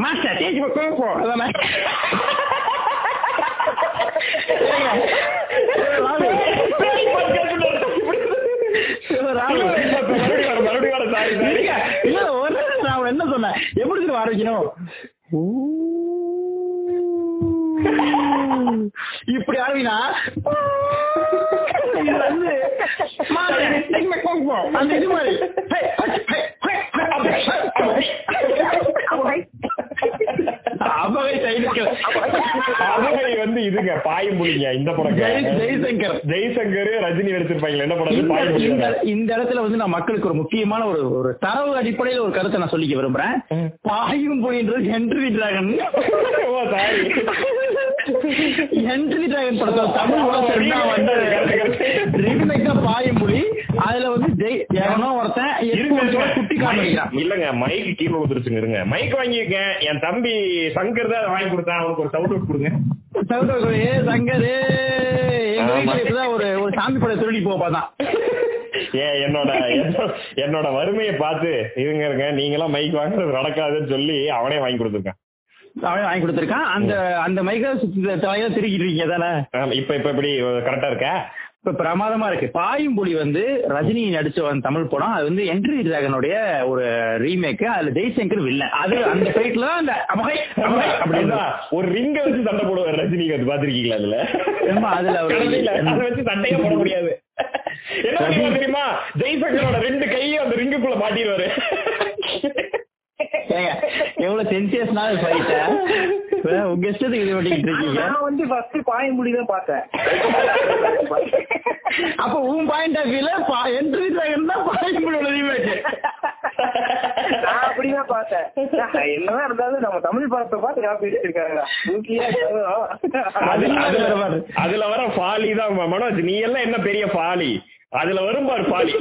Master Tej போ அதானே என்ன சொன்னேன் எப்படி வர வைக்கணும் இப்படி ஆரம்பினா அந்த இது மாதிரி வந்து இதுங்க பாயம் இந்த படம் ஜெய்சங்கர். ஜெய்சங்கர் ரஜினி எடுத்திருப்பாங்க என்ன படம் இந்த இடத்துல வந்து நான் மக்களுக்கு ஒரு முக்கியமான ஒரு ஒரு தரவு அடிப்படையில் ஒரு கருத்தை நான் சொல்லிக்க விரும்புறேன். பாயும் புலின்றது ஹென்ரி டிராகன் ஹென்ரி டிராகன் படத்துல தமிழ் வந்து பாயும் புலி. அதுல வந்து ஜெய் எவனோ ஒருத்தன் குட்டி காமிக்கிறான். இல்லங்க மைக் கீழே வந்துருச்சுங்க இருங்க. மைக் வாங்கியிருக்கேன். என் தம்பி சங்கர் தான் வாங்கி கொடுத்தான். அவனுக்கு ஒரு சவுண்ட் கொடுங்க. சவுண்ட் ஏ சங்கர் எங்க வீட்டுல இப்பதான் ஒரு ஒரு சாமி படம் திருடி போக பார்த்தான் ஏன் என்னோட என்னோட வறுமையை பார்த்து இருங்க இருங்க. நீங்களாம் மைக் வாங்குறது நடக்காதுன்னு சொல்லி அவனே வாங்கி கொடுத்துருக்கான். அவனே வாங்கி கொடுத்துருக்கான். அந்த அந்த மைக்க தலையா திருக்கிட்டு இருக்கீங்க தானே இப்ப இப்ப எப்படி கரெக்டா இருக்கா? இப்ப பிரமாதமா இருக்கு. பாயும் புலி வந்து ரஜினி நடிச்ச தமிழ் படம். அது வந்து என்ட்ரி டிராகனுடைய ஒரு ரீமேக் அதுல ஜெய்சங்கர் வில்ல அது அந்த ஃபைட்ல அந்த அமகை அப்படின்னா ஒரு ரிங்க வச்சு சண்டை போடுவார் ரஜினி. அது பாத்திருக்கீங்களா அதுல? அதுல அதை வச்சு சண்டையே போட முடியாது. என்ன தெரியுமா? ஜெய்சங்கரோட ரெண்டு கையும் அந்த ரிங்குக்குள்ள மாட்டிடுவாரு. எவ்வளவு சென்சியஸ்னால ஃபைட்ட உங்க இஷ்டத்துக்கு இது பண்ணிட்டு இருக்கீங்க? நான் வந்து ஃபர்ஸ்ட் பாயம்புலி தான் பார்த்தேன். அப்ப உன் பாயிண்ட் ஆஃப் வியூல என்ட்ரி டிராகன் தான் பாயம்புலியோட ரீமேக் நான் அப்படிதான் பார்த்தேன். என்னதான் இருந்தாலும் நம்ம தமிழ் படத்தை பார்த்து காப்பி அடிச்சிருக்காங்க அதுல வர ஃபாலி தான் மனோஜ் நீ எல்லாம் என்ன பெரிய ஃபாலி? அதுல வரும் பாரு ஃபாலி.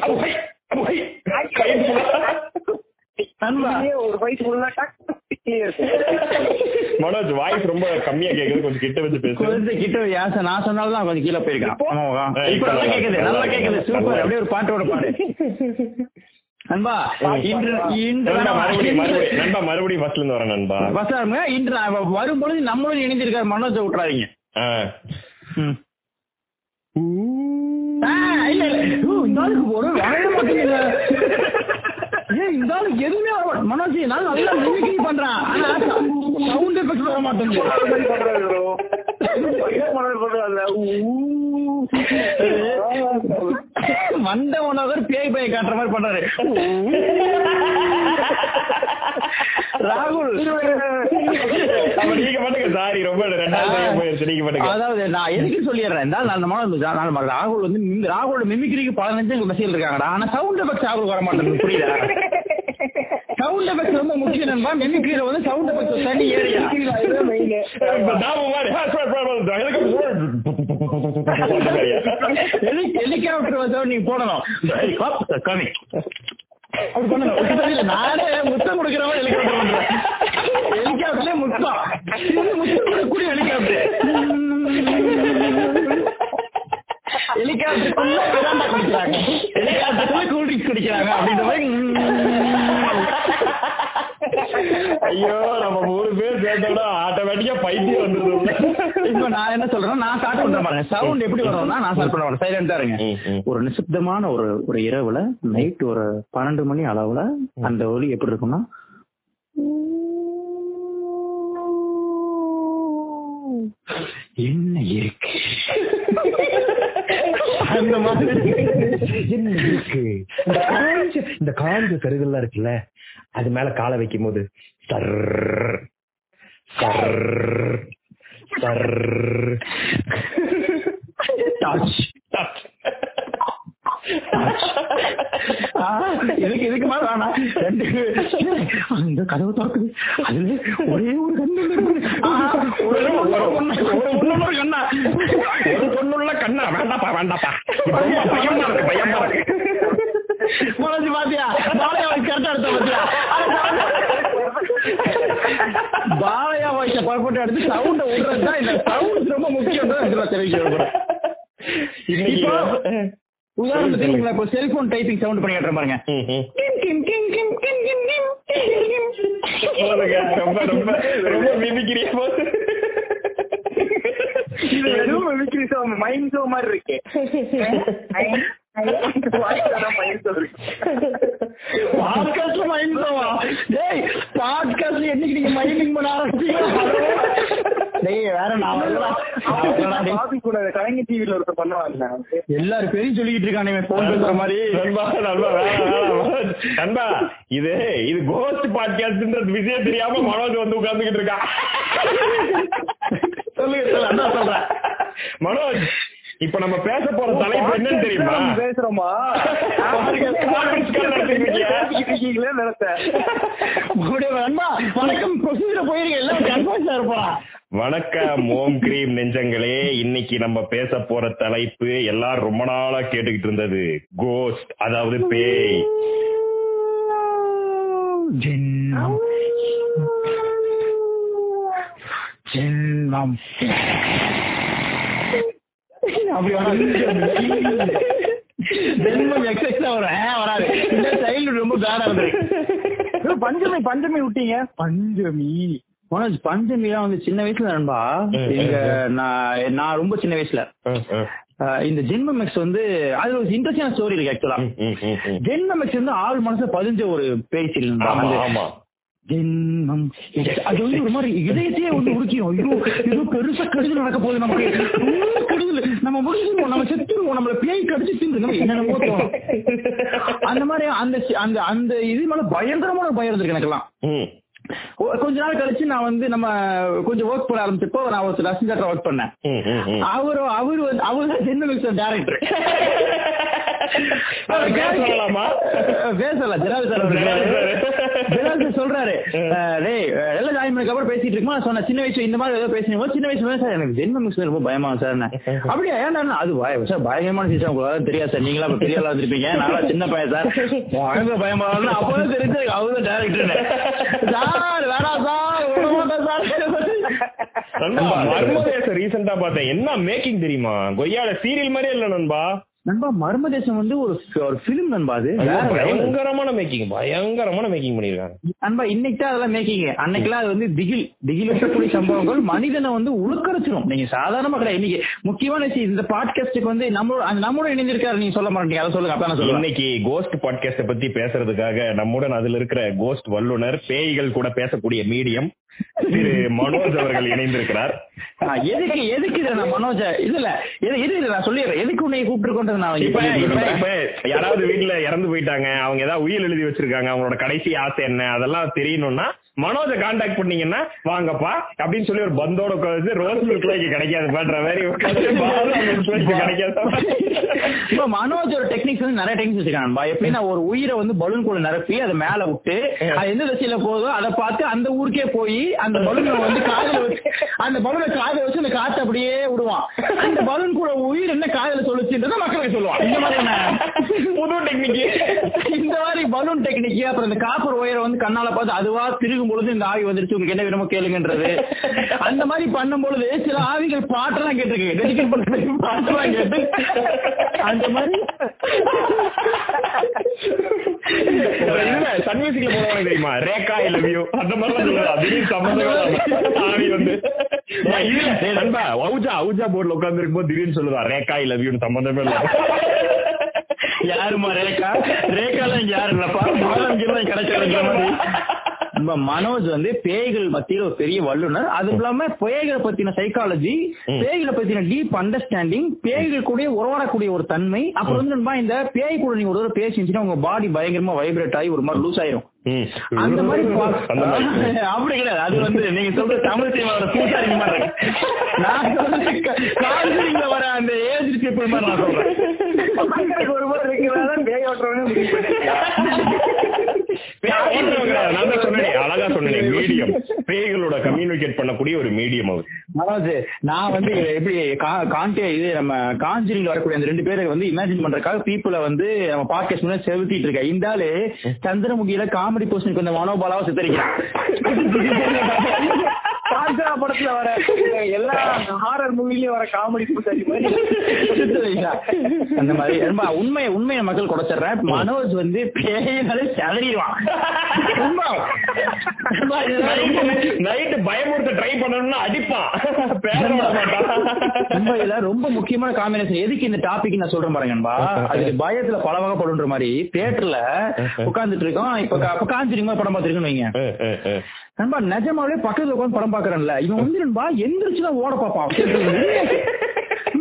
ஒரு ஃபைட் ஃபுல்லா மனோஜ் வாய்ஸ் ரொம்ப கம்மியா கேக்குது கொஞ்சம் கிட்ட வச்சு பேசு கொஞ்சம் கிட்ட யாச நான் சொன்னாலும் தான் கொஞ்சம் கீழே போயிருக்கான். இப்ப? நல்லா கேக்குது நல்லா கேக்குது. சூப்பர். அப்படியே ஒரு பாட்டோட பாடு நண்பா இன்று இன்று நண்பா மறுபடியும் பஸ்ல இருந்து வரேன் நண்பா. இன்று வரும்பொழுது நம்மளும் இணைந்திருக்காரு. மனோஜை விட்டுறாதீங்க. இல்ல இல்ல. போறோம் வேலை ஏன் இந்த ஆளுக்கு எதுவுமே வர மனோஜ் நான் நல்லா மிமிக்ரி பண்றான். சவுண்ட் எஃபெக்ட் வர மாட்டேங்குது. மண்ட உணவர் பேய் பைய காட்டுற மாதிரி பண்றாரு. ராகுல். அதாவது நான் எதுக்கு சொல்லிடுறேன்? ராகுல் வந்து ராகுலோட மிமிக்ரிக்கு பதினஞ்சு மெசேஜ் இருக்காங்கடா. ஆனா சவுண்ட் எஃபெக்ட் ராகுல் வர மாட்டேங்குது புரியுதா? சவுண்ட் எஃபெக்ட் ரொம்ப முக்கியம் நண்பா. மிமிக்ரியில வந்து சவுண்ட் எஃபெக்ட் தனி ஏரியா. ஹெலிகாப்டர் வந்து நீங்க போடணும். நானே முத்தம் கொடுக்கிறவன் ஹெலிகாப்டர் ஹெலிகாப்டர்ல முத்தம். முத்தம் கொடுக்கக்கூடிய ஹெலிகாப்டர் ஹெலிகாப்டருக்குள்ள வேதாந்தா குடிக்கிறாங்க ஹெலிகாப்டருக்குள்ள கூல் ட்ரிங்க்ஸ் குடிக்கிறாங்க அப்படின்ற மாதிரி ஐயோ நம்ம மூணு பேர் ஆட்டோமேட்டிக்கா பைத்தியம் வந்துருது இப்ப நான் என்ன சொல்றேன் நான் ஸ்டார்ட் பாருங்க சவுண்ட் எப்படி வரும்னா நான் ஸ்டார்ட் சைலண்டா இருங்க. ஒரு நிசப்தமான ஒரு ஒரு இரவுல நைட் ஒரு பன்னெண்டு மணி அளவுல அந்த ஒலி எப்படி இருக்கும்னா என்ன இருக்கு? அந்த மாதிரி. என்ன இருக்கு? இந்த காஞ்ச இந்த காஞ்ச கருகள்லாம் இருக்குல்ல அது மேல காலை வைக்கும் போது சர் சர். சர் டச் இதுக்கு இதுக்கு மேல வேணாம் ரெண்டு அந்த கதவு திறக்குது. அதுல ஒரே ஒரு கண்ணு ஒரே கண்ணா ஒரு பொண்ணுள்ள கண்ணா? வேண்டாப்பா வேண்டாப்பா. பயமா இருக்கு பயமா இருக்கு. மனசு பாத்தியா? பாலையா கரெக்டா எடுத்த பாத்தியா? பாலையா வாய்ஸ பர்ஃபெக்டா எடுத்து சவுண்ட விடுறதுதான் இந்த சவுண்ட் ரொம்ப முக்கியம் தெரிவிக்கிறேன் இப்போ உதாரணத்துக்கு உங்களை இப்போ செல்போன் டைப்பிங் சவுண்ட் பண்ணி பாருங்க. போதுங்க ரொம்ப ரொம்ப ரொம்ப மிமிக்கிறியா போது இது வெறும் ஷோ மைண்ட் ஷோ மாதிரி இருக்கு. இருக்கு. பாட்காஸ்ட்ல மைண்ட் டேய் பாட்காஸ்ட்ல என்னைக்கு நீங்க மைண்டிங் பண்ண ஆரம்பிச்சீங்க? டேய் வேற நான் கலைஞர் டிவில ஒருத்தர் பண்ணுவாங்க எல்லாரும் பேரையும் சொல்லிக்கிட்டு இருக்கானே போன் பேசுற மாதிரி. நண்பா நண்பா. நண்பா இது இது கோஸ்ட் பாட்காஸ்ட்ன்றது விஷயம் தெரியாம மனோஜ் வந்து உட்கார்ந்துகிட்டு இருக்கான் சொல்லுங்க சொல்லுங்க அதான் சொல்றேன் மனோஜ் இப்ப நம்ம பேச போற தலைப்பு என்னன்னு தெரியுமா? பேசுறோமா? வணக்கம். ஓம் கிரீம் நெஞ்சங்களே. இன்னைக்கு நம்ம பேச போற தலைப்பு எல்லாரும் ரொம்ப நாளா கேட்டுக்கிட்டு இருந்தது. கோஸ்ட் அதாவது பேய். ஜென்மம் அப்படி வராது. ஜென்மம் எக்ஸெக்ஸ் வரும். ஆ, வராது. இந்த சைல்டு ரொம்ப பேடா பஞ்சமி பஞ்சமி விட்டீங்க? பஞ்சமி. மனோஜ் பஞ்சமிலாம் வந்து சின்ன வயசுல நண்பா? எங்க நான் நான் ரொம்ப சின்ன வயசுல. இந்த ஜென்மம் எக்ஸ் வந்து அதுல ஒரு இன்ட்ரெஸ்டிங் ஸ்டோரி இருக்கு ஆக்சுவலா ஜென்மம் எக்ஸ் வந்து ஆள் மனசுல பதிஞ்ச ஒரு பேச்சு ஜென்மம். அது வந்து ஒரு மாதிரி இதயத்தையே வந்து உடுக்கிடும் ஐயோ ஏதோ பெருசா கெடுதல் நடக்க போகுது நமக்கு. ரொம்ப கெடுதல் நம்ம முடிச்சிருவோம் நம்ம செத்துருவோம் நம்மள பேய் கடிச்சு தின்று நம்ம என்னென்னமோ தோணும் அந்த மாதிரி அந்த அந்த அந்த இது மேல பயங்கரமான பயம் இருந்திருக்கு எனக்கெல்லாம். கொஞ்ச நாள் கழிச்சு நான் வந்து நம்ம கொஞ்சம் ஒர்க் பண்ண ஆரம்பிச்சப்போ நான் ஒரு ரசிகர் ஒர்க் பண்ணேன். அவரு அவரு வந்து அவர் ஜெர்னலிஸ்ட் டேரக்டர் அவர் பேர் சொல்லலாமா? பேசல ஜனாதி சார் ஜனாதி sir. ஜனாதி சார் சொல்றாரு. டேய் எல்லாம் ஜாயின் பண்ணதுக்கு அப்புறம் பேசிட்டு இருக்குமா? நான் சொன்னேன் சின்ன வயசு இந்த மாதிரி ஏதோ பேசினீங்க சின்ன வயசுல சார் எனக்கு ஜென்ம மிக்ஸ் ரொம்ப பயமா சார் அப்படியா? ஏன்டா அது சார் பயங்கரமான விஷயம் உங்களுக்கு தெரியாது சார். நீங்களா பெரிய ஆளா இருந்திருப்பீங்க. நானா சின்ன பையன் சார். பயங்கர பயமா அப்பதான் தெரிஞ்சு அவரு டேரக்டர் சார் வேணாம் சார். ரீசெண்டா பார்த்தேன். என்ன மேக்கிங் தெரியுமா? கொய்யால சீரியல் மாதிரியே இல்ல நண்பா. நண்பா மர்ம தேசம் வந்து ஒரு ஒரு பிலிம் நண்பா அது. பயங்கரமான மேக்கிங் பயங்கரமான மேக்கிங் பண்ணிருக்காங்க. நண்பா இன்னைக்கு தான் அதெல்லாம் மேக்கிங் அன்னைக்கெல்லாம் அது வந்து திகில் திகில் இருக்கக்கூடிய சம்பவங்கள் மனிதனை வந்து உழுக்கரைச்சிரும். நீங்க சாதாரணமா கிடையாது. இன்னைக்கு முக்கியமான விஷயம் இந்த பாட்காஸ்டுக்கு வந்து நம்மளோட நம்மளோட இணைந்திருக்காரு நீங்க சொல்ல மாட்டீங்க. அதை சொல்லுங்க அப்ப நான் சொல்லுவேன். இன்னைக்கு கோஸ்ட் பாட்காஸ்ட பத்தி பேசுறதுக்காக நம்முடன் அதுல இருக்கிற கோஸ்ட் வல்லுனர் பேய்கள் கூட பேசக்கூடிய மீடியம் திரு மனோஜ் அவர்கள் இணைந்திருக்கிறார். எதுக்கு எதுக்கு இதை நான் மனோஜ இல்ல இல்ல எது இதை நான் சொல்லிடுறேன்? எதுக்கு உன்னை கூப்பிட்டு கொண்டது நான் இப்ப. இப்ப யாராவது வீட்டுல இறந்து போயிட்டாங்க அவங்க ஏதாவது உயிர் எழுதி வச்சிருக்காங்க அவங்களோட கடைசி ஆசை என்ன? அதெல்லாம் தெரியணும்னா மனோஜ காண்டாக்ட் பண்ணீங்கன்னா வாங்கப்பா அப்படின்னு சொல்லி ஒரு பந்தோட உட்காந்து ரோஸ் மில்க்ல இங்க கிடைக்காது பண்ற மாதிரி கிடைக்காது. மனோஜ் ஒரு டெக்னிக்ஸ் வந்து நிறைய டெக்னிக்ஸ் வச்சிருக்காங்க எப்படின்னா ஒரு உயிரை வந்து பலூன் கூட நிரப்பி அதை மேல விட்டு அது எந்த திசையில போதோ அதை பார்த்து அந்த ஊருக்கே போய் அந்த பலூனை வந்து காதுல வச்சு அந்த பலூனை காதுல வச்சு அந்த காத்து அப்படியே விடுவான். அந்த பலூன் கூட உயிர் என்ன காதுல சொல்லுச்சுன்றத மக்களுக்கு சொல்லுவான் இந்த மாதிரியான புது டெக்னிக் இந்த மாதிரி பலூன் டெக்னிக் அப்புறம் இந்த காப்பர் ஒயரை வந்து கண்ணால பார்த்து அதுவா திருகும் பொழுது இந்த ஆவி வந்துருச்சு உங்களுக்கு என்ன வேணுமோ கேளுங்கன்றது. அந்த மாதிரி பண்ணும் பொழுது சில ஆவிகள் பாட்டெல்லாம் கேட்டிருக்கு டெடிகேட் பண்றது பாட்டெல்லாம் கேட்டு. அந்த மாதிரி. சன் மியூசிக்ல தெரியுமா? ரேகா ஐ லவ் யூ அந்த மாதிரிலாம் சொல்லுவா திடீர் சம்பந்தம் ஆவி வந்து. நண்பா அவுஜா அவுஜா போர்டுல உட்கார்ந்து இருக்கும்போது திடீர்னு சொல்லுவா ரேகா ஐ லவ் யூன்னு சம்பந்தமே இல்ல யாருமா ரேகா? ரேகாலாம் யாரு இல்லப்பா மாதிரி. நம்ம மனோஜ் வந்து பேய்கள் மத்தியில ஒரு பெரிய வல்லுனர். அது இல்லாம பேய்களை பத்தின சைக்காலஜி பேய்களை பத்தின டீப் அண்டர்ஸ்டாண்டிங் பேய்கள் கூட உறவாடக்கூடிய ஒரு தன்மை. அப்புறம் வந்து நண்பா இந்த பேய் கூட நீங்க ஒரு தடவை பேசிச்சுன்னா உங்க பாடி பயங்கரமா வைப்ரேட் ஆகி ஒரு மாதிரி லூஸ் ஆயிரும். அந்த மாதிரி பா- அந்த மாதிரி. அப்படி கிடையாது. அது வந்து நீங்க சொல்ற தமிழ் சினிமாவோட பூசாரி மாதிரி இருக்கு. நான் காஞ்சிரிங்ல வர அந்த ஏஜ் பீப்புள் மாதிரி நான் சொல்றேன். ஒரு மாதிரி இருக்கிறதா பேய் ஓட்டுறவனே முடிவு பேய் ஓட்டுறவங்க, நான் தான் சொன்னேனே, அழகா சொன்னேனே மீடியம் பேய்களோட கம்யூனிகேட் பண்ணக்கூடிய ஒரு மீடியம் அவர். நான் வந்து எப்படி காண்டே இது நம்ம காஞ்சிரிங்ல வரக்கூடிய அந்த ரெண்டு பேரை வந்து இமேஜின் பண்றதுக்காக பீப்புளை வந்து நம்ம பாட்காஸ்ட் செலுத்திட்டு இருக்கேன். இந்த ஆளு சந்திரமுகியில காமெடி போர்ஷனுக்கு இந்த மனோபாலாவை சித்தரிக்கிறான். காஞ்சனா படத்துல வர எல்லா ஹாரர் மூவிலயும் வர காமெடி பூசாரி அந்த மாதிரி. ரொம்ப உண்மை உண்மையை மக்கள் மனோஜ் வந்து பேயினாலே செதறிடுவான். நைட்டு பயமுறுத்த ட்ரை பண்ணணும்னா அடிப்பான். மாட்டான். ரொம்ப முக்கியமான காம்பினேஷன் எதுக்கு இந்த டாபிக் நான் சொல்றேன் பாருங்கன்பா அதுக்கு பயத்துல பல வகைப்படுன்ற மாதிரி தியேட்டர்ல உட்கார்ந்துட்டு இருக்கோம். இப்ப காஞ்சிரிங்க படம் பார்த்திருக்கேன்னு வைங்க. நண்பா நிஜமாவே பக்கத்துல உட்கார்ந்து படம் பாக்குறேன்ல இவன் வந்து நண்பா எந்திரிச்சுதான் ஓட பாப்பான்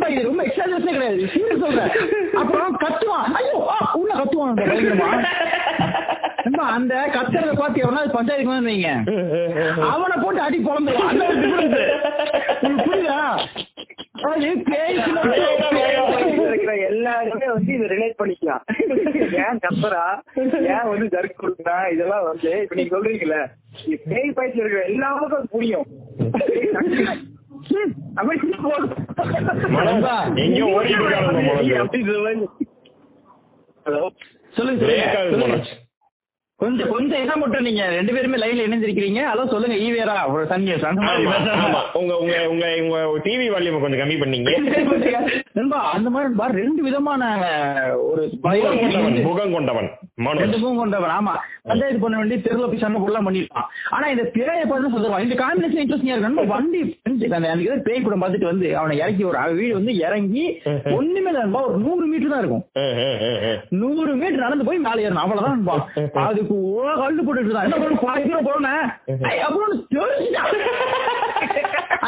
இது ரொம்ப எக்ஸாஜரேஷனே கிடையாது. சீரியஸ் சொல்றேன். அப்புறம் கத்துவான். ஐயோ உள்ள கத்துவான். பயங்கரமா அந்த கத்துறத பார்த்து எவனா பஞ்சாயத்துக்கு வந்து வைங்க அவனை போட்டு அடி. உங்களுக்கு புரியுதா? எல்லாருமே வந்து இதை ரிலேட் பண்ணிக்கலாம். ஏன் கத்துறா? ஏன் வந்து ஜர்க் கொடுக்குறா? இதெல்லாம் வந்து இப்ப நீங்க சொல்றீங்கல்ல. பேய் பயத்துல இருக்கிற எல்லாருக்கும் புரியும். அப்படி. ஹலோ. சொல்லுங்க கொஞ்சம் கொஞ்சம் என்ன மட்டும் நீங்க ரெண்டு பேருமே லைன்ல இணைஞ்சிருக்கீங்க அதோ சொல்லுங்க ஈவேரா ஒரு சன் நியூஸ் அந்த மாதிரி ஆமா, பேசுறாங்க. ஆமா. உங்க உங்க உங்க உங்க டிவி வால்யூம் கொஞ்சம் கம்மி பண்ணீங்க. நண்பா அந்த மாதிரி நண்பா ரெண்டு விதமான ஒரு முகம் கொண்டவன் கொண்டவன் மனோஜ். ரெண்டு முகம் கொண்டவன் ஆமா. பஞ்சாயத்து பண்ண வேண்டி தெருல போய் சண்டை போடலாம் பண்ணிருப்பான் ஆனா இந்த பிறைய பார்த்து சொல்லுவான். இந்த காம்பினேஷன் இன்ட்ரெஸ்டிங்கா இருக்கு. வண்டி அந்த பேய் படம் பார்த்துட்டு வந்து அவனை இறக்கி ஒரு வீடு வந்து இறங்கி ஒண்ணுமே நண்பா ஒரு நூறு மீட்டர் தான் இருக்கும். நூறு மீட்டர் நடந்து போய் மேலே ஏறணும். அவ்வளவுதான் நண்பா. அதுக்கு ஓ கல்லு போட்டுட்டு இருந்தான் என்ன பாய்க்கிற போனேன்.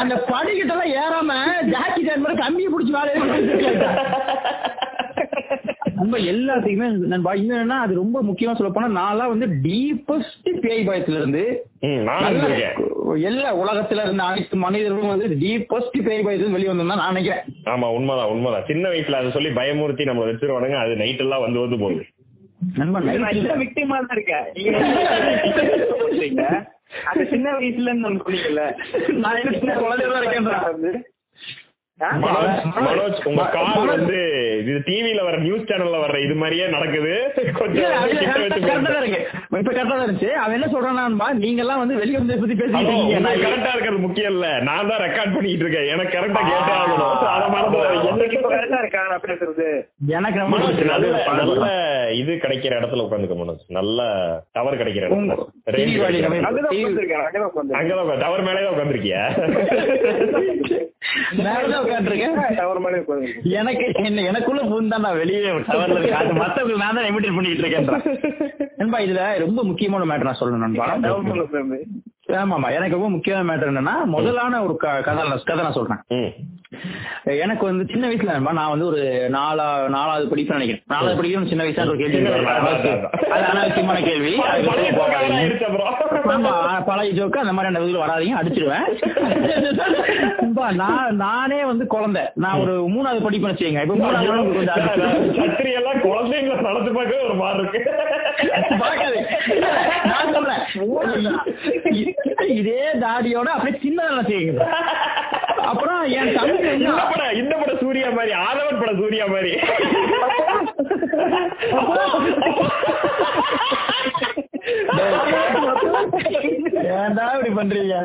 அந்த படிக்கிட்ட எல்லாம் ஏறாம ஜாக்கி ஜான் மாதிரி கம்பியை பிடிச்சி ஏறி நம்ம எல்லாத்துக்குமே நண்பா என்னன்னா அது ரொம்ப முக்கியமா சொல்ல போனா நான்லாம் வந்து டீப்பஸ்ட் பேய் பயத்துல இருந்து இருக்கேன் எல்லா உலகத்துல இருந்த அனைத்து மனிதர்களும் வந்து டீப்பஸ்ட் பேய் பயத்துல வெளியே வந்தோம் நான் நினைக்கிறேன். ஆமா உண்மைதான் உண்மைதான். சின்ன வயசுல அதை சொல்லி பயமுறுத்தி நம்ம வச்சிருவானுங்க அது நைட் எல்லாம் வந்து வந்து போகுது. விக்டிமா தான் அந்த சின்ன வயசுல நான் சின்ன குழந்தையா தான் இருக்கேன்? மனோஜ் உங்க கால். வந்து இது டிவில வர நியூஸ் சேனல்ல வர்ற இது மாதிரியே நடக்குது. இப்ப தான் இருந்துச்சு. அவன் என்ன சொல்றான்னா, நீங்க எல்லாம் வந்து வெளிய வந்து பத்தி பேசிட்டு கரெக்டா இருக்கிறது முக்கியம் இல்ல. நான் தான் ரெக்கார்ட் பண்ணிட்டு இருக்கேன். எனக்கு கரெக்டா கேட்டே. எனக்கு கரெக்டா. நல்ல. இது கிடைக்கிற இடத்துல உட்காந்துக்க மனோஜ். நல்ல டவர் கிடைக்கிற இடத்துல. அங்கதான் டவர் மேலே உட்காந்துருக்கியா? உட்காந்துருக்கேன் எனக்கு என்ன எனக்குள்ள பூந்து தான் நான் வெளியே டவர்ல அது மத்தவங்களுக்கு நான் தான் பண்ணிட்டு இருக்கேன் நண்பா இதுல ரொம்ப முக்கியமான மேட்டர் நான் சொல்லணும் நண்பா. ஆமாமா எனக்கு ரொம்ப முக்கியமான மேட்டர் என்னன்னா முதலான ஒரு கதை கதை நான் சொல்றேன். எனக்கு வந்து சின்ன வயசுல நான் வந்து ஒரு நாலா நாலாவது படிப்பு நினைக்கிறேன். நாலாவது படிக்கணும் சின்ன வயசா ஒரு கேள்வி. அது அனாவசியமான கேள்வி. பழைய ஜோக்கு அந்த மாதிரி அந்த இதுல வராதீங்க அடிச்சிருவேன். நான் நானே வந்து குழந்தை. நான் ஒரு மூணாவது படிப்பு வச்சுக்கங்க. இப்ப மூணாவது குழந்தைங்களை நடத்து பார்க்க ஒரு மாதிரி இருக்கு. நான் சொல்றேன். இதே தாடியோட அப்படியே சின்னதெல்லாம் செய்யுங்க. அப்புறம் என் தம்பி இந்த படம் இந்த படம் சூர்யா மாதிரி ஆதவன் படம் சூர்யா மாதிரி. ஏன்டா இப்படி பண்றீங்க?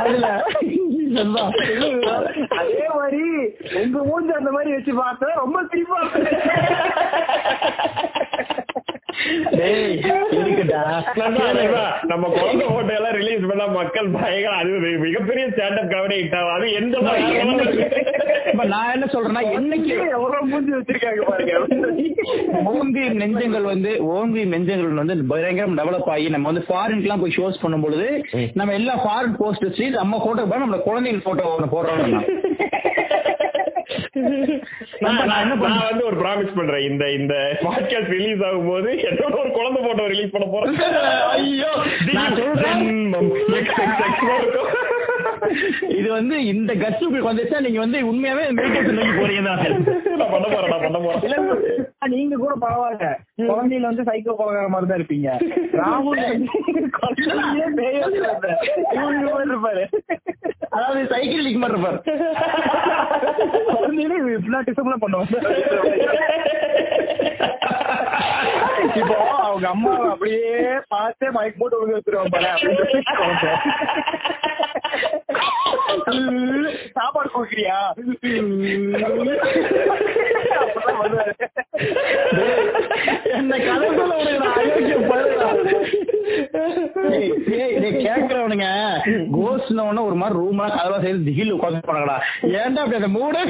அதுல. அதே மாதிரி உங்க மூஞ்சி அந்த மாதிரி வச்சு பார்த்தா ரொம்ப சிரிப்பா நம்ம குழந்தை போட்டோ எல்லாம் ரிலீஸ் பண்ணா மக்கள் பயங்கர அது மிகப்பெரிய ஸ்டாண்டப் கவரே இட்டாவும் அது எந்த இப்ப நான் என்ன சொல்றேன்னா என்னைக்கு எவ்வளவு மூஞ்சி வச்சிருக்காங்க பாருங்க. ஓம்பி நெஞ்சங்கள் வந்து ஓம்பி நெஞ்சங்கள் வந்து பயங்கரம் டெவலப் ஆகி நம்ம வந்து ஃபாரின்க்கு எல்லாம் போய் ஷோஸ் பண்ணும் பொழுது நம்ம எல்லா ஃபாரின் போஸ்ட் வச்சு நம்ம போட்டோ நம்ம குழந்தைங்க போட்டோ ஒண்ணு போடுறோம் நான் வந்து ஒரு ப்ராமிஸ் பண்றேன். இந்த இந்த பாட்காஸ்ட் ரிலீஸ் ஆகும் போது என்னோட ஒரு குழந்தை போட்டோ ரிலீஸ் பண்ண போறேன். ஐயோ. இது வந்து இந்த கட்ஸ் உங்களுக்கு வந்துச்சா? நீங்க வந்து உண்மையாவே மெடிடேஷன் நோக்கி போறீங்க நான் பண்ண போறேன் நான் பண்ண போறேன். நீங்க கூட பரவாயில்ல. குழந்தையில வந்து சைக்கோ பழகிற மாதிரி தான் இருப்பீங்க. ராகுல் இருப்பாரு. அதாவது சைக்கிள் நிக்க மாட்டேன் பாரு குழந்தையிலே ஹிப்னாட்டிசம்லாம் பண்ணுவாங்க. இப்போ அவங்க அம்மா அப்படியே பார்த்தே மயக்க போட்டு விழுந்து வச்சிருவாங்க பாரு அப்படின்னு. சாப்பாடு கொடுக்குறியா? என்ன கதை சொல்ல இதை கேக்குறவனுங்க கோஸ்ட்ன உடனே ஒரு மாதிரி ரூம் கதவா திகில் உட்காந்து போனாங்கடா ஏன்டா அப்படி அந்த மூடே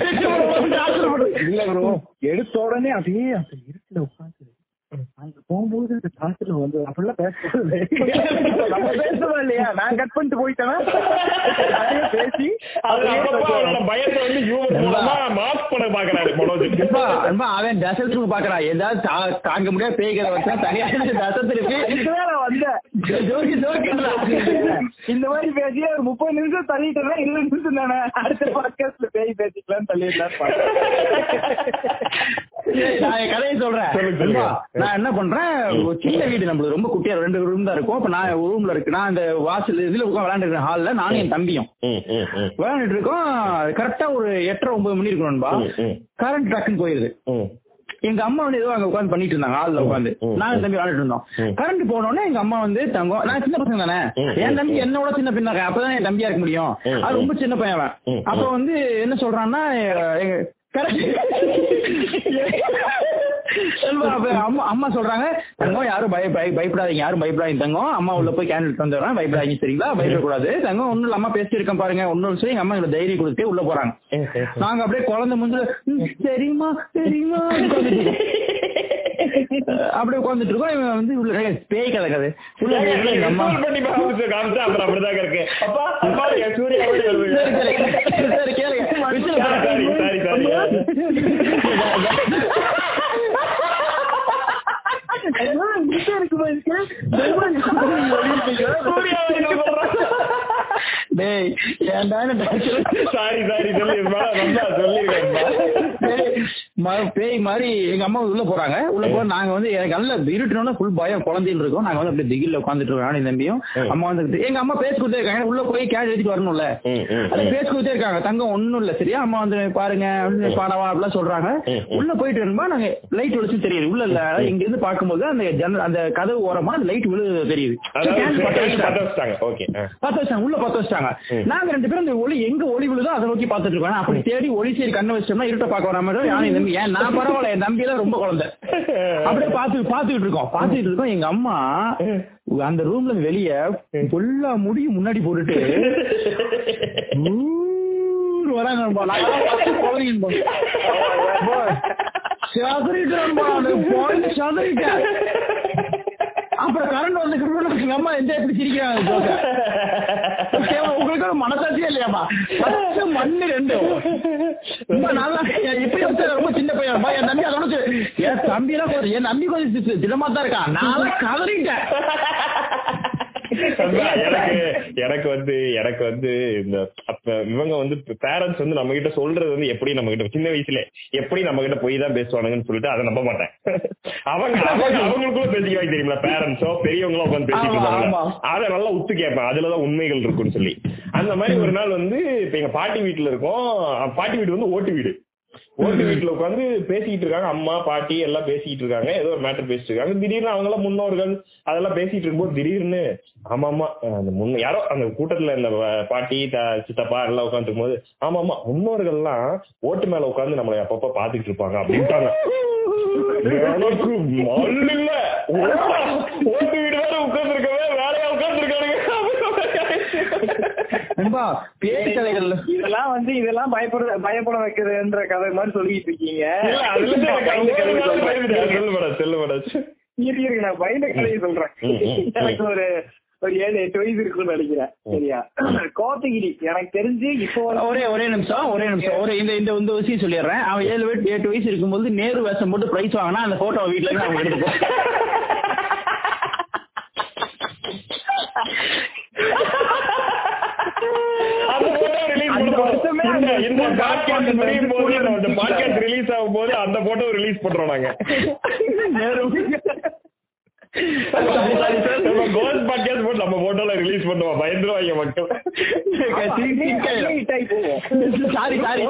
இல்ல ப்ரோ எடுத்த உடனே அப்படியே அந்த இருட்டுல உட்காந்து அங்க போகும்போது காத்துல வந்து அப்படிலாம் பேசக்கூடாது. நம்ம பேசணும் இல்லையா? நான் கட் பண்ணிட்டு போயிட்டேன்னா நிறைய பேசி பயத்தை வந்து ஹியூமர் மூலமா மாஸ்க் பண்ண பாக்குறாரு மனோஜ். அவன் தசை திருப்பி பாக்குறான் ஏதாவது தாங்க முடியாது பேய்கிற வச்சா தனியாக தசை திருப்பி இதுதான் நான் வந்தேன். இந்த மாதிரி பேசி ஒரு முப்பது நிமிஷம் தள்ளிட்டேன்னா இருபது நிமிஷம் தானே. அடுத்த பாட்காஸ்ட்ல பேய் பேசிக்கலாம் தள்ளிடலாம் நான் என் கதையை சொல்றேன். நான் என்ன பண்றேன்? சின்ன வீடு நம்மளுக்கு ரொம்ப குட்டியா ரெண்டு ரூம் தான் இருக்கும். அப்ப நான் ரூம்ல இருக்கு. நான் அந்த வாசல் இதுல உட்காந்து விளையாண்டு ஹால்ல நானும் என் தம்பியும். விளையாண்டுட்டு இருக்கோம். கரெக்டா ஒரு எட்டரை ஒன்பது மணி இருக்கணும்பா. கரண்ட் டக்குன்னு போயிருது. எங்க அம்மா வந்து ஏதோ அங்க உட்காந்து பண்ணிட்டு இருந்தாங்க ஹால்ல உட்காந்து. நான் தம்பி விளையாடிட்டு இருந்தோம். கரண்ட் போனோடனே எங்க அம்மா வந்து தங்கம் நான் சின்ன பசங்க தானே. என் தம்பி என்னோட சின்ன பின்னாங்க. அப்பதான் என் தம்பியா இருக்க முடியும். அது ரொம்ப சின்ன பையன். அப்ப வந்து என்ன சொல்றான்னா அம்மா அம்மா சொல்றாங்க தங்கம் யாரும் பய பய- பயப்படாதீங்க யாரும் பயப்படாதீங்க தங்கம். அம்மா உள்ள போய் கேண்டில் தந்துடுறேன் பயப்படாதீங்க சரிங்களா? பயப்படக்கூடாது. தங்கம் ஒண்ணும் இல்ல அம்மா பேசிட்டு இருக்கேன் பாருங்க. ஒன்னும் சரி அம்மா எங்களுக்கு தைரியம் கொடுத்துட்டு உள்ள போறாங்க. நாங்க அப்படியே குழந்தை முந்து சரிம்மா சரிம்மா. அப்படியே உட்காந்துட்டு இருக்கோம் இவன் வந்து உள்ள பேய் கதை கதை இருக்கு. டேய் ஏன்டா இந்த டாக்டர் சாரி, சாரி, சொல்லிருப்பா. நல்லா சொல்லிருக்கேன்ப்பா. பேய் பேய் மாதிரி எங்க அம்மா உள்ள போறாங்க. உள்ள போ நாங்க வந்து எனக்கு நல்ல இருட்டுனோட ஃபுல் பயம் குழந்தைன்னு இருக்கோம். நாங்க வந்து அப்படியே திகில்ல உட்காந்துட்டு இருக்கோம் தம்பியும். அம்மா வந்து எங்க அம்மா பேச கொடுத்தே இருக்காங்க. உள்ள போய் எடுத்துட்டு வரணும்ல. பேச கொடுத்தே இருக்காங்க. தங்கம் ஒண்ணும் இல்ல சரியா? அம்மா வந்து பாருங்க பாடவா அப்படிலாம் சொல்றாங்க. உள்ள போயிட்டு வரும்போது நாங்க லைட் ஒளிச்சு தெரியுது. உள்ள இல்ல. இங்க இருந்து பார்க்கும்போது அந்த ஜன்னல் அந்த கதவு ஓரமா லைட் விழு தெரியுது. வச்சாங்க உள்ள பத்த வச்சிட்டாங்க. நாங்க ரெண்டு பேரும் இந்த ஒளி எங்க ஒளி விழுதோ அதை நோக்கி பாத்துட்டு இருக்கோம். அப்படி தேடி ஒளி சரி கண்ணை வச்சோம்னா இருட்ட பார்க்க வராம யானை தம்பி ஏன் நான் பரவாயில்ல என் தம்பி எல்லாம் ரொம்ப குழந்தை. அப்படியே பாத்து பாத்துக்கிட்டு இருக்கோம். பாத்துக்கிட்டு இருக்கோம். எங்க அம்மா அந்த ரூம்ல வெளிய ஃபுல்லா முடி முன்னாடி போட்டுட்டு வராங்க அப்புறம் கரண்ட் வந்து எங்க அம்மா எந்த எப்படி சிரிக்கிறாங்க உங்களுக்கு ஒரு மனசாட்சியே இல்லையாப்பா பத்து மண்ணு ரெண்டு. ரொம்ப நல்லா இப்படி ரொம்ப சின்ன பையன். என் தம்பி அதோட என் தம்பி எல்லாம் என் தம்பி கொஞ்சம் திடமா தான் இருக்கான் நான் கதறிட்டேன். எனக்கு எனக்கு வந்து எனக்கு வந்து இந்த இவங்க வந்து பேரண்ட்ஸ் வந்து நம்ம கிட்ட சொல்றது வந்து எப்படி நம்ம கிட்ட சின்ன வயசுல எப்படி நம்ம கிட்ட போய் தான் பேசுவானுங்கன்னு சொல்லிட்டு அதை நம்ப மாட்டேன். அவங்க அவங்க அவங்களுக்குள்ள பேசிக்குவாங்க தெரியுமா பேரண்ட்ஸோ பெரியவங்களோ உட்காந்து பேசிட்டு ஆமா. அதை நல்லா உத்து கேட்பேன். அதுலதான் உண்மைகள் இருக்குன்னு சொல்லி. அந்த மாதிரி ஒரு நாள் வந்து இப்ப எங்க பாட்டி வீட்டுல இருக்கோம். பாட்டி வீடு வந்து ஓட்டு வீடு. ஓட்டு வீட்டுல உட்காந்து பேசிக்கிட்டு இருக்காங்க. அம்மா பாட்டி எல்லாம் பேசிக்கிட்டு இருக்காங்க. ஏதோ ஒரு மேட்டர் பேசிட்டு இருக்காங்க. திடீர்னு அவங்க எல்லாம் முன்னோர்கள் அதெல்லாம் பேசிட்டு இருக்கும்போது திடீர்னு ஆமா ஆமா அந்த முன்ன யாரோ அந்த கூட்டத்துல இந்த பாட்டி சித்தப்பா எல்லாம் உட்காந்து இருக்கும்போது ஆமா ஆமா முன்னோர்கள் எல்லாம் ஓட்டு மேல உட்காந்து நம்மளை அப்பப்ப பாத்துக்கிட்டு இருப்பாங்க அப்படின்ட்டாங்க. எனக்கு மல்லு இல்ல. ஓட்டு வீடு வேற உட்கார்ந்து இருக்கவே வேலையா உட்கார்ந்து நண்பா பேய் கதைகள் இதெல்லாம் வந்து இதெல்லாம் பயப்பட பயப்பட வைக்கிறதுன்ற கதை மாதிரி சொல்லிட்டு இருக்கீங்க இல்ல அதுல இருந்து எனக்கு பயந்த ஒரு கதையை நாள் சொல்றேன். பயந்துட்டேன். சொல்லு மேடம் சொல்லு மேடம் இரு, இரு, நான் பயந்த கதையை சொல்றேன். எனக்கு ஒரு ஒரு ஏழு எட்டு வயசு இருக்குன்னு நினைக்கிறேன். சரியா? கோத்தகிரி. எனக்கு தெரிஞ்சு இப்போ ஒரே ஒரே நிமிஷம் ஒரே நிமிஷம். ஒரு இந்த இந்த இந்த விஷயம் சொல்லிடுறேன். அவன் ஏழு எட்டு வயசு இருக்கும்போது நேரு வேஷம் போட்டு பிரைஸ் வாங்கினா அந்த போட்டோ வீட்டுல இருந்து அவங்க எடுத்துப்போம் release ஆகும் போது அந்த photo release பண்றோம் நாங்க. நேரு நம்ம ghost podcast போட்டு நம்ம photo ல release பண்ணுவோம். பயந்துருவாங்க மக்கள். Sorry sorry.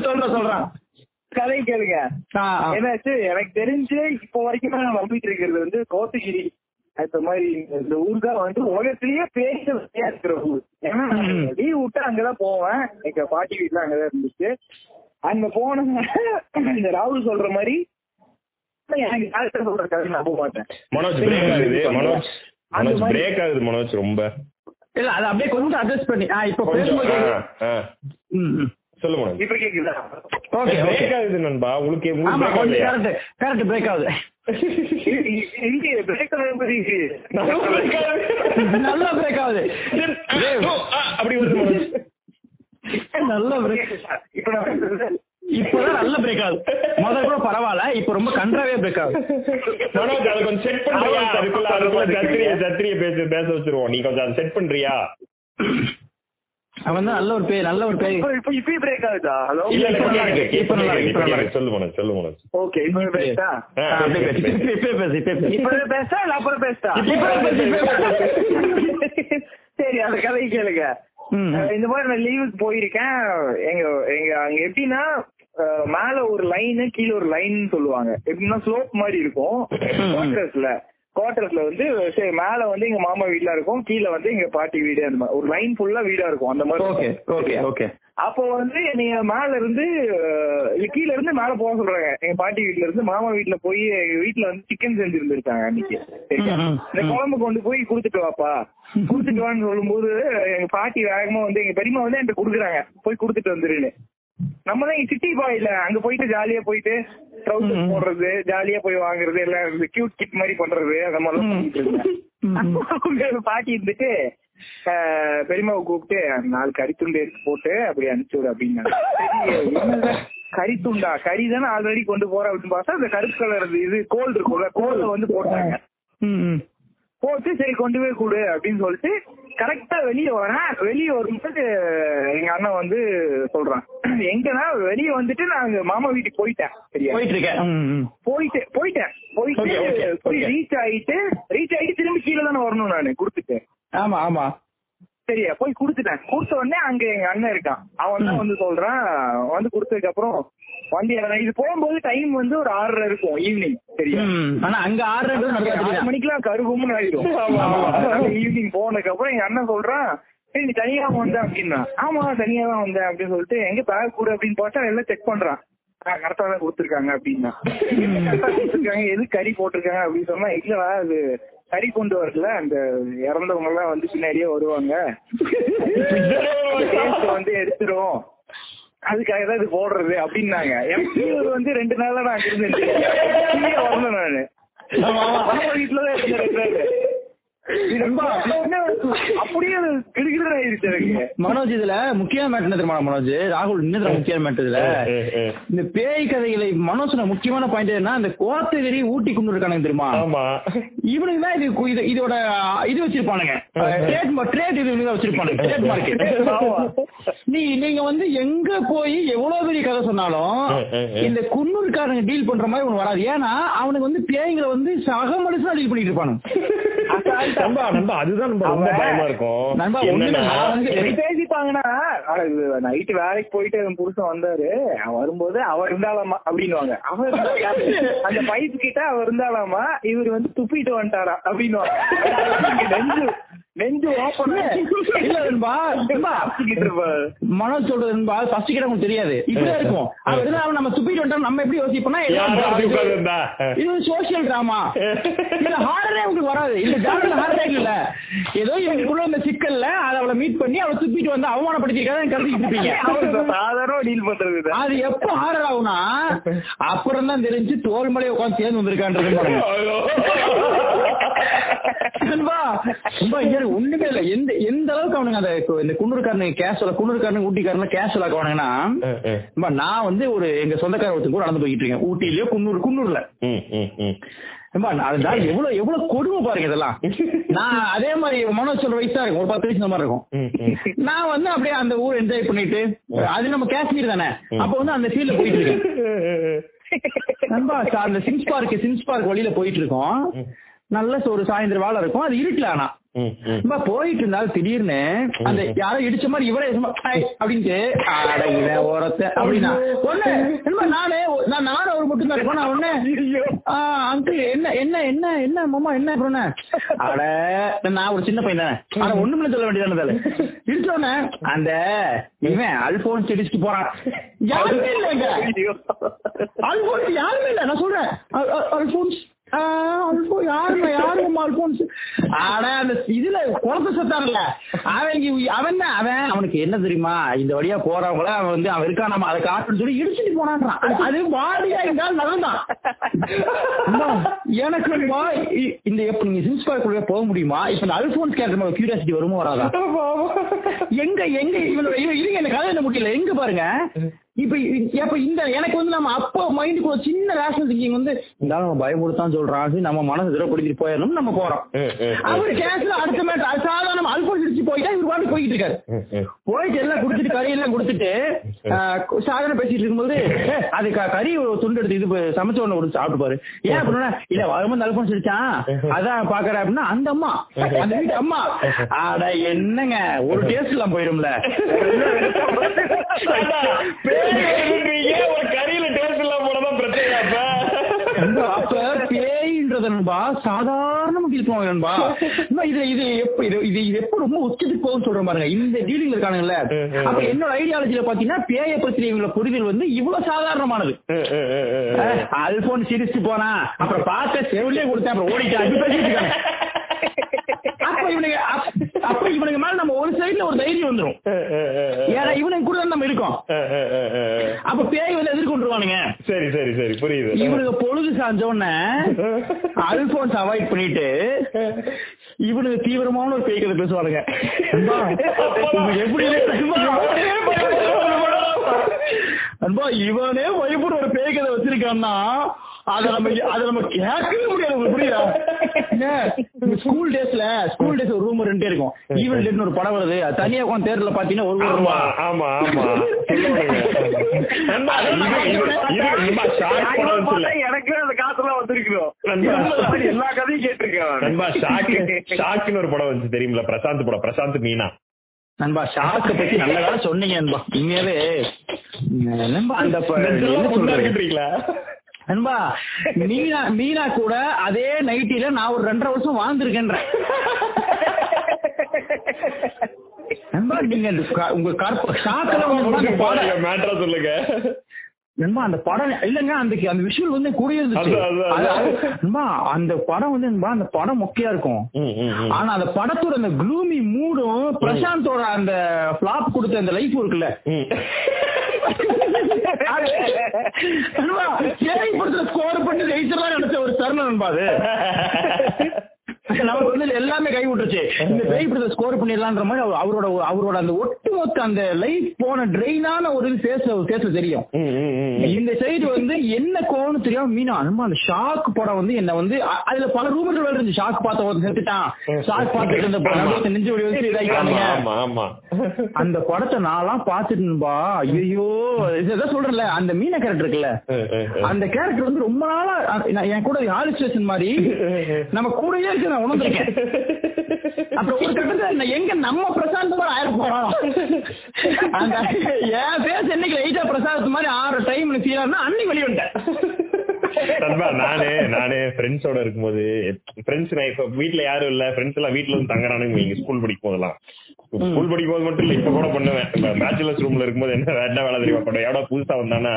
சொல்றேன் சொல்றேன் கதை கேளுங்க. என்னாச்சு? எனக்கு தெரிஞ்சு இப்போ வரைக்கும் நான் நம்பிட்டு இருக்கிறது வந்து கோத்தகிரி. அந்த மாதிரி இந்த ஊர் தான் வந்து உலகத்திலேயே பேச வசதியா இருக்கிற ஊர். ஏன்னா லீவ் விட்டு அங்கதான் போவேன். எங்க பாட்டி வீட்டுல அங்கதான் இருந்துச்சு. அங்க போன இந்த ராகுல் சொல்ற மாதிரி எனக்கு டாக்டர் சொல்ற கதை நம்ப மாட்டேன். மனோஜ் பிரேக் ஆகுது. மனோஜ் அந்த மனோஜ் மாதிரி- பிரேக் ஆகுது மனோஜ் ரொம்ப. இல்ல அது அப்படியே கொஞ்சம் அட்ஜஸ்ட் பண்ணி ஆ இப்போ பேசும்போது ஆ, ஆ. ம், ம். சொல்லு மனோஜ் இப்ப கேக்குதா? ஓகே ஓகே பிரேக் ஆகுது நண்பா. உங்களுக்கு உங்களுக்கு? கரெக்ட் பிரேக் ஆகுது பிரேக் நல்லா break ஆகுது. நல்லா பிரேக் ஆகுது. அப்படி வருது மனோஜ் நல்ல பிரேக் இப்ப நான் இப்பதான் நல்ல பிரேக் ஆகுது. முதல்ல கூட பரவாயில்ல இப்ப ரொம்ப கன்றாவே பிரேக் ஆகுது. அதை கொஞ்சம் செட் பண்றியா? அதுக்குள்ள அதுக்குள்ள சத்திரிய சத்திரிய பேச பேச வச்சிருவோம். நீ கொஞ்சம் அதை செட் பண்றியா? அவன் நல்ல ஒரு பேர் நல்ல ஒரு பேர் இப்ப பிரேக் ஆகுதா? ஹலோ இல்ல இப்ப நல்லா கேக்குது, இருக்கு, இப்ப நல்லா இருக்கு, இப்ப நல்லா கேக்குது. சொல்லு மனோஜ். சொல்லு மனோஜ் ஓகே இப்ப பேசா. இப்ப பேசு இப்ப பேசு இல்ல அப்புறம் பேசா இப்ப பேசு, சரி அந்த கதை கேளுங்க. இந்த மாதிரி நான் லீவுக்கு போயிருக்கேன். எங்க எங்க அங்க எப்படின்னா மேல ஒரு லைன் கீழே ஒரு லைன் சொல்லுவாங்க. எப்படின்னா ஸ்லோப் மாதிரி இருக்கும். குவார்டர்ஸ்ல வந்து சரி மேல வந்து எங்க மாமா வீடுல இருக்கும் கீழே வந்து எங்க பாட்டி வீடு அந்த மாதிரி. ஒரு லைன் ஃபுல்லா வீடா இருக்கும் அந்த மாதிரி ஓகே. ஓகே ஓகே அப்போ வந்து நீங்க மேல இருந்து கீழ இருந்து மேல போக சொல்றாங்க. எங்க பாட்டி வீட்ல இருந்து மாமா வீட்ல போய் எங்க வீட்ல வந்து சிக்கன் செஞ்சு இருந்திருக்காங்க அன்னைக்கு. சரியா? இந்த குழம்பு கொண்டு போய் கொடுத்துட்டு வாப்பா. கொடுத்துட்டு வான்னு சொல்லும்போது எங்க பாட்டி வேகமா வந்து எங்க பெரியம்மா வந்து என்கிட்ட குடுக்குறாங்க. போய் கொடுத்துட்டு வந்துருன்னு. நம்ம தான் சிட்டி பாய்ல அங்க போயிட்டு ஜாலியா போயிட்டு ட்ரௌசர் போடுறது ஜாலியா போய் வாங்குறது எல்லாம் கியூட் கிட் மாதிரி பண்றது அந்த அவங்க பாட்டி இருந்துட்டு ஆஹ், பெரியம்மாவை கூப்பிட்டு நாலு கறித்துண்டு எடுத்து போட்டு அப்படி அனுப்பிச்சு விடு என்னது? கறித்துண்டா? கறி தானே ஆல்ரெடி கொண்டு போற அப்படின்னு பார்த்தா அந்த கருப்பு கலர் இது கோல் இருக்கும்ல கோல்ல வந்து போட்டாங்க. போட்டு சரி கொண்டு போய் கொடு அப்படின்னு சொல்லிட்டு கரெக்டா வெளியே வரேன் வெளியே வரும்போது எங்க அண்ணன் வந்து சொல்றான். எங்கன்னா வெளியே வந்துட்டு நான் மாமா வீட்டுக்கு போயிட்டேன் சரியா? போயிட்டு இருக்கேன். போயிட்டு போயிட்டேன். போயிட்டு போய். ரீச் ஆயிட்டு ரீச் ஆயிட்டு திரும்பி கீழே தானே வரணும் நானு கொடுத்துட்டு. ஆமா ஆமா. சரியா? போய் கொடுத்துட்டேன். கொடுத்த உடனே அங்க எங்க அண்ணன் இருக்கான். அவன் தான் வந்து சொல்றான் வந்து கொடுத்ததுக்கு அப்புறம் வண்டி இது போகும்போது டைம் வந்து ஒரு ஆறரை இருக்கும் ஈவினிங் சரியா. ஆனா அங்க ஆறு ஆறு மணிக்கெல்லாம் கருகும்னு ஆயிடும். ஈவினிங் போனதுக்கு அப்புறம் எங்க அண்ணன் சொல்றான் "ஏய், நீ தனியா வந்த அப்படின்னா. ஆமா தனியா தான் வந்தேன் அப்படின்னு சொல்லிட்டு எங்க பேக் கொடு அப்படின்னு பார்த்தா எல்லாம் செக் பண்றான். கரெக்டா தான் கொடுத்துருக்காங்க அப்படின்னா. கரெக்டா கொடுத்துருக்காங்க. எது கறி போட்டிருக்காங்க? அப்படின்னு சொன்னா இல்லவா அது கறி கொண்டு வரல அந்த இறந்தவங்க எல்லாம் வந்து பின்னாடியே வருவாங்க. வந்து எடுத்துரும். அதுக்காக தான் இது போடுறது அப்படின்னாங்க. எனக்கு வந்து ரெண்டு நாளா நான் கீழே வரணும் நானு. வீட்டுலதான் இருந்தேன் அப்படியே மனோஜ் இதுல முக்கியமான மேட்டர் என்ன மனோஜ்? ராகுல் இன்னும் முக்கியமான மேட்டர் இதுல? இந்த பேய் கதைகளை மனோஜ் முக்கியமான பாயிண்ட் என்ன இந்த கோத்தகிரி ஊட்டி கொண்டு இருக்கானுங்க தெரியுமா? இவனுக்கு தான் இது இது- இதோட இது வச்சிருப்பானுங்க. ட்ரேட் இது இவனுக்கு வச்சிருப்பானுங்க. ட்ரேட் மார்க்கெட் நீ நீங்க வந்து எங்க போய் எவ்வளவு பெரிய கதை சொன்னாலும். இந்த குன்னூர்காரங்க டீல் பண்ற மாதிரி ஒண்ணு வராது. ஏன்னா அவனுக்கு வந்து பேய்களை வந்து சக மனுஷனா டீல் பண்ணிட்டு இருப்பானுங்க. நண்பா நண்பா அதுதான் ரொம்ப அவன் பயமா இருக்கும். நண்பா, பேசிப்பாங்கன்னா நைட்டு வேலைக்கு போயிட்டு என் புருஷன் வந்தாரு. அவன் வரும்போது அவர் இருந்தாலாமா இருந்தா யாரு? அந்த பைப் கிட்ட அவர் இருந்தாலாமா? இவர் வந்து துப்பிட்டு வந்துட்டாரா அப்படின்னுவாங்க. நெஞ்சு இல்ல மனோஜ் சொல்றது ஃபர்ஸ்ட் கிட்ட உங்களுக்கு தெரியாது. இப்படிதான் இருக்கும். அவன் நம்ம துப்பிட்டு வந்துட்டோம் நம்ம எப்படி யோசிப்போம்னா. இது சோசியல் டிராமா இல்ல ஹாரரே உங்களுக்கு வராது. இந்த ஜானல் ஹாரரே இல்ல. ஏதோ இவங்களுக்குள்ள இந்த சிக்கல்ல அதை அவளை மீட் பண்ணி அவளை துப்பிட்டு வந்து அவமானப்படுத்திருக்காத கருதிட்டு இருப்பீங்க. சாதாரண டீல் பண்றது. அது எப்ப ஹாரர் ஆகும்னா அப்புறம் தான் தெரிஞ்சு தோல் மலையை உட்காந்து சேர்ந்து வந்திருக்கான்றது. நண்பா, நண்பா, இங்க இரு, ஒண்ணுமே இல்ல. எந்த எந்த அளவுக்கு அவனுங்க அந்த இந்த குன்னூர்காரனுங்க கேஷுவலா குன்னூர்காரனுங்க ஊட்டிக்காரனுங்க கேஷுவலா ஆக்குவானுங்கன்னா நான் வந்து ஒரு எங்க சொந்தக்கார ஒருத்தர் கூட நடந்து போயிட்டு இருக்கேன். ஊட்டிலயோ குன்னூர் குன்னூர்ல. அதனால எவ்வளவு எவ்வளவு கொடுமை பாருங்க இதெல்லாம். நான் அதே மாதிரி மனோஜ் சொல்ற வயசா இருக்கும். ஒரு பத்து வயசு மாதிரி இருக்கும். நான் வந்து அப்படியே அந்த ஊர் என்ஜாய் பண்ணிட்டு அது நம்ம காஷ்மீர் தானே. அப்ப வந்து அந்த ஃபீல்ட்ல போயிட்டு இருக்கேன். அந்த சிம்ஸ் பார்க் சிம்ஸ் பார்க் வழியில போயிட்டு இருக்கோம். நல்ல ஒரு சாயந்தரம் வேலை இருக்கும். அது இருட்டுல ஆனா. சும்மா போயிட்டு இருந்தாலும் திடீர்னு அந்த யாரோ இடிச்ச மாதிரி இவரே அப்படின்ட்டு ஓரத்தை அப்படின்னா. ஒண்ணு என்னமா நானே நான் நானும் ஒரு மட்டும் தான் நான் ஒண்ணு அங்கிள் என்ன என்ன என்ன என்ன மாமா என்ன அப்புறம் அட நான் ஒரு சின்ன பையன் தானே. ஆனா ஒண்ணுமே சொல்ல வேண்டியதானே இடிச்சோடனே அந்த இவன் அல்போன்ஸ் இடிச்சுட்டு போறான். யாருமே இல்லைங்க. அல்போன்ஸ் யாருமே இல்ல. நான் சொல்றேன். அல்போன்ஸ். யாருங்க யாருங்க அல்போன்ஸ் ஆனா அந்த இதுல குழந்தை சத்தான்ல. அவன் அவன் அவன் அவனுக்கு என்ன தெரியுமா? இந்த வழியா போறவங்கள அவன் வந்து அவன் இருக்கா நம்ம அதை காட்டுன்னு சொல்லி இடிச்சுட்டு போனான்றான். அது- வாடியா இருந்தால் நடந்தான் எனக்கு இந்த எப்ப நீங்க சின்ஸ் பார்க்குள்ள போக முடியுமா? இப்ப இந்த அல்போன்ஸ் கேரக்டர் கியூரியாசிட்டி வருமோ வராதா? எங்க எங்க இவனோட இவ- இருங்க இந்த கதை என்ன முடியல? எங்க பாருங்க. இப்ப இ- அப்ப இந்த எனக்கு வந்து நம்ம அப்போ மைண்டுக்கு ஒரு சின்ன ரேஷனல் திங்கிங் வந்து இந்த ஆள் நம்ம பயமுடுத்தான் சொல்றான் நம்ம மனசு திரப்படுத்திட்டு போயிடணும் நம்ம போறோம். அவரு கேஸ்ல அடுத்த மேட்டர் சாதாரண அல்போன்ஸ் இடிச்சு போயிட்டா இவர் பாட்டு போயிட்டு இருக்காரு. போயிட்டு எல்லாம் குடுத்துட்டு கறி எல்லாம் கொடுத்துட்டு சாதாரண பேசிட்டு இருக்கும்போது "ஏ, அது கறி ஒரு துண்டு எடுத்து இது சமைச்ச உடனே ஒரு சாப்பிட்டு பாரு ஏன் அப்படின்னா இல்ல வரும்போது அல்போன்ஸ் அடிச்சான் அதான் பாக்குற அப்படின்னா அந்த அம்மா அந்த வீட்டு அம்மா அட என்னங்க ஒரு டேஸ்ட் எல்லாம் எழுதுறீங்க, ஒரு கறியில டேஸ்ட் இல்லாம போனதான் பிரச்சனை அப்ப? அப்ப? பேய்ன்றது நண்பா சாதாரண போவாங்க நண்பா இது இது எப்ப இது இது எப்ப ரொம்ப உச்சத்துக்கு போகும் சொல்ற பாருங்க இந்த டீலிங் இருக்கானுங்கல்ல அப்ப என்னோட ஐடியாலஜில பாத்தீங்கன்னா பேய பத்தி இவங்கள புரிதல் வந்து இவ்வளவு சாதாரணமானது அல்போன் சிரிச்சுட்டு போனா அப்புறம் பார்த்த செவிலே கொடுத்தேன் அப்புறம் ஓடிட்டான் அப்படி பேசிட்டு இருக்காங்க. அப்ப இவனுங்க அப்ப- இவனுங்க மேல நம்ம ஒரு சைடுல ஒரு தைரியம் வந்துரும் ம், ம், ம், ம். ஏன்னா இவனுக்கு கூட நம்ம இருக்கோம். அப்ப பேய் வந்து எதிர்கொண்டுருவானுங்க சரி சரி சரி புரியுது இவனுக்கு பொழுது சாஞ்ச உடனே அல்போன்ஸ் அவாய்ட் பண்ணிட்டு இவனுக்கு தீவிரமான ஒரு பேய் கதை பேசுவானுங்க. அன்பா, இவன் எப்படி அன்பா. இவனே பயப்பட ஒரு பேய் கதை வச்சிருக்கான்னா அத நம்ம அத நம்ம கேட்கவே முடியாது. உங்களுக்கு புரியுதா? ஸ்கூல் டேஸ்ல ஸ்கூல் டேஸ் ஒரு ரூம் ரெண்டே இருக்கும். ஈவன் டேட்னு ஒரு படம் வருது. தனியா உட்காந்து தேர்தல பாத்தீங்கன்னா ஒரு ஒரு ரூபா ஆமா ஆமா. எனக்கு அந்த காசுலாம் வந்திருக்கிறோம். எல்லா கதையும் கேட்டிருக்கேன் ஒரு படம் வந்துச்சு தெரியுமில பிரசாந்த் படம். பிரசாந்த் மீனா. நண்பா ஷாக்க பத்தி நல்ல வேலை சொன்னீங்க நண்பா. உண்மையாவே நண்பா அந்த ப- என்ன நெஞ்செல்லாம் புண்ணா சொல்றது? இருக்குன்றீங்களா நண்பா மீனா மீனா கூட அதே நைட்டில நான் ஒரு ரெண்டரை வருஷம் வாழ்ந்திருக்கேன்றேன் நண்பா நீங்க உங்க கற்ப வந்து பாடம் மேட்ரா சொல்லுங்க. நண்பா அந்த படம் இல்லங்க அந்த அந்த விஷுவல் வந்து கூட இருந்துச்சு. அந்த படம் வந்து அந்த படம் மொக்கையா இருக்கும். ஆனா அந்த படத்தோட அந்த க்ளூமி மூடும் பிரசாந்தோட அந்த பிளாப் கொடுத்த அந்த லைஃப் இருக்குல்ல. ம். படத்துல ஸ்கோர் பண்ணி ஜெயிச்சிடலாம் நினைச்ச ஒரு தருணம் நண்பா அது நமக்கு வந்து எல்லாமே கை விட்டுருச்சு இந்த பேய் படத்துல ஸ்கோர் பண்ணிடலான்ற மாதிரி அவர்- அவரோட அவரோட அந்த ஒட்டுமொத்த அந்த லைஃப் போன ட்ரெயினான ஒரு ஃபேஸ் ஃபேஸ்ல தெரியும். இந்த சைடு வந்து என்ன கோவம்னு தெரியாம மீனா அனுமா அந்த ஷாக் படம் வந்து என்ன வந்து அதுல பல ரூமர்கள் இருந்துச்சு. ஷாக் பார்த்த ஒருத்தன் செத்துட்டான். ஷாக் பார்த்துட்டு இருந்த நெஞ்சு வலி வச்சு ஆமா அந்த படத்தை நான்லாம் பாத்துட்டுன்பா ஐயோ இதான் சொல்றேன்ல அந்த மீன கேரக்டர் இருக்குல்ல. அந்த கேரக்டர் வந்து ரொம்ப நாளா என் கூட ஆலிஸ்டேஷன் மாதிரி நம்ம கூடயே இருக்கு நான் உணர்ந்திருக்கேன் அப்புறம் ஒரு கட்டத்துல நான் எங்க நம்ம பிரசாந்த் மாதிரி ஆயிரம் போறோம்? அந்த என் பேஸ் என்னைக்கு லைட்டா பிரசாந்த் மாதிரி ஆறு டைம் ஃபீல் அன்னைக்கு வெளியே வந்துட்டேன். நண்பா நானு நானு ஃப்ரெண்ட்ஸோட இருக்கும்போது ஃப்ரெண்ட்ஸ் நான் இப்ப வீட்ல யாரும் இல்ல ஃப்ரெண்ட்ஸ் எல்லாம் வீட்ல வந்து தங்குறானுங்க ஸ்கூல் படிக்கும் போதெல்லாம். ஸ்கூல் படிக்கும் போது மட்டும் இல்ல இப்ப கூட பண்ணுவேன். பேச்சுலர்ஸ் ரூம்ல இருக்கும்போது என்ன என்ன வேலை தெரியுமா பண்ணுவேன்? எவ்வளவு புதுசா வந்தானா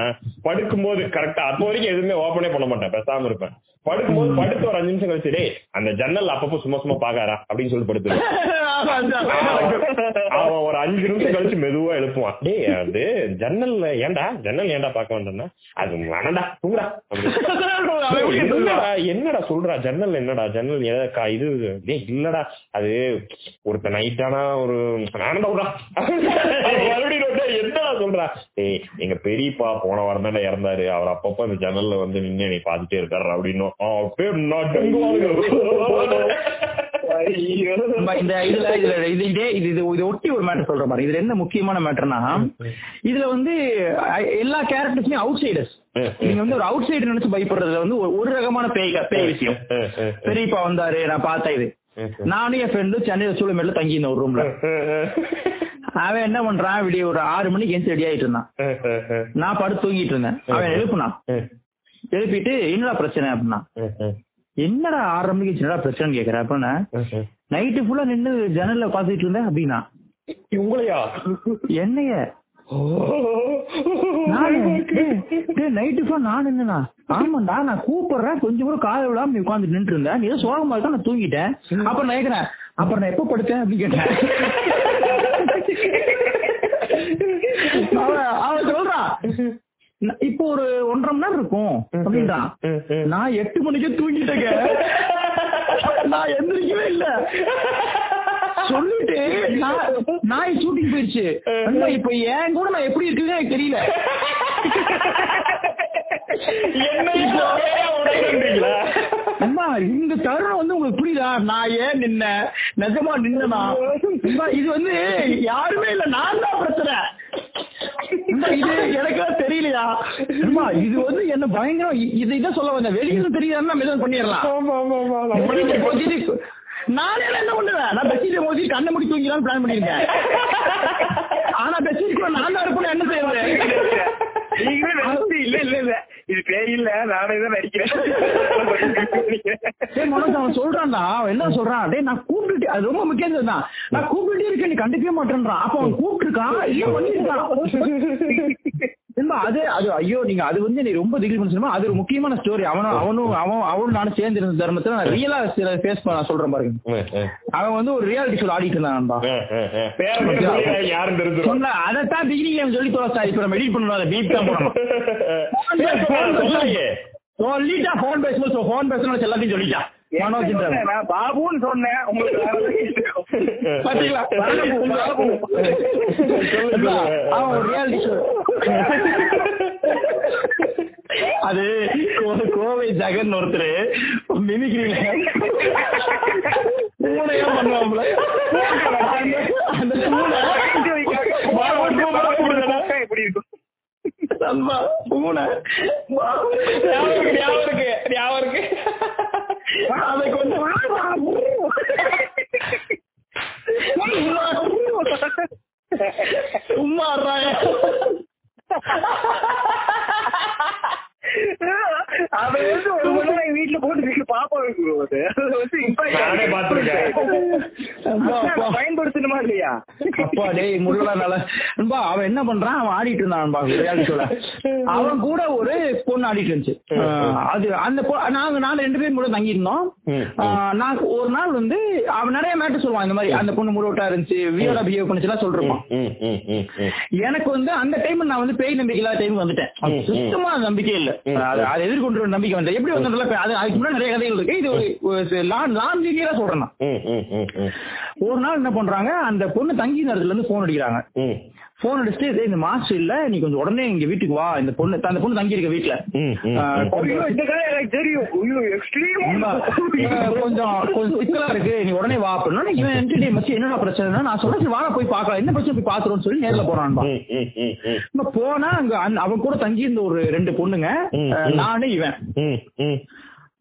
படுக்கும்போது கரெக்டா அப்போ வரைக்கும் எதுவுமே ஓப்பனே பண்ண மாட்டேன் பேசாம இருப்பேன். படுக்கும்போது படுத்து ஒரு அஞ்சு நிமிஷம் கழிச்சு டேய் அந்த ஜன்னல் அப்பப்போ சும்மா சும்மா பாக்காரா அப்படின்னு சொல்லி படுத்துருவேன். அவன் ஒரு அஞ்சு நிமிஷம் கழிச்சு மெதுவா எழுப்புவான். டேய் அது ஜன்னல்ல ஏன்டா ஜன்னல் ஏன்டா பார்க்க வேண்டாம்னா அது வேணாம்டா தூங்குடா என்னடா என்னடா சொல்றா ஜன்னல் என்னடா ஜன்னல் இது இல்லடா அது ஒருத்த நைட்டானா ஒரு எங்க பெரியப்பா போன வாரம் தானே இறந்தாரு. அவர் அப்பப்ப அந்த ஜன்னல்ல வந்து நின்னு என்னை பார்த்துட்டே இருக்காரு அப்படின்னு. இந்த இதுல இதுல இது இதே இது இது இது ஒட்டி ஒரு மேட்டர் சொல்ற மாதிரி இதுல என்ன முக்கியமான மேட்டர்னா இதுல வந்து எல்லா கேரக்டர்ஸுமே அவுட் சைடர்ஸ் நீங்க வந்து ஒரு அவுட் சைடு நினைச்சு பயப்படுறதுல வந்து ஒரு- ஒரு ரகமான பேய் பேய் விஷயம். பெரியப்பா வந்தாரு நான் பார்த்தேன் இது. நானும் என் ஃப்ரெண்டும் சென்னையில சூழமேல தங்கி இருந்தேன் ஒரு ரூம்ல அவன் என்ன பண்றான் விடிய ஒரு ஆறு மணிக்கு எந்த ரெடி ஆயிட்டு இருந்தான். நான் படுத்து தூங்கிட்டு இருந்தேன். அவன் எழுப்புனான். எழுப்பிட்டு என்னடா பிரச்சனை? அப்படின்னா என்னடா ஆறரை மணிக்கு என்னடா பிரச்சனை கேக்குற? அப்படின்னா நைட்டு ஃபுல்லா நின்னு ஜன்னல்ல பாத்துட்டு இருந்தேன் அப்படின்னா உங்களையா? என்னைய நைட்டு ஃபுல்லா நான் என்னண்ணா ஆமாண்டா நான் கூப்பிடுறேன். கொஞ்சம் கூட காலை விடாம நீ உட்காந்துட்டு நின்று இருந்தேன் நீ ஏதோ சோகமா இருக்கா நான் தூங்கிட்டேன். அப்புறம் நினைக்கிறேன் அப்புறம் நான் எப்ப படுத்தேன்? அப்படின்னு கேட்டேன். அவன் அவன் சொல்றான் இப்போ ஒரு ஒன்றரை மணி நேரம் இருக்கும். அப்படின்றான் நான் எட்டு மணிக்கே தூங்கிட்டேங்க. நான் எந்திரிக்கவே இல்ல. சொல்லிட்டு நான் நாய் ஷூட்டிங் போயிருச்சு. அண்ணா, இப்ப என் கூட நான் எப்படி இருக்குன்னு எனக்கு தெரியல. அம்மா இந்த தருணம் வந்து உங்களுக்கு புரியுதா? நான் ஏன் நின்ன? நிஜமா நின்னா இது வந்து யாருமே இல்ல. நான் தான் பிரச்சனை. இது எனக்கு தெரியலையா? அம்மா இது வந்து என்ன பயங்கரம். இது இதான் சொல்ல வந்தேன். வெளியில தெரியாதுன்னா மெதுவா பண்ணிடலாம். நானே என்ன பண்ணுவேன் நான் பெட்ஷீட்டை மோதி கண்ணை முடி தூங்கிடலாம்னு பிளான் பண்ணிருக்கேன் ஆனா பெட்ஷீட் நான் தான் இருப்பேன் என்ன நீங்களே நினைச்சு, இல்ல இல்ல இல்ல. இது பேய் இல்ல நானே தான் நடிக்கிறேன். மனோஜ் அவன் சொல்றான்டா. அவன் என்ன சொல்றான்? டேய் நான் கூப்பிட்டு அது ரொம்ப முக்கியம் தான். நான் கூப்பிட்டுட்டே இருக்கேன் நீ கண்டுக்கவே மாட்டேன்றான். அப்ப அவன் கூப்பிட்டுருக்கான் இல்ல பண்ணிருக்கான் அது அது ஐயோ நீங்க அது வந்து நீ ரொம்ப திகில் பண்ணி அது ஒரு முக்கியமான ஸ்டோரி அவனும் அவனும் அவன் அவனும் நானும் சேர்ந்து இருந்த தர்மத்துல நான் ரியலா சில ஃபேஸ் பண்ண சொல்றேன் பாருங்க. அவன் வந்து ஒரு ரியாலிட்டி ஷோ ஆடிட்டு தெரிஞ்சிடும். சொன்ன அதைத்தான் கேம் சொல்லி தொலைச்சா. இப்ப நம்ம எடிட் பண்ணணும் அதை பீப் தான் போடணும். சொல்லிட்டா போன் பேசும்போது போன் பேசணும் எல்லாத்தையும் சொல்லிட்டா. மனோஜ் நான் பாபுன்னு சொன்னேன். உங்களுக்கு. பாத்தீங்களா? பாபு, பாபு. அவன் ஒரு ரியாலிட்டி ஷோ அது கோவை ஜெகன் ஒருத்தர் மிமிக்ரியில பூனையா பண்ணுவாப்ல அந்த பூனை. எப்படி இருக்கும். அதை கொஞ்சம் சும்மா வந்து ஒரு மணி நேரம் வீட்டுல போட்டு பாப்பா வைக்கும் அது வந்து பயன்படுத்தணுமா இல்லையா? அப்பா டேய் முருகலா நல்ல நண்பா அவன் என்ன பண்றான்? அவன் ஆடிட்டு இருந்தான் நண்பா reality showல. அவன் கூட ஒரு பொண்ணு ஆடிட்டு இருந்துச்சு. அது அந்த நாங்க நாலு ரெண்டு பேரும் கூட தங்கி இருந்தோம் நான் ஒரு நாள் வந்து அவன் நிறைய மேட்டர் சொல்லுவான் இந்த மாதிரி அந்த பொண்ணு முருகட்டா இருந்துச்சு வியோடா பிஹேவ் பண்ணுச்சுலாம் சொல்றான். எனக்கு வந்து அந்த டைம் நான் வந்து பேய் நம்பிக்கை இல்லாத டைம் வந்துட்டேன். சுத்தமா நம்பிக்கை இல்ல. அது எதிர்கொண்டு ஒரு நம்பிக்கை வந்து எப்படி வந்து அது அதுக்கு முன்னாடி நிறைய கதைகள் இருக்கு. இது ஒரு லான் லான் சொல்றேன். ஒரு நாள் என்ன பண்றாங்க அந்த பொண்ணு தங்கி இருந்த இடத்துல இருந்து போன் அடிக்கிறாங்க. ம், போன் அடிச்சுட்டு "டேய், இந்த மாஸ்டர் இல்ல நீ கொஞ்சம் உடனே இங்க வீட்டுக்கு வா. இந்த பொண்ணு அந்த பொண்ணு தங்கி இருக்க வீட்டுல கொஞ்சம் கொஞ்சம் சிக்கலா இருக்கு. நீ உடனே வா அப்படின்னா இவன் என்கிட்ட "டேய் மச்சி என்னடா பிரச்சனை நான் சொல்றேன். "சரி, வாடா போய் பார்க்கலாம். என்ன பிரச்சனை? போய் பாத்துருவோம்னு சொல்லி நேர்ல போறான்பா ம், ம், ம், ம். இப்ப போனா அங்க அவன் கூட தங்கி இருந்த ஒரு ரெண்டு பொண்ணுங்க. நானு இவன். ம், ம்,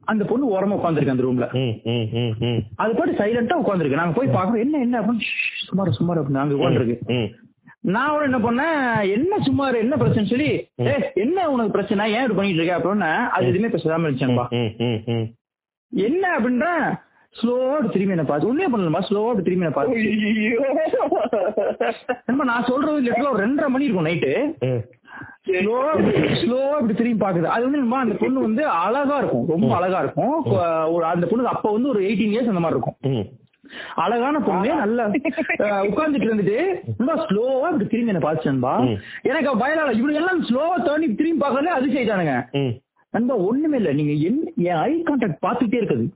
அந்த பொண்ணு ஓரமா உட்காந்துருக்கு அந்த ரூம்ல. அது பாட்டு சைலண்டா உட்காந்துருக்கு நாங்க போய் பாக்குறோம் என்ன என்ன? அப்படின்னு "ஷ், சுமார் சுமார் அப்படின்னு அங்க உட்காந்துருக்கு. நான் என்ன பண்ணேன் என்ன சுமார் என்ன பிரச்சனை சொல்லி என்ன உனக்கு பிரச்சனை? ஏன் இப்படி பண்ணிட்டு இருக்க? அப்படின்னா அது எதுவுமே பேசாம இருந்துச்சேன்பா. ம். என்ன? அப்படின்ற ஸ்லோவா திரும்பி என்ன பார்த்து. உண்மையே பண்ணலமா ஸ்லோவா திரும்பி என்ன பார்த்து. நான் சொல்றது லிட்டரா ஒரு ரெண்டரை மணி இருக்கும் நைட்டு. ஸ்லோவா ஸ்லோவா இப்படி திரும்பி பாக்குது அது வந்து அந்த பொண்ணு வந்து அழகா இருக்கும். ரொம்ப அழகா இருக்கும். அந்த பொண்ணு அப்ப வந்து ஒரு எயிட்டீன் இயர்ஸ் அந்த மாதிரி இருக்கும். அழகான பொண்ணு நல்லா உட்கார்ந்துட்டு இருந்துட்டு ரொம்ப ஸ்லோவா இப்படி திரும்பி என்ன பாத்துச்சேன்பா. எனக்கு அவ பயனால இவனுங்க எல்லாம் ஸ்லோவா தண்ணி திரும்பி பார்க்கறதே அது செய்தானுங்க ம். நண்பா ஒண்ணுமே இல்ல நீங்க என்ன என் ஐ கான்டாக்ட் பாத்துட்டே இருக்குது.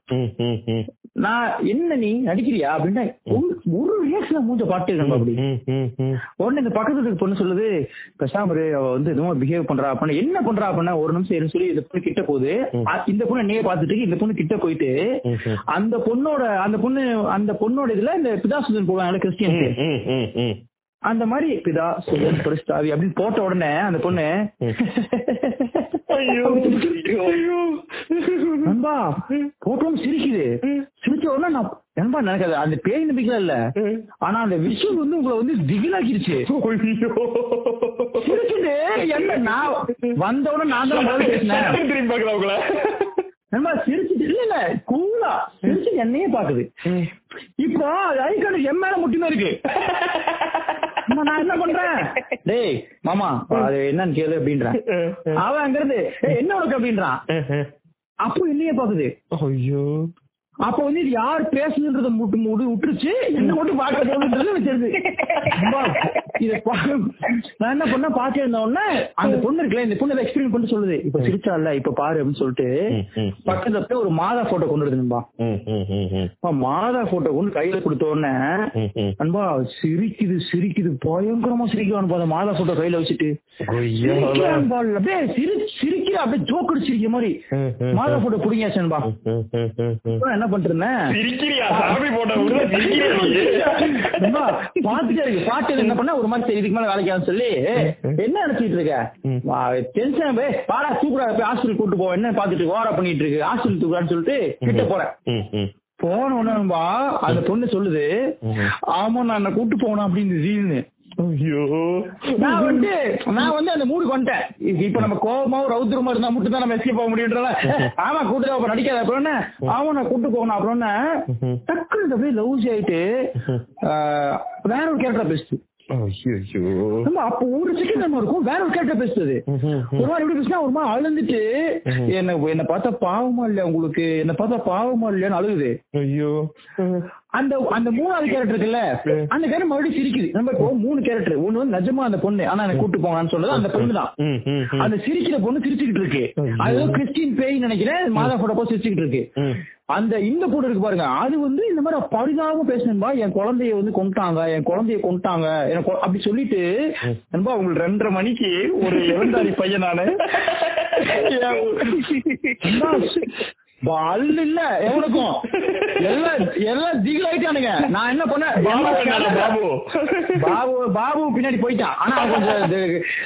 நான் என்ன நீ நடிக்கிறியா அப்படின்னா ஒரு- ரியாக்ஷன் மூஞ்ச பாட்டு இருக்கணும் அப்படி. உடனே இந்த பக்கத்துல இருக்க பொண்ணு சொல்லுது பேசாம அவ வந்து எதுவும் பிஹேவ் பண்றா அப்படின்னா என்ன பண்றா அப்படின்னா ஒரு நிமிஷம் இரு சொல்லி இந்த பொண்ணு கிட்ட போகுது இந்த பொண்ணு பார்த்துட்டு இருக்கு. இந்த பொண்ணு கிட்ட போயிட்டு. அந்த பொண்ணோட அந்த பொண்ணு அந்த பொண்ணோட இதுல இந்த பிதாசுதன் போவாங்க ம். அந்த மாதிரி பிதா சுதன் பரிசுத்தாவி அப்படின்னு போட்ட உடனே அந்த பொண்ணு நண்பா போட்டோம் சிரிக்குது. சிரிச்ச உடனே நான் என்னப்பா நினைக்காது அந்த பேய் நம்பிக்கை இல்ல. ஆனா அந்த விஷயம் வந்து உங்களை வந்து திகிலாக்கிருச்சு. சிரிச்சுட்டு என்ன நான் வந்த உடனே நான் தான் பேசினேன். திரும்பி பார்க்கல உங்களை? நண்பா சிரிச்சுட்டு இல்ல இல்ல கூலா சிரிச்சு என்னையே பாக்குது இப்போ அது ஐக்கானுக்கு என் மேல முட்டிமே இருக்கு. அம்மா, நான் என்ன பண்றேன்? டேய் மாமா அது என்னன்னு கேளு அப்படின்றேன். அவன் அங்கிருந்து "ஏய், என்ன உனக்கு? அப்படின்றான். அப்போ என்னையே பாக்குது ஐயோ. அப்ப வந்து இது யார் பேசுதுன்றத முட்டு முடி விட்டுருச்சு என்ன மட்டும் பாக்குறதுன்றது பா- நான் என்ன பண்ண பாத்து இருந்த உடனே அந்த பொண்ணு இருக்குல்ல இந்த பொண்ணு எக்ஸ்பீரியன்ஸ் பண்ணி சொல்லுது. இப்ப சிரிச்சா இல்ல இப்ப பாரு அப்படின்னு சொல்லிட்டு பக்கத்துல போய் ஒரு மாதா போட்டோ கொண்டு வருதுன்பா மாதா போட்டோ கொண்டு கையில கொடுத்த உடனே அன்பா சிரிக்குது சிரிக்குது பயங்கரமா சிரிக்கிறான் அந்த மாதா போட்டோ கையில வச்சுட்டு. அப்படியே சிரி சிரிக்கிற அப்படியே ஜோக்கடி சிரிக்கிற மாதிரி. மாதா போட்டோ புடிங்காச்சன்பா அப்புறம் என்ன பண்ணிட்டு இருந்தேன் பாத்துட்டே இருக்கு. பாட்டு என்ன பண்ண? ஒரு மாதிரி இதுக்கு மேல வேலைக்கு சொல்லி என்ன நினைச்சிட்டு இருக்க? டென்ஷன் போய் பாடா தூக்குறா போய் ஹாஸ்பிட்டல் கூட்டு போ என்ன பாத்துட்டு ஓரா பண்ணிட்டு இருக்கு. ஹாஸ்பிட்டல் தூக்குறான்னு சொல்லிட்டு கிட்ட போறேன். போன உடனேபா அந்த பொண்ணு சொல்லுது ஆமா நான் என்ன கூட்டு போனேன் அப்படின்னு நான் வந்து நான் வந்து அந்த மூடுக்கு வந்துட்டேன் இப்ப- நம்ம கோபமாவும் ரௌத்ரமா இருந்தா மட்டும் தான் நம்ம எஸ்கேப் போக முடியுன்றல ஆமா கூட்டு அப்ப நடிக்காத. அப்புறம் என்ன? ஆமா நான் கூட்டு போகணும். அப்புறம் என்ன? டக்குனு இந்த அப்படியே லவ்ஸ் ஆயிட்டு வேற ஒரு கேரக்டர் பேசுது நம்ம அப்ப ஒரு செகண்ட் நம்ம இருக்கும் வேற ஒரு கேரக்டர் பேசுது ஒரு மாதிரி எப்படி பேசினா ஒரு மாதிரி அழுந்துட்டு என்ன என்ன பார்த்தா பாவமா இல்லையா உங்களுக்கு? என்ன பார்த்தா பாவமா இல்லையான்னு அழுகுது. ஐயோ. அந்த அந்த மூணாவது கேரக்டர் இருக்குல்ல அந்த கேரக்டர் மறுபடியும் சிரிக்குது. நம்ம இப்போ மூணு கேரக்டர் ஒண்ணு வந்து நிஜமா அந்த பொண்ணு ஆனா எனக்கு கூட்டு போங்கன்னு சொன்னது அந்த பொண்ணு தான். அந்த சிரிக்கிற பொண்ணு சிரிச்சுக்கிட்டு இருக்கு. அது கிறிஸ்டின் பேய் நினைக்கிறேன் மாதா போட்டோ சிரிச்சுக்கிட்டு இருக்கு. அந்த இந்த பொண்ணு இருக்கு பாருங்க. அது வந்து இந்த மாதிரி பரிதாபமா பேசணும்பா என் குழந்தைய வந்து கொண்டாங்க என் குழந்தைய கொண்டாங்க எனக்கு அப்படி சொல்லிட்டு நண்பா உங்களுக்கு ரெண்டரை மணிக்கு ஒரு இறந்தாரி பையன் நானு. பல்லு இல்ல எவனுக்கும்? எல்லாம் எல்லாம் திகிலாயிட்டானுங்க நான் என்ன பண்ணேன்? பாபு பாபு? பாபு பின்னாடி போயிட்டான். ஆனா அவன் கொஞ்சம்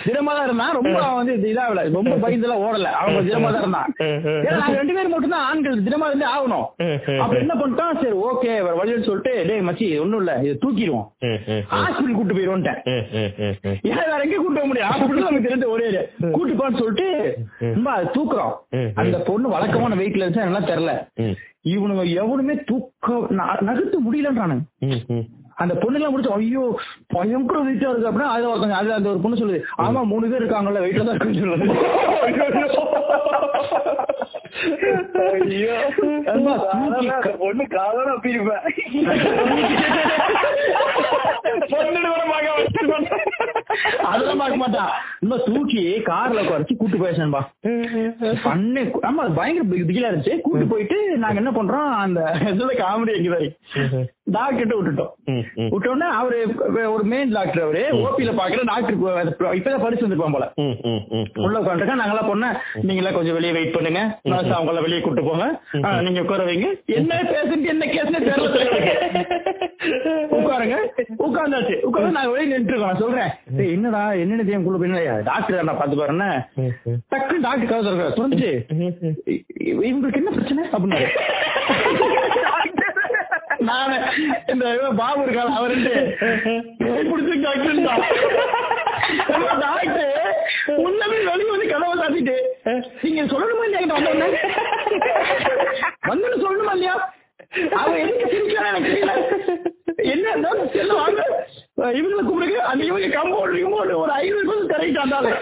திடமா தான் இருந்தான். ரொம்ப அவன் வந்து இது இதாகல. ரொம்ப பயந்துலாம் ஓடல. அவன் கொஞ்சம் திடமா தான் இருந்தான். ஏன்னா நாங்க ரெண்டு பேரும் மட்டும் தான் ஆண்கள். திடமா இருந்து ஆகணும். அப்ப என்ன பண்ணிட்டான்? சரி ஓகே வழின்னு சொல்லிட்டு டேய் மச்சி ஒண்ணும் இல்ல. இதை தூக்கிடுவோம். ஹாஸ்பிட்டல் கூட்டு போயிருவோன்ட்டேன். வேற எங்க கூட்டு போக முடியும் ஹாஸ்பிட்டல் நமக்கு தெரிஞ்ச ஒரே. கூட்டு போன்னு சொல்லிட்டு ரொம்ப தூக்குறோம். அந்த பொண்ணு வழக்கமான வெயிட்ல இருந்துச்சா நல்லா தெரியல. இவனுங்க எவனுமே தூக்க நகர்த்த முடியலன்றானுங்க. ம், ம். அந்த பொண்ணுலாம் முடிச்சு ஐயோ பயங்கர வெயிட்டா இருக்கு அப்படின்னா அது ஒருத்தங்க அது அந்த ஒரு பொண்ணு சொல்லுது ஆமா மூணு பேர் இருக்காங்கல்ல வெயிட்ல தான் இருக்குன்னு சொல்லுது. பொண்ணு பிரிப்பேன். அதெல்லாம் பார்க்க மாட்டான் இன்னும் தூக்கி கார்ல குறைச்சு கூட்டு போயாச்சன்பா பண்ணு ஆமா பயங்கர பிகிலா இருந்துச்சு. கூட்டு போயிட்டு நாங்க என்ன பண்றோம் அந்த காமெடி எங்க டாக்டர் விட்டுட்டோம். விட்டோன்னே அவரு ஒரு மெயின் டாக்டர் அவரு ஓபில பாக்குற டாக்டர் இப்பதான் படிச்சு வந்திருப்பான் போல. உள்ள உட்காந்துருக்கேன் நாங்களாம் பொண்ண நீங்களா கொஞ்சம் வெளியே வெயிட் பண்ணுங்க. நர்ஸ் அவங்கள வெளியே கூட்டு போங்க. நீங்க உட்கார வைங்க. என்ன பேசுறது என்ன கேஸ்னு தெரியல. உட்காருங்க. உட்கார்ந்தாச்சு. உட்கார்ந்து நாங்க வெளியே நின்று இருக்கோம் சொல்றேன் "ஏய், என்னடா என்னென்ன தெரியும் குழு பின்ன டாக்டர் நான் பாத்து பாருன்னு. டக்குன்னு டாக்டர் கதை திறக்க இவங்களுக்கு என்ன பிரச்சனை? அப்படின்னாரு. நானு இந்த பாபு இருக்காள் அவருட்டு பிடிச்சி டாக்டர் டாக்டர் உன்னமே வெளியே வந்து கதவை சாத்திட்டு நீங்க சொல்லணுமா இல்லையா என்கிட்ட வந்தோடனே வந்து சொல்லணுமா இல்லையா? அவன் எதுக்கு சிரிக்கிறான் எனக்கு தெரியல. என்ன இருந்தாலும் செல்ல வாங்க. இவங்களை கூப்பிடுங்க. அந்த இவங்க கம்போடு ரிமோடு ஒரு ஐநூறு பேர் கரெக்ட் வந்தாலும்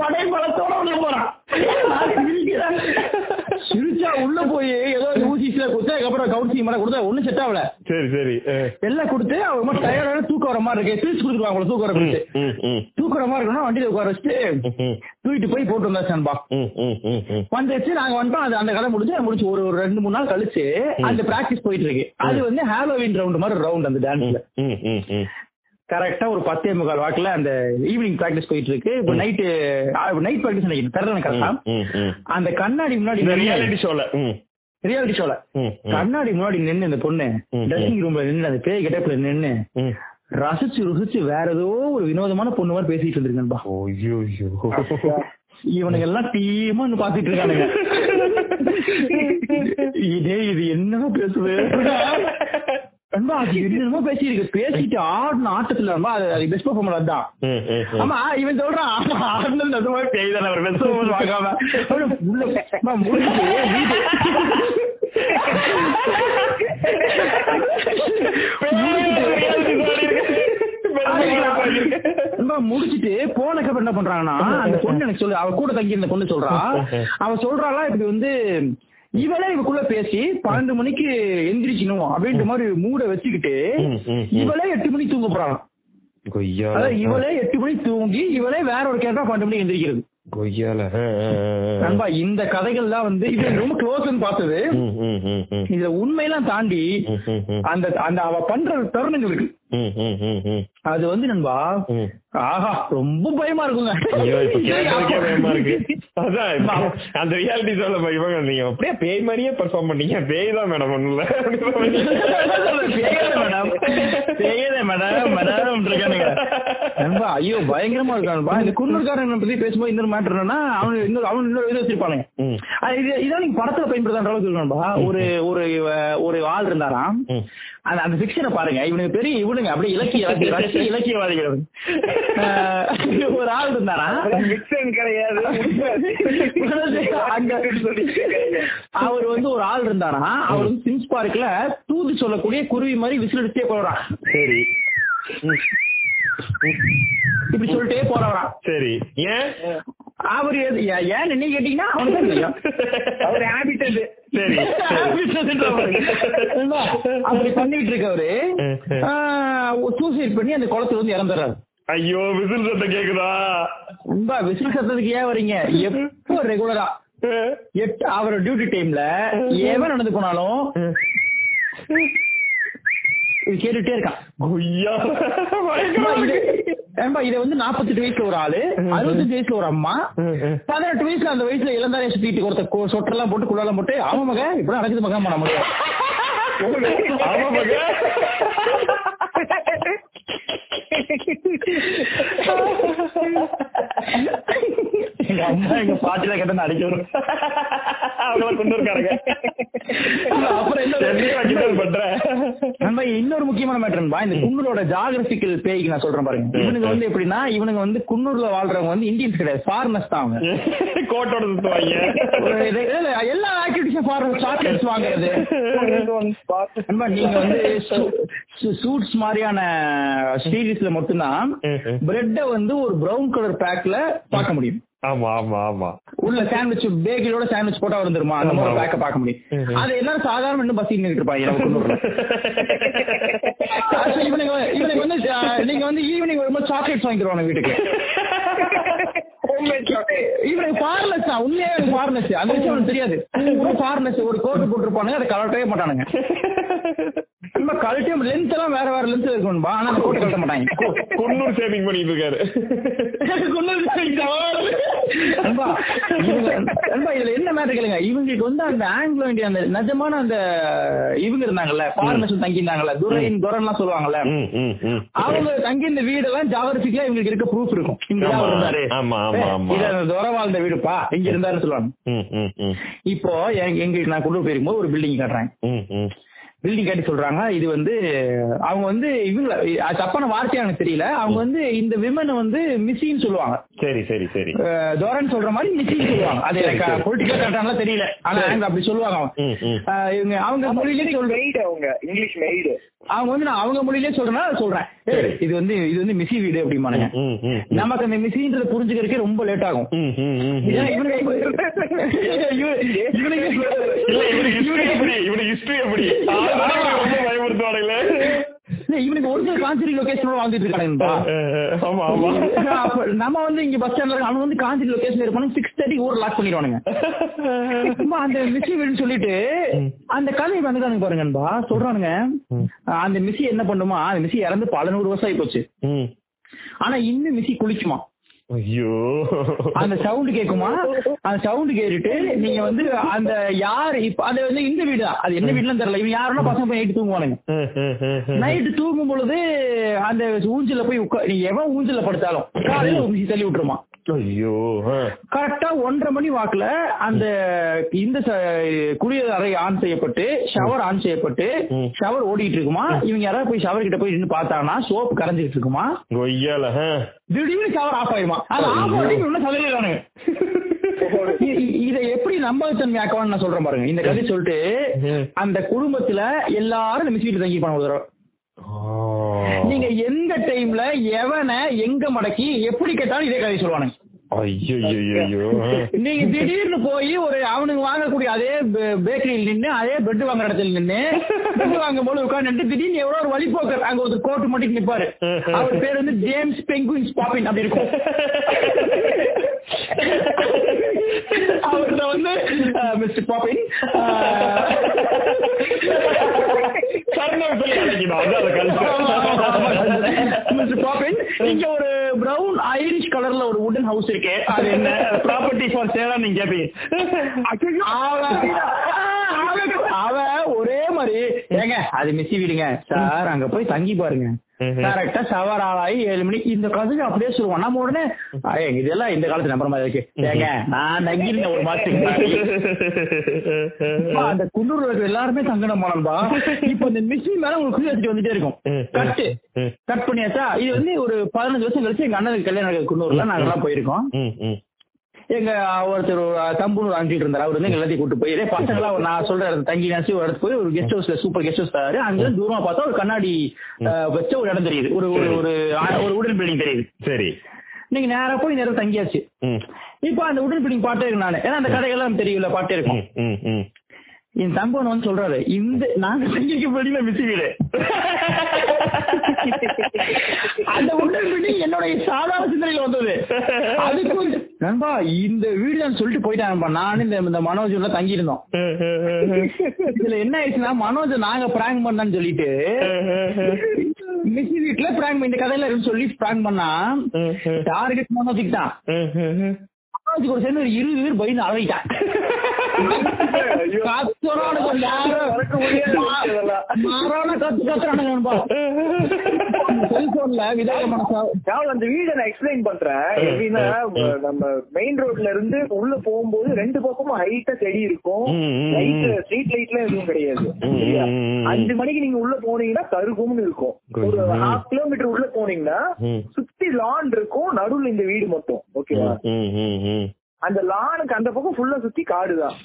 படை பலத்தோட போறான். சிரிச்சா உள்ள போய் ஏதோ ஊசி சில கொடுத்து அதுக்கப்புறம் கவுன்சிலிங் மேல கொடுத்தா ஒண்ணும் செட் ஆகல. சரி சரி. எல்லாம் கொடுத்து மட்டும் டயர்டான தூக்கம் வர மாதிரி இருக்கு. பிரிச்சு கொடுத்துருவாங்க தூக்கம் வர ம், தூக்குற மாதிரி இருக்கணும் வண்டியில உட்கார வச்சுட்டு தூக்கிட்டு போய் போட்டு வந்தா ம். வந்துச்சு நாங்க வந்துட்டோம். அது அந்த கதை முடிஞ்சு முடிச்சு ஒரு ஒரு ரெண்டு மூணு நாள் கழிச்சு அந்த பிராக்டிஸ் போயிட்டு இருக்கு. அது வந்து ஹாலோவின் ரவுண்ட் மாதிரி ரவுண்ட் அந்த டான்ஸ்ல. கரெக்டா ஒரு பத்தே முக்கால் வாக்குல அந்த ஈவினிங் பிராக்டிஸ் போயிட்டு இருக்கு இப்போ நைட்டு நைட் பிராக்டிஸ் நினைக்கிறேன் தெரியல கரெக்டா. அந்த கண்ணாடி முன்னாடி ரியாலிட்டி ஷோல ரியாலிட்டி ஷோல. கண்ணாடி முன்னாடி நின்னு இந்த பொண்ணு ட்ரெஸ்ஸிங் ரூம்ல நின்னு அந்த பேய் கெட்டப்ல நின்னு ம். ரசிச்சு ருசிச்சு வேற ஏதோ ஒரு வினோதமான பொண்ணு மாதிரி பேசிட்டு இருந்திருக்கேன்பா. இவனுங்க எல்லாம் டீமா பாத்துட்டு இருக்கானுங்க. இதே இது என்னமா பேசுது? அது என்னமோ பேசியிருக்கு. பேசிட்டு ஆடின ஆட்டத்துல அது பெஸ்ட் பர்ஃபார்மர் ம். ஆமா இவன் சொல்றான் ஆடினது நிஜமா பேய் தானே அவர் பெஸ்ட் பர்ஃபார்மர் வாங்காம. முடிச்சிட்டு போனக்கு அப்புறம் என்ன பண்றாங்கன்னா அந்த பொண்ணு எனக்கு சொல்லு அவ கூட தங்கி இருந்த பொண்ணு சொல்றா. அவ சொல்றாளா இப்படி வந்து இவளே இவக்குள்ள பேசி பன்னெண்டு மணிக்கு எந்திரிக்கணும் அப்படின்ற மாதிரி மூட வச்சுக்கிட்டு. இவளே எட்டு மணிக்கு தூங்க போறாங்க இவளே எட்டு மணிக்கு தூங்கி இவளே வேற ஒரு கேட்டா பன்னெண்டு மணிக்கு எந்திரிக்கிறது. நண்பா இந்த கதைகள் தான் வந்து இது ரொம்ப க்ளோஸ்ன்னு பார்த்தது. இதுல உண்மையெல்லாம் தாண்டி. அந்த அந்த அவ பண்ற தருணங்கள் இருக்கு ம், ம், ம், ம். அது வந்து நண்பா. ஆஹா ரொம்ப பயமா இருக்குங்க. பயமா இருக்கு. அதான், அந்த ரியாலிட்டி சொல்ல போய் இவங்க நீங்க அப்படியே பேய் மாதிரியே பெர்ஃபார்ம் பண்ணீங்க. பேய் தான் மேடம் ஒண்ணும் இல்ல பேயதே மேடம் மேடம் நண்பா ஐயோ பயங்கரமா இருக்கானுப்பா இந்த குன்னூர்காரன் பத்தி பேசும்போது இன்னொரு மேட்டர் என்னன்னா அவன் இன்னொரு அவன் இன்னொரு இது வச்சிருப்பானுங்க. இதான் நீங்க படத்துல பயன்படுத்த அளவுக்கு இருக்கணும்பா ஒரு ஒரு ஒரு ஆள் இருந்தாராம். அந்த அந்த பிக்சரை பாருங்க. இவனுக்கு பெரிய இவனுங்க அப்படியே இலக்கிய இலக்கிய ரஷ்ய இலக்கியவாதிகள் ஒரு ஆள் இருந்தாரா? கிடையாது. அவர் வந்து ஒரு ஆள் இருந்தாரா? அவர் வந்து சிம்ஸ் பார்க்ல தூது சொல்லக்கூடிய குருவி மாதிரி விசில் அடிச்சே போறான். சரி. இப்படி சொல்லிட்டே போறவரான் சரி. ஏன்? அவர் எது- ஏ- ஏன்னு நீ கேட்டீங்கன்னா அவனுக்கு தெரியும். அவர் ஹேபிட் அது. சரி அப்படி பண்ணிட்டு இருக்கவரு சூசைட் பண்ணி அந்த குளத்துல வந்து இறந்துடுறாரு ஐயோ விசில் சத்தம் கேக்குதா? ரொம்ப விசில் சத்தத்துக்கு ஏன் வரீங்க? எப்போ ரெகுலரா எட்டு அவர் டியூட்டி டைம்ல எவன் நடந்து போனாலும் கேட்டுட்டே இருக்கான் ஏம்பா, இது- வந்து 48 வயசுல ஒரு ஆளு அறுபத்தஞ்சு வயசுல ஒரு அம்மா பதினெட்டு வயசுல அந்த வயசுல இளந்தாரிய சுத்திட்டு ஒருத்த சொட்டெல்லாம் போட்டு குள்ளெல்லாம் போட்டு அவன் மக இப்படி நடக்குது மகன் பண்ண முடியும் ஆமா மக. எங்க அம்மா எங்க பாட்டில கேட்ட அடிக்க வரும். அவங்கள கொண்டு இருக்காருங்க. அப்புறம் என்ன? பண்றேன். இன்னொரு முக்கியமான மேட்டர்பா இந்த குன்னூரோட ஜாகிரபிக்கல் பேய்க்கு நான் சொல்றேன் பாருங்க. இவனுங்க வந்து எப்படின்னா இவனுங்க வந்து குன்னூர்ல வாழ்றவங்க வந்து இந்தியன்ஸ் கிடையாது ஃபாரினர்ஸ் தான் அவங்க. கோட்டோட சுத்துவாங்க. எல்லா ஆக்டிவிட்டிஸும் ஃபாரினர் சாக்லேட்ஸ் வாங்குறது. நீங்க வந்து சூட்ஸ் மாதிரியான சீரீஸ்ல மட்டும்தான் பிரெட்ட வந்து ஒரு பிரவுன் கலர் பேக்ல பார்க்க முடியும். ஆமா ஆமா ஆமா. உள்ள சாண்ட்விச் பேக்கிலோட சாண்ட்விச் போட்டா வந்துருமா அந்த மாதிரி பேக்க பார்க்க முடியும். அது எல்லாரும் சாதாரண இன்னும் பஸ் நின்றுட்டு இருப்பாங்க இவனுக்கு வந்து நீங்க வந்து ஈவினிங் வரும்போது சாக்லேட்ஸ் வாங்கிடுவாங்க வீட்டுக்கு. இவனுக்கு ஃபார்னஸ் தான். உண்மையா ஃபார்னஸ் அந்த விஷயம் அவனுக்கு தெரியாது. ஃபார்னஸ் ஒரு கோட்டு போட்டுருப்பானுங்க அதை கலட்டவே மாட்டானுங்க. நம்ம கழட்டே லென்த் எல்லாம் வேற வேற லென்த் இருக்கும்பா ஆனா கோட்டை கழட்ட மாட்டாங்க. குன்னூர் சேவிங் பண்ணிட்டு இருக்காரு. இதுல என்ன மேட்டர் கேளுங்க இவங்களுக்கு வந்து அந்த ஆங்கிலோ இந்தியா அந்த நிஜமான அந்த இவங்க இருந்தாங்கல்ல ஃபாரினர்ஸ் தங்கி இருந்தாங்கல்ல துரைன் துரன்லாம் சொல்லுவாங்கல்ல. அவங்க தங்கி இந்த வீடெல்லாம் ஜாகிரபிக்கலா இவங்களுக்கு இருக்க ப்ரூஃப் இருக்கும். இங்க இருந்தாரு? துரை வாழ்ந்த வீடுப்பா இங்க இருந்தாருன்னு சொல்லுவாங்க. இப்போ எங்க- எங்களுக்கு நான் கொண்டு போயிருக்கும்போது ஒரு பில்டிங் ம். பில்டிங் காட்டி சொல்றாங்க. இது வந்து அவங்க வந்து இவங்க அது தப்பான வார்த்தையா எனக்கு தெரியல. அவங்க வந்து இந்த விமனை வந்து மிஸ்ஸின்னு சொல்லுவாங்க. சரி சரி சரி. தோரன் சொல்ற மாதிரி மிஸ்ஸின்னு சொல்லுவாங்க. அது எனக்கு பொலிட்டிக்கல் கரெக்டான தெரியல. ஆனா அவங்க அப்படி சொல்லுவாங்க இவங்க அவங்க மொழியிலே மெய்டு அவங்க. இங்கிலீஷ் மெய்டு அவங்க வந்து நான் அவங்க மொழியிலே சொல்றேன்னா சொல்றேன் இது வந்து இது வந்து மிஸ்ஸி வீடு அப்படிமானுங்க. நமக்கு அந்த மிஸ்ஸின்றத புரிஞ்சுக்கிறதுக்கே ரொம்ப லேட் ஆகும் இவனுக்கு history எப்படி? பயமுறுத்துவானுங்களே. இவனுக்கு ஒரிஜினல் காஞ்சிரி லொகேஷனோட வாழ்ந்துட்டு இருக்கானுங்கப்பா ஆமா ஆமா. நம்ம வந்து இங்க பஸ் ஸ்டாண்ட்ல அவன் வந்து காஞ்சி லொகேஷன் இருப்பானு சிக்ஸ் தேர்ட்டி ஊர் லாக் பண்ணிடுவானுங்க. அந்த மிஸ்ஸி வீடுன்னு சொல்லிட்டு அந்த கதை வந்துட்டானுங்க பாருங்க நண்பா சொல்றானுங்க அந்த மிஸ்ஸி என்ன பண்ணுமா அந்த மிஸ்ஸி இறந்து பல நூறு வருஷம் ஆகி போச்சு. ம். ஆனா இன்னும் மிஸ்ஸி குளிக்குமா? ஐயோ. அந்த சவுண்ட் கேக்குமா? அந்த சவுண்ட் கேட்டுட்டு நீங்க வந்து அந்த யார் இப்ப அது வந்து இந்த வீடு தான் அது என்ன வீடுலாம் தெரியல. இவன் யாருன்னா பசங்க போய் நைட்டு தூங்குவானுங்க. நைட்டு தூங்கும் பொழுது அந்த ஊஞ்சல போய் உட்கா நீ எவன் ஊஞ்சல படுத்தாலும் காலையில ஒரு தள்ளி விட்டுருமா ஐயோ கரெக்டா ஒன்றரை மணி வாக்குல அந்த இந்த குளியல் அறை ஆன் செய்யப்பட்டு ஷவர் ஆன் செய்யப்பட்டு. ஷவர் ஓடிட்டு இருக்குமா? இவங்க யாராவது போய் ஷவர் கிட்ட போய் நின்று பார்த்தாங்கன்னா சோப் கரைஞ்சிட்டு இருக்குமா. திடீர்னு ஷவர் ஆஃப் ஆயிடுமா? அது ஆஃப் ஆகி இன்னும் சதவீதானு இதை எப்படி நம்பகத்தன்மையாக்கவான்னு நான் சொல்றேன் பாருங்க. இந்த கதை சொல்லிட்டு. அந்த குடும்பத்துல எல்லாரும் மிஸ் வீட்டு தங்கி போன ஒரு தடவை. நீங்க எந்த டைம்ல எவனை எங்க மடக்கி எப்படி கேட்டாலும் இதே கதை சொல்லுவானுங்க. நீங்க திடீர்னு போய் ஒரு அவனுக்கு வாங்கக்கூடிய அதே பேக்கரியில் நின்னு அதே பெட் வாங்குற இடத்துல நின்னு பெட் வாங்கும் போது உட்கார்ந்து திடீர்னு எவ்வளவு ஒரு வழிபோக்கர் அங்க ஒரு கோட்டு மட்டும் நிப்பாரு. அவர் பேர் வந்து ஜேம்ஸ் பெங்குயின்ஸ் பாப்பின் அப்படி இருக்கும். அவர்கிட்ட வந்து மிஸ்டர் பாப்பின் மிஸ்டர் பாப்பின் இங்க ஒரு பிரவுன் ஐரிஷ் கலர்ல ஒரு வுடன் ஹவுஸ் இருக்கு. அது என்ன? ப்ராப்பர்ட்டி ஃபார் சேலா நீங்க கேப்பீங்க அவன் ஒரே மாதிரி. ஏங்க அது மிஸ்ஸி வீடுங்க. சார் அங்க போய் தங்கி பாருங்க. கரெக்டா சவர் ஆளாயி ஏழு மணிக்கு இந்த காலத்துக்கு அப்படியே சொல்லுவோம் நம்ம உடனே "ஐய, இதெல்லாம் இந்த காலத்து நம்புற மாதிரி இருக்கு. ஏங்க நான் தங்கிருந்தேன் ஒரு மாசத்துக்கு அந்த குன்னூர்ல இருக்க எல்லாருமே தங்கணும் போனோம்பா இப்ப இந்த மிஷின் மேல உங்களுக்கு எடுத்துட்டு வந்துட்டே இருக்கும். கட்டு. கட் பண்ணியாச்சா? இது வந்து ஒரு பதினஞ்சு வருஷம் கழிச்சு எங்க அண்ணனுக்கு கல்யாணம் குன்னூர்ல. நாங்க எல்லாம் போயிருக்கோம். எங்க ஒருத்தர் தம்புன்னு அனுப்பிட்டு இருந்தாரு. அவர் வந்து எங்க எல்லாத்தையும் கூட்டு போய் இதே பசங்களா நான் சொல்ற இடத்துல தங்கி நினைச்சு ஒரு இடத்துக்கு போய் ஒரு கெஸ்ட் ஹவுஸ்ல சூப்பர் கெஸ்ட் ஹவுஸ் தராரு அங்க தூரமா பார்த்தா ஒரு கண்ணாடி வச்ச ஒரு இடம் தெரியுது. ஒரு ஒரு ஒரு ஒரு உடன் பில்டிங் தெரியுது. சரி. நீங்க நேரா போய் நேரம் தங்கியாச்சு. இப்போ அந்த உடன் பில்டிங் பாட்டே இருக்கு நானு. ஏன்னா அந்த கடைகள்லாம் தெரியல பாட்டே இருக்கும். என் தம்பன் வந்து சொல்றாரு இந்த நாங்க தங்கிக்க படியில மிஸ் வீடு. அந்த உடன் பில்டிங் என்னுடைய சாதாரண சிந்தனையில வந்தது. அதுக்கு நண்பா இந்த வீடு சொல்லிட்டு போயிட்டாங்கப்பா நானும் இந்த இந்த மனோஜ் உள்ள தங்கி இருந்தோம் இதுல என்ன ஆயிடுச்சுன்னா மனோஜ் நாங்க பிராங்க் பண்ணான்னு சொல்லிட்டு மிஸ் வீட்ல பிராங்க் இந்த கதையில இருந்து சொல்லி பிராங்க் பண்ணா டார்கெட் மனோஜுக்கு தான். மனோஜுக்கு ஒரு சேர்ந்து ஒரு இருபது பேர் பயந்து அழகிட்டான் கத்து கத்துறானுங்க செல்போன்ல அந்த வீடை நான் எக்ஸ்பிளைன் பண்றேன். எப்படின்னா நம்ம மெயின் ரோட்ல இருந்து உள்ள போகும்போது ரெண்டு பக்கமும் ஹைட்டா செடி இருக்கும். லைட். ஸ்ட்ரீட் லைட்லாம் எதுவும் கிடையாது. அஞ்சு மணிக்கு நீங்க உள்ள போனீங்கன்னா கருகும்னு இருக்கும். ஒரு. ஹாஃப் கிலோமீட்டர் உள்ள போனீங்கன்னா. சுத்தி லான் இருக்கும் நடுவுல இந்த வீடு மட்டும். ஓகேவா. அந்த லானுக்கு அந்த பக்கம் ஃபுல்லா சுத்தி காடுதான்.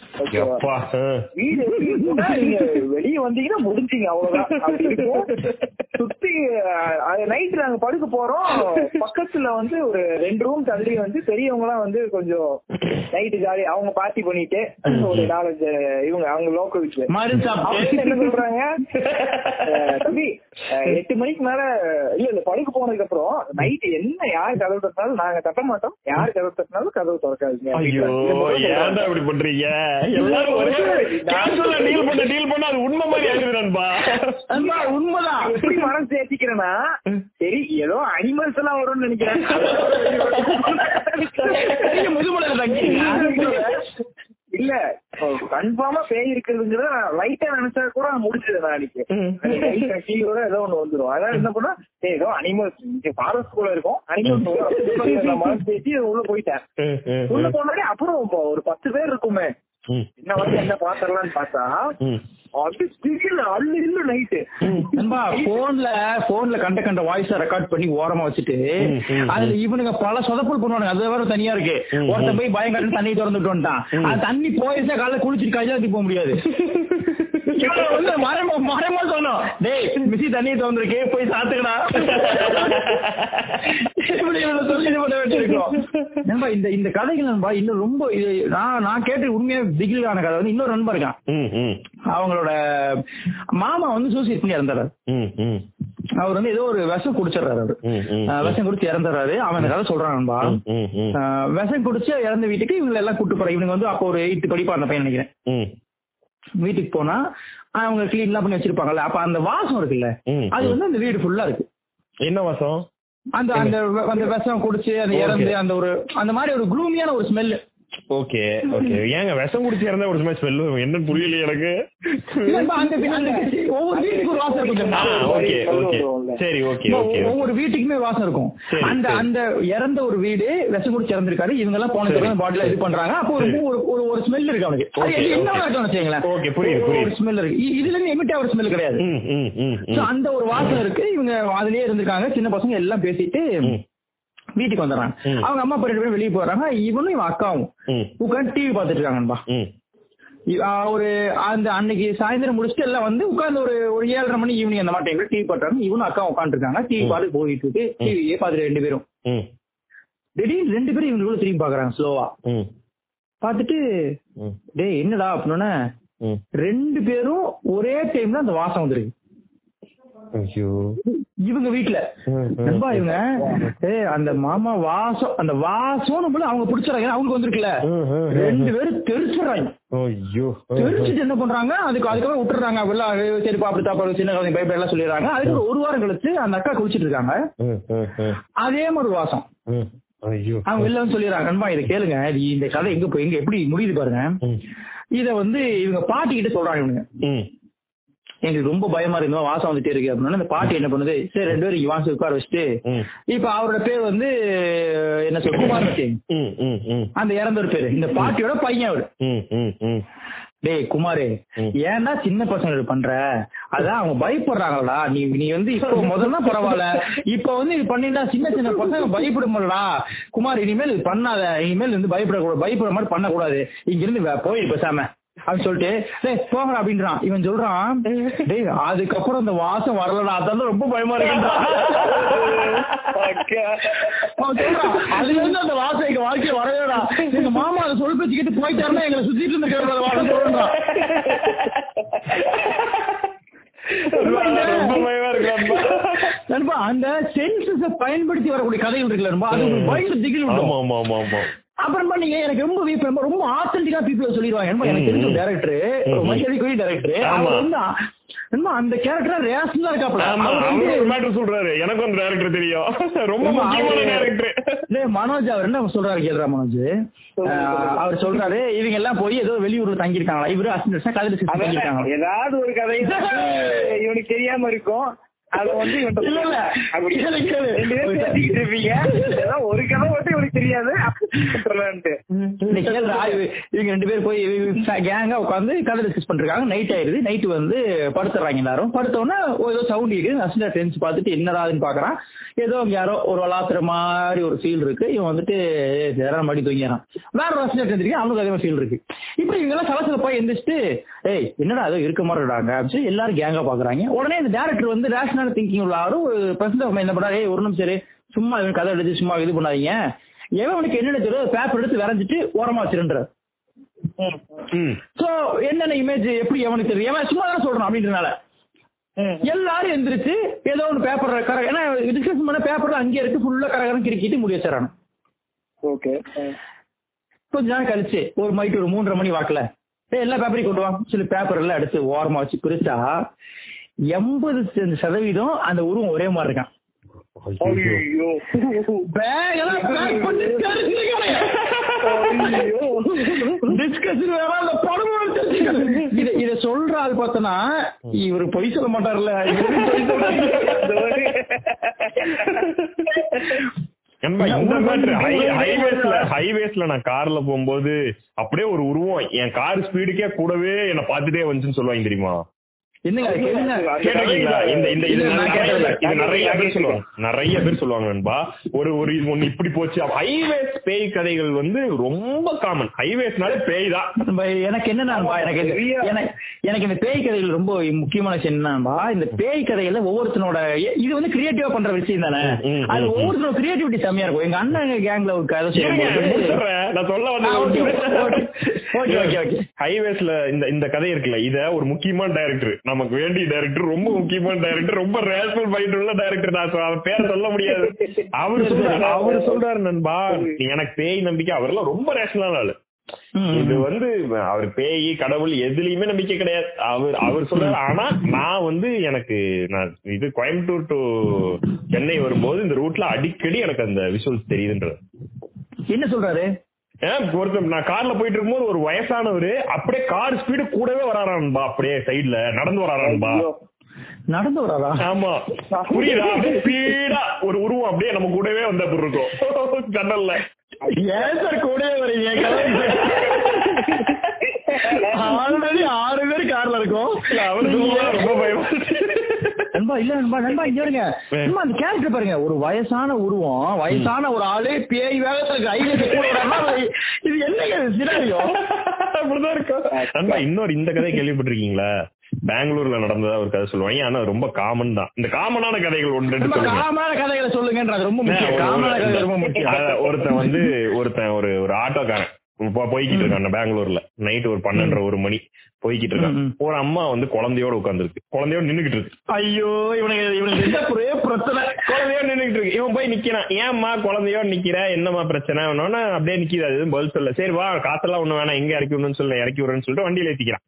வீடு நீங்க வெளிய வந்தீங்கன்னா முடிஞ்சீங்க அவ்வளவுதான். சுத்தி நைட் நாங்க படுக்க போறோம். பக்கத்துல வந்து ஒரு ரெண்டு ரூம் தள்ளி வந்து பெரியவங்க எல்லாம் வந்து கொஞ்சம் நைட்டு ஜாலி அவங்க பார்ட்டி பண்ணிட்டு ஒரு நாலஞ்சு இவங்க அவங்க அவங்க சாப்பிட்டு என்ன சொல்றாங்க? தம்பி எட்டு மணிக்கு மேல இல்ல இல்ல படுக்க போனதுக்கு அப்புறம் நைட் என்ன யார் கதவு தட்டினாலும் நாங்க தட்ட மாட்டோம். யார் கதவு தட்டினாலும் கதவு திறக்காதீங்க. ஐயோ ஏன்டா இப்படி பண்றீங்க? எல்லாரும் ஒரே கேஷுவலா டீல் பண்ண டீல் பண்ண அது உண்மை மாதிரி ஆகுது நண்பா. உண்மைதான். எப்படி மனசு தேர்த்திக்கிறேன்னா சரி ஏதோ அனிமல்ஸ் எல்லாம் வரும்னு நினைக்கிறேன். முதுமலையில தங்கிட்டீங்க இல்ல கன்ஃபார்மா பேய் இருக்கிறதுங்கிறத நான் லைட்டா நினைச்சா கூட முடிச்சது நான் அன்னைக்கு. கீழோட ஏதோ ஒண்ணு வந்துரும். அதான் என்ன பண்ணா ஏதோ அனிமல்ஸ் இங்க ஃபாரஸ்ட் கூட இருக்கும். அனிமல்ஸ் பேசி உள்ள போயிட்டேன். உள்ள போனாலே அப்புறம் ஒரு பத்து பேர் இருக்குமே. என்ன வந்து என்ன பாத்திரலாம்னு பார்த்தா போன்ல போன்ல கண்ட கண்ட வாய்ஸ ரெக்கார்ட் பண்ணி ஓரமா வச்சுட்டு அதுல இவனுங்க பல சொதப்பல் பண்ணுவானுங்க. அது வேற தனியா இருக்கு. ஒருத்தன் போய் பயம் காட்டு தண்ணி திறந்துட்டு வந்துட்டான் தண்ணி போயிருச்சா காலைல குளிச்சுட்டு கையில போக முடியாது. மரமா மரமா சொன்னோம். டேய் மிசி தண்ணி திறந்துருக்கு போய் சாத்துக்கடா. இப்படி இவனை சொல்லி இது பண்ண நண்பா இந்த இந்த கதைகள் நண்பா இன்னும் ரொம்ப இது நான் நான் கேட்டு உண்மையா திகிலான கதை வந்து இன்னொரு நண்பர் இருக்கான். அவங்களோட மாமா வந்து சூசைட் பண்ணி இறந்தாரு அவர் வந்து ஏதோ ஒரு விஷம் குடிச்சிடுறாரு அவரு. விஷம் குடிச்சு இறந்துறாரு. அவன் கதை சொல்றான் நண்பா. விஷம் குடிச்சு இறந்த வீட்டுக்கு இவங்க எல்லாம் கூட்டு போறாங்க இவனுக்கு வந்து அப்போ ஒரு எயித்து படிப்பா அந்த பையன் நினைக்கிறேன். வீட்டுக்கு போனா அவங்க கிளீன் எல்லாம் பண்ணி வச்சிருப்பாங்கல்ல அப்ப அந்த வாசம் இருக்குல்ல அது வந்து அந்த வீடு ஃபுல்லா இருக்கு. என்ன வாசம்? அந்த அந்த அந்த விஷம் குடிச்சு அந்த. இறந்து அந்த ஒரு அந்த மாதிரி ஒரு குளூமியான ஒரு ஸ்மெல் ஓகே ஓகே. ஏங்க விஷம் குடிச்சு இறந்தா ஒரு மாதிரி ஸ்மெல் என்னன்னு புரியல எனக்கு. ஒவ்வொரு வீட்டுக்கு ஒரு வாசம் இருக்கும் சரி ஓகே ஓகே. ஒவ்வொரு வீட்டுக்குமே வாசம் இருக்கும். அந்த. அந்த இறந்த ஒரு வீடு விஷம் குடிச்சு இறந்திருக்காரு. இவங்க எல்லாம் போன சரி. பாட்டில இது பண்றாங்க. அப்போ ஒரு. ஒரு ஒரு- ஸ்மெல் இருக்கு அவனுக்கு. என்ன வச்சுங்களேன் ஓகே, புரியுது, புரியுது. ஒரு ஸ்மெல் இருக்கு இதுல இருந்து எமிட்டா ஒரு ஸ்மெல் கிடையாது. அந்த ஒரு வாசம் இருக்கு. இவங்க அதுலயே இருந்திருக்காங்க. சின்ன பசங்க எல்லாம் பேசிட்டு. வீட்டுக்கு வந்துடுறாங்க. அவங்க அம்மா அப்பா ரெண்டு பேரும் வெளியே போறாங்க. இவனும் இவன் அக்காவும். உட்காந்து டிவி பாத்துட்டு இருக்காங்கப்பா ஒரு அந்த அன்னைக்கு சாயந்தரம் முடிச்சுட்டு எல்லாம் வந்து உட்கார்ந்து ஒரு ஒரு ஏழரை மணி ஈவினிங் அந்த மாதிரி டைம்ல டிவி பாட்டுறாங்க இவனும் அக்கா உட்காந்துருக்காங்க டிவி. பார்த்து போயிட்டு இருக்கு. டிவியே பார்த்துட்டு ரெண்டு பேரும். திடீர்னு ரெண்டு பேரும் இவங்களுக்குள்ள திரும்பி பாக்குறாங்க ஸ்லோவா ம். டேய் என்னடா? அப்படின்னா ரெண்டு பேரும் ஒரே டைம்ல அந்த வாசம் வந்துருக்கு. இவங்க வீட்டுல. நண்பா இவங்க ஏய் அந்த மாமா வாசம் அந்த வாசம்னு போல அவங்க பிடிச்சிடறாங்க. அவங்களுக்கு வந்திருக்குல்ல. ரெண்டு பேரும் தெரிச்சுறாங்க ஐயோ. தெரிச்சுட்டு என்ன பண்றாங்க? அதுக்கு அதுக்காக விட்டுறாங்க அது சரிப்பா அப்படி தாப்பா சின்ன குழந்தை பயப்பட எல்லாம் சொல்லிடுறாங்க. அதுக்கு ஒரு வாரம் கழிச்சு அந்த அக்கா குளிச்சிட்டு இருக்காங்க அதே மாதிரி வாசம். அவங்க வந்து சொல்லிடுறாங்க. நண்பா இதை கேளுங்க. இந்த கதை எங்க போய் எங்க எப்படி முடியுது பாருங்க. இத வந்து இவங்க பாட்டி கிட்ட சொல்றாங்க இவங்க எங்களுக்கு ரொம்ப பயமா இருக்கு மாதிரி வாசம் வந்துட்டே இருக்கு அப்படின்னா அந்த பாட்டி என்ன பண்ணுது சரி ரெண்டு பேரும் இங்க வாசம் உட்கார வச்சுட்டு. இப்ப அவரோட பேர் வந்து என்ன சொல்ற குமார். அந்த இறந்தவர் பேரு. இந்த பாட்டியோட பையன் அவரு. டேய் குமாரு. ஏன்டா சின்ன பசங்களுக்கு பண்ற? அதான் அவங்க பயப்படுறாங்களா நீ நீ வந்து இப்போ முதல்ல பரவாயில்ல. இப்ப வந்து இது பண்ணிட்டா சின்ன சின்ன பசங்க பயப்பட முடியலடா குமார் இனிமேல் பண்ணாத. இனிமேல் வந்து பயப்படக்கூடாது. பயப்படுற மாதிரி பண்ணக்கூடாது. இங்க இருந்து போயிரு பேசாம. அப்படின்னு சொல்லிட்டு டேய் போங்கடா அப்படின்றான். இவன் சொல்றான் டேய் அதுக்கப்புறம் அந்த வாசம் வரலடா. அதான் ரொம்ப பயமா சொல்றான் அதுல இருந்து அந்த வாசம் எங்க வாழ்க்கைய வரவேடா எங்க மாமா அதை சொல் பேச்சு கேட்டு போயிட்டாருன்னா எங்களை சுத்திட்டு சொல்றான் பயமா இருக்கு நண்பா. நண்பா அந்த சென்சஸ பயன்படுத்தி வரக்கூடிய கதைகள் இருக்குல்ல அது பயங்கர திகில் அப்புறமா நீங்க எனக்கு ரொம்ப வீ- ரொம்ப ரொம்ப ஆத்தென்டிக்கா பீப்புள் சொல்லிடுவாங்க. எனக்கு தெரிஞ்ச. டேரக்டர். மரியாதைக்குரிய டேரக்டர் ஆமா. அவர் வந்து நண்பா அந்த கேரக்டர் ரேஷனலா இருக்காப்ல ஆமா அவர் ஒரு மேட்டர் சொல்றாரு. எனக்கு அந்த டேரக்டர் தெரியும். ரொம்ப முக்கியமான அவரு- டேரக்டர் டேய், மனோஜ் அவர் என்ன சொல்றாரு கேள்றா மனோஜ்? அவர் சொல்றாரு இவங்க எல்லாம் போய் ஏதோ வெளியூர்ல தங்கியிருக்காங்களா? இவரு அசிஸ்டன்ட் கதிர தங்கியிருக்காங்களா? ஏதாவது ஒரு கதை இவனுக்கு தெரியாம இருக்கும். அத வந்து இல்ல, இல்ல. ஒரு கதை மட்டும் இவனுக்கு தெரியாது. இவங்க ரெண்டு பேரும் போய் கேங்கா உட்காந்து கதை டிஸ்கஸ் பண்றாங்க நைட் ஆயிருது. நைட்டு வந்து படுத்துறாங்க எல்லாரும். படுத்தோன்னா ஏதோ சவுண்ட் இருக்குது அசிஸ்டன்ட் டென்ஸ் பார்த்துட்டு என்னடாதுன்னு பாக்குறான் ஏதோ அங்க யாரோ ஒரு வளாத்துற மாதிரி ஒரு ஃபீல் இருக்கு. இவன் வந்துட்டு யாரோ மடி தூங்கிறான் வேற ஒரு அசிஸ்டன்ட் இருக்கு. அவனுக்கு அதே மாதிரி ஃபீல் இருக்கு. இப்படி இவங்க எல்லாம் சலசல போய் எந்திரிச்சிட்டு ஏய் என்னடா ஏதோ இருக்க மாதிரி இருக்காங்க? அப்படின்னு எல்லாரும் கேங்கா பாக்குறாங்க. உடனே இந்த டேரக்டர் வந்து ரேஷனல் திங்கிங் உள்ள ஆளும் ஒரு பிரசிடண்ட் என்ன பண்றாரு ஏய் ஒரு நிமிஷம் சரி சும்மா இவன் கதை எடுத்து சும்மா இது பண்ணாதீங்க. எவன் அவனுக்கு என்னென்ன தெரியும் பேப்பர் எடுத்து வரைஞ்சிட்டு ஓரமா வச்சிருன்ற ம். சோ என்னென்ன இமேஜ் எப்படி எவனுக்கு தெரியும் எவன் சும்மா தான் சொல்றான் அப்படின்றனால எல்லாரும் எந்திரிச்சு ஏதோ ஒன்று பேப்பர் கர ஏன்னா டிஸ்கஷன் பண்ண பேப்பர்ல அங்கேயே இருக்கு ஃபுல்லா கரகரம் கிறுக்கிட்டு முடி வச்சிடறான் ஓகே. கொஞ்ச நேரம் கழிச்சு ஒரு மைட்டு ஒரு மூன்றரை மணி வாக்குல ஏய், எல்லா பேப்பரையும் கொண்டு வா? சில பேப்பர் எல்லாம் எடுத்து ஓரமா வச்சு பிரிச்சா எண்பது சதவீதம் அந்த உருவம் ஒரே மாதிரி இருக்கான். இத இத சொல்ற ஆள் பார்த்தனா இவர் பொய் சொல்ல மாட்டார்ல ஹைவேஸ்ல நான் கார்ல போகும்போது அப்படியே ஒரு உருவம் என் கார் ஸ்பீடுக்கே கூடவே என்ன பாத்துட்டே வந்துச்சுன்னு சொல்லுவாங்க தெரியுமா? என்னங்க அது கேளுங்க. கேட்டிருக்கீங்களா இந்த இந்த இது இல்ல, நான் நிறைய பேர் சொல்லுவாங்க. நிறைய பேர் சொல்லுவாங்க நண்பா. ஒரு ஒரு இது ஒண்ணு இப்படி போச்சு. ஹைவேஸ் பேய் கதைகள் வந்து ரொம்ப காமன் ஹைவேஸ்னாலே பேய் தான். நம்ம எனக்கு என்னன்னா எனக்கு இந்த- எனக்கு எனக்கு இந்த பேய் கதைகள் ரொம்ப முக்கியமான விஷயம் என்னன்னா இந்த பேய் கதைகள்ல ஒவ்வொருத்தனோட இது வந்து கிரியேட்டிவா பண்ற விஷயம் தானே. அது ம். ஒவ்வொருத்தரோட கிரியேட்டிவிட்டி செம்மையா இருக்கும். எங்க அண்ணன் கேங்ல ஒரு கதை. நான் சொல்ல okay. ஹைவேஸ்ல இந்த இந்த கதை இருக்குல்ல இத ஒரு முக்கியமான டைரக்டர் நமக்கு வேண்டிய டைரக்டர் ரொம்ப முக்கியமான டைரக்டர் ரொம்ப ரேஷனல் மைண்ட் உள்ள டைரக்டர் நான் அவர் பேர் சொல்ல முடியாது. அவர் சொல்றாரு அவர் சொல்றாரு நண்பா எனக்கு பேய் நம்பிக்கை. அவரெல்லாம் ரொம்ப ரேஷனலான ஆளு. இது. வந்து அவர் பேய் கடவுள் எதுலயுமே நம்பிக்கை கிடையாது. அவர் அவர் சொல்றாரு. ஆனா நான் வந்து எனக்கு நான் இது கோயம்புத்தூர் டு சென்னை வரும்போது இந்த ரூட்ல அடிக்கடி எனக்கு அந்த விஷுவல்ஸ் தெரியுதுன்ற என்ன சொல்றாரு? ஒருத்தர் நான் கார்ல போயிட்டு இருக்கும்போது ஒரு வயசானவரு அப்படியே கார் ஸ்பீடு கூடவே வராரான்பா அப்படியே சைடுல நடந்து வராரான்பா. நடந்து வராதா ஆமா. புரியுதா? ஸ்பீடா ஒரு உருவம் அப்படியே நம்ம கூடவே வந்த இருக்கும். ஜன்னல்ல. ஏன் சார் கூடவே வரீங்க ஆல்ரெடி ஆறு பேர் கார்ல இருக்கோம். அவரு ரொம்ப பயமா நண்பா இல்ல நண்பா நண்பா இங்க இருங்க. சும்மா அந்த கேரக்டர் பாருங்க. ஒரு வயசான உருவம் வயசான ஒரு ஆளு பேய் வேகத்துல வராம இது என்னங்க சினாரியோ? அப்படிதான் இருக்கும் நண்பா இன்னொரு இந்த கதை கேள்விப்பட்டிருக்கீங்களா? பெங்களூர்ல நடந்ததா ஒரு கதை சொல்லுவாங்க ஆனா ரொம்ப காமன் தான். இந்த காமனான கதைகள் ஒன்று ரெண்டு ரொம்ப சொல்லுங்க. காமான கதைகளை சொல்லுங்கன்றது ரொம்ப முக்கியம். ஒருத்தன் வந்து ஒருத்தன் ஒரு ஒரு ஆட்டோக்காரன். போய்கிட்டு இருக்கான் பெங்களூர்ல. நைட் ஒரு பன்னெண்டரை ஒரு மணி. போய்கிட்டு இருக்கான். ஒரு அம்மா வந்து குழந்தையோட உட்கார்ந்துருக்கு. குழந்தையோட நின்னுகிட்டு இருக்கு. ஐயோ இவனுக்கு இவனுக்கு என்ன ஒரே பிரச்சனை? குழந்தையோட நின்னுகிட்டு இருக்கு. இவன் போய் நிக்கிறான். ஏம்மா குழந்தையோட நிக்கிற? என்னம்மா பிரச்சனை? அவனோட அப்படியே நிக்கிது. அது பதில் சொல்ல சரி வா காசெல்லாம் ஒண்ணு வேணாம். எங்க இறக்கி விடணும்னு சொல்ல இறக்கி விடுறேன்னு சொல்லிட்டு வண்டியில ஏத்திக்கிறான்.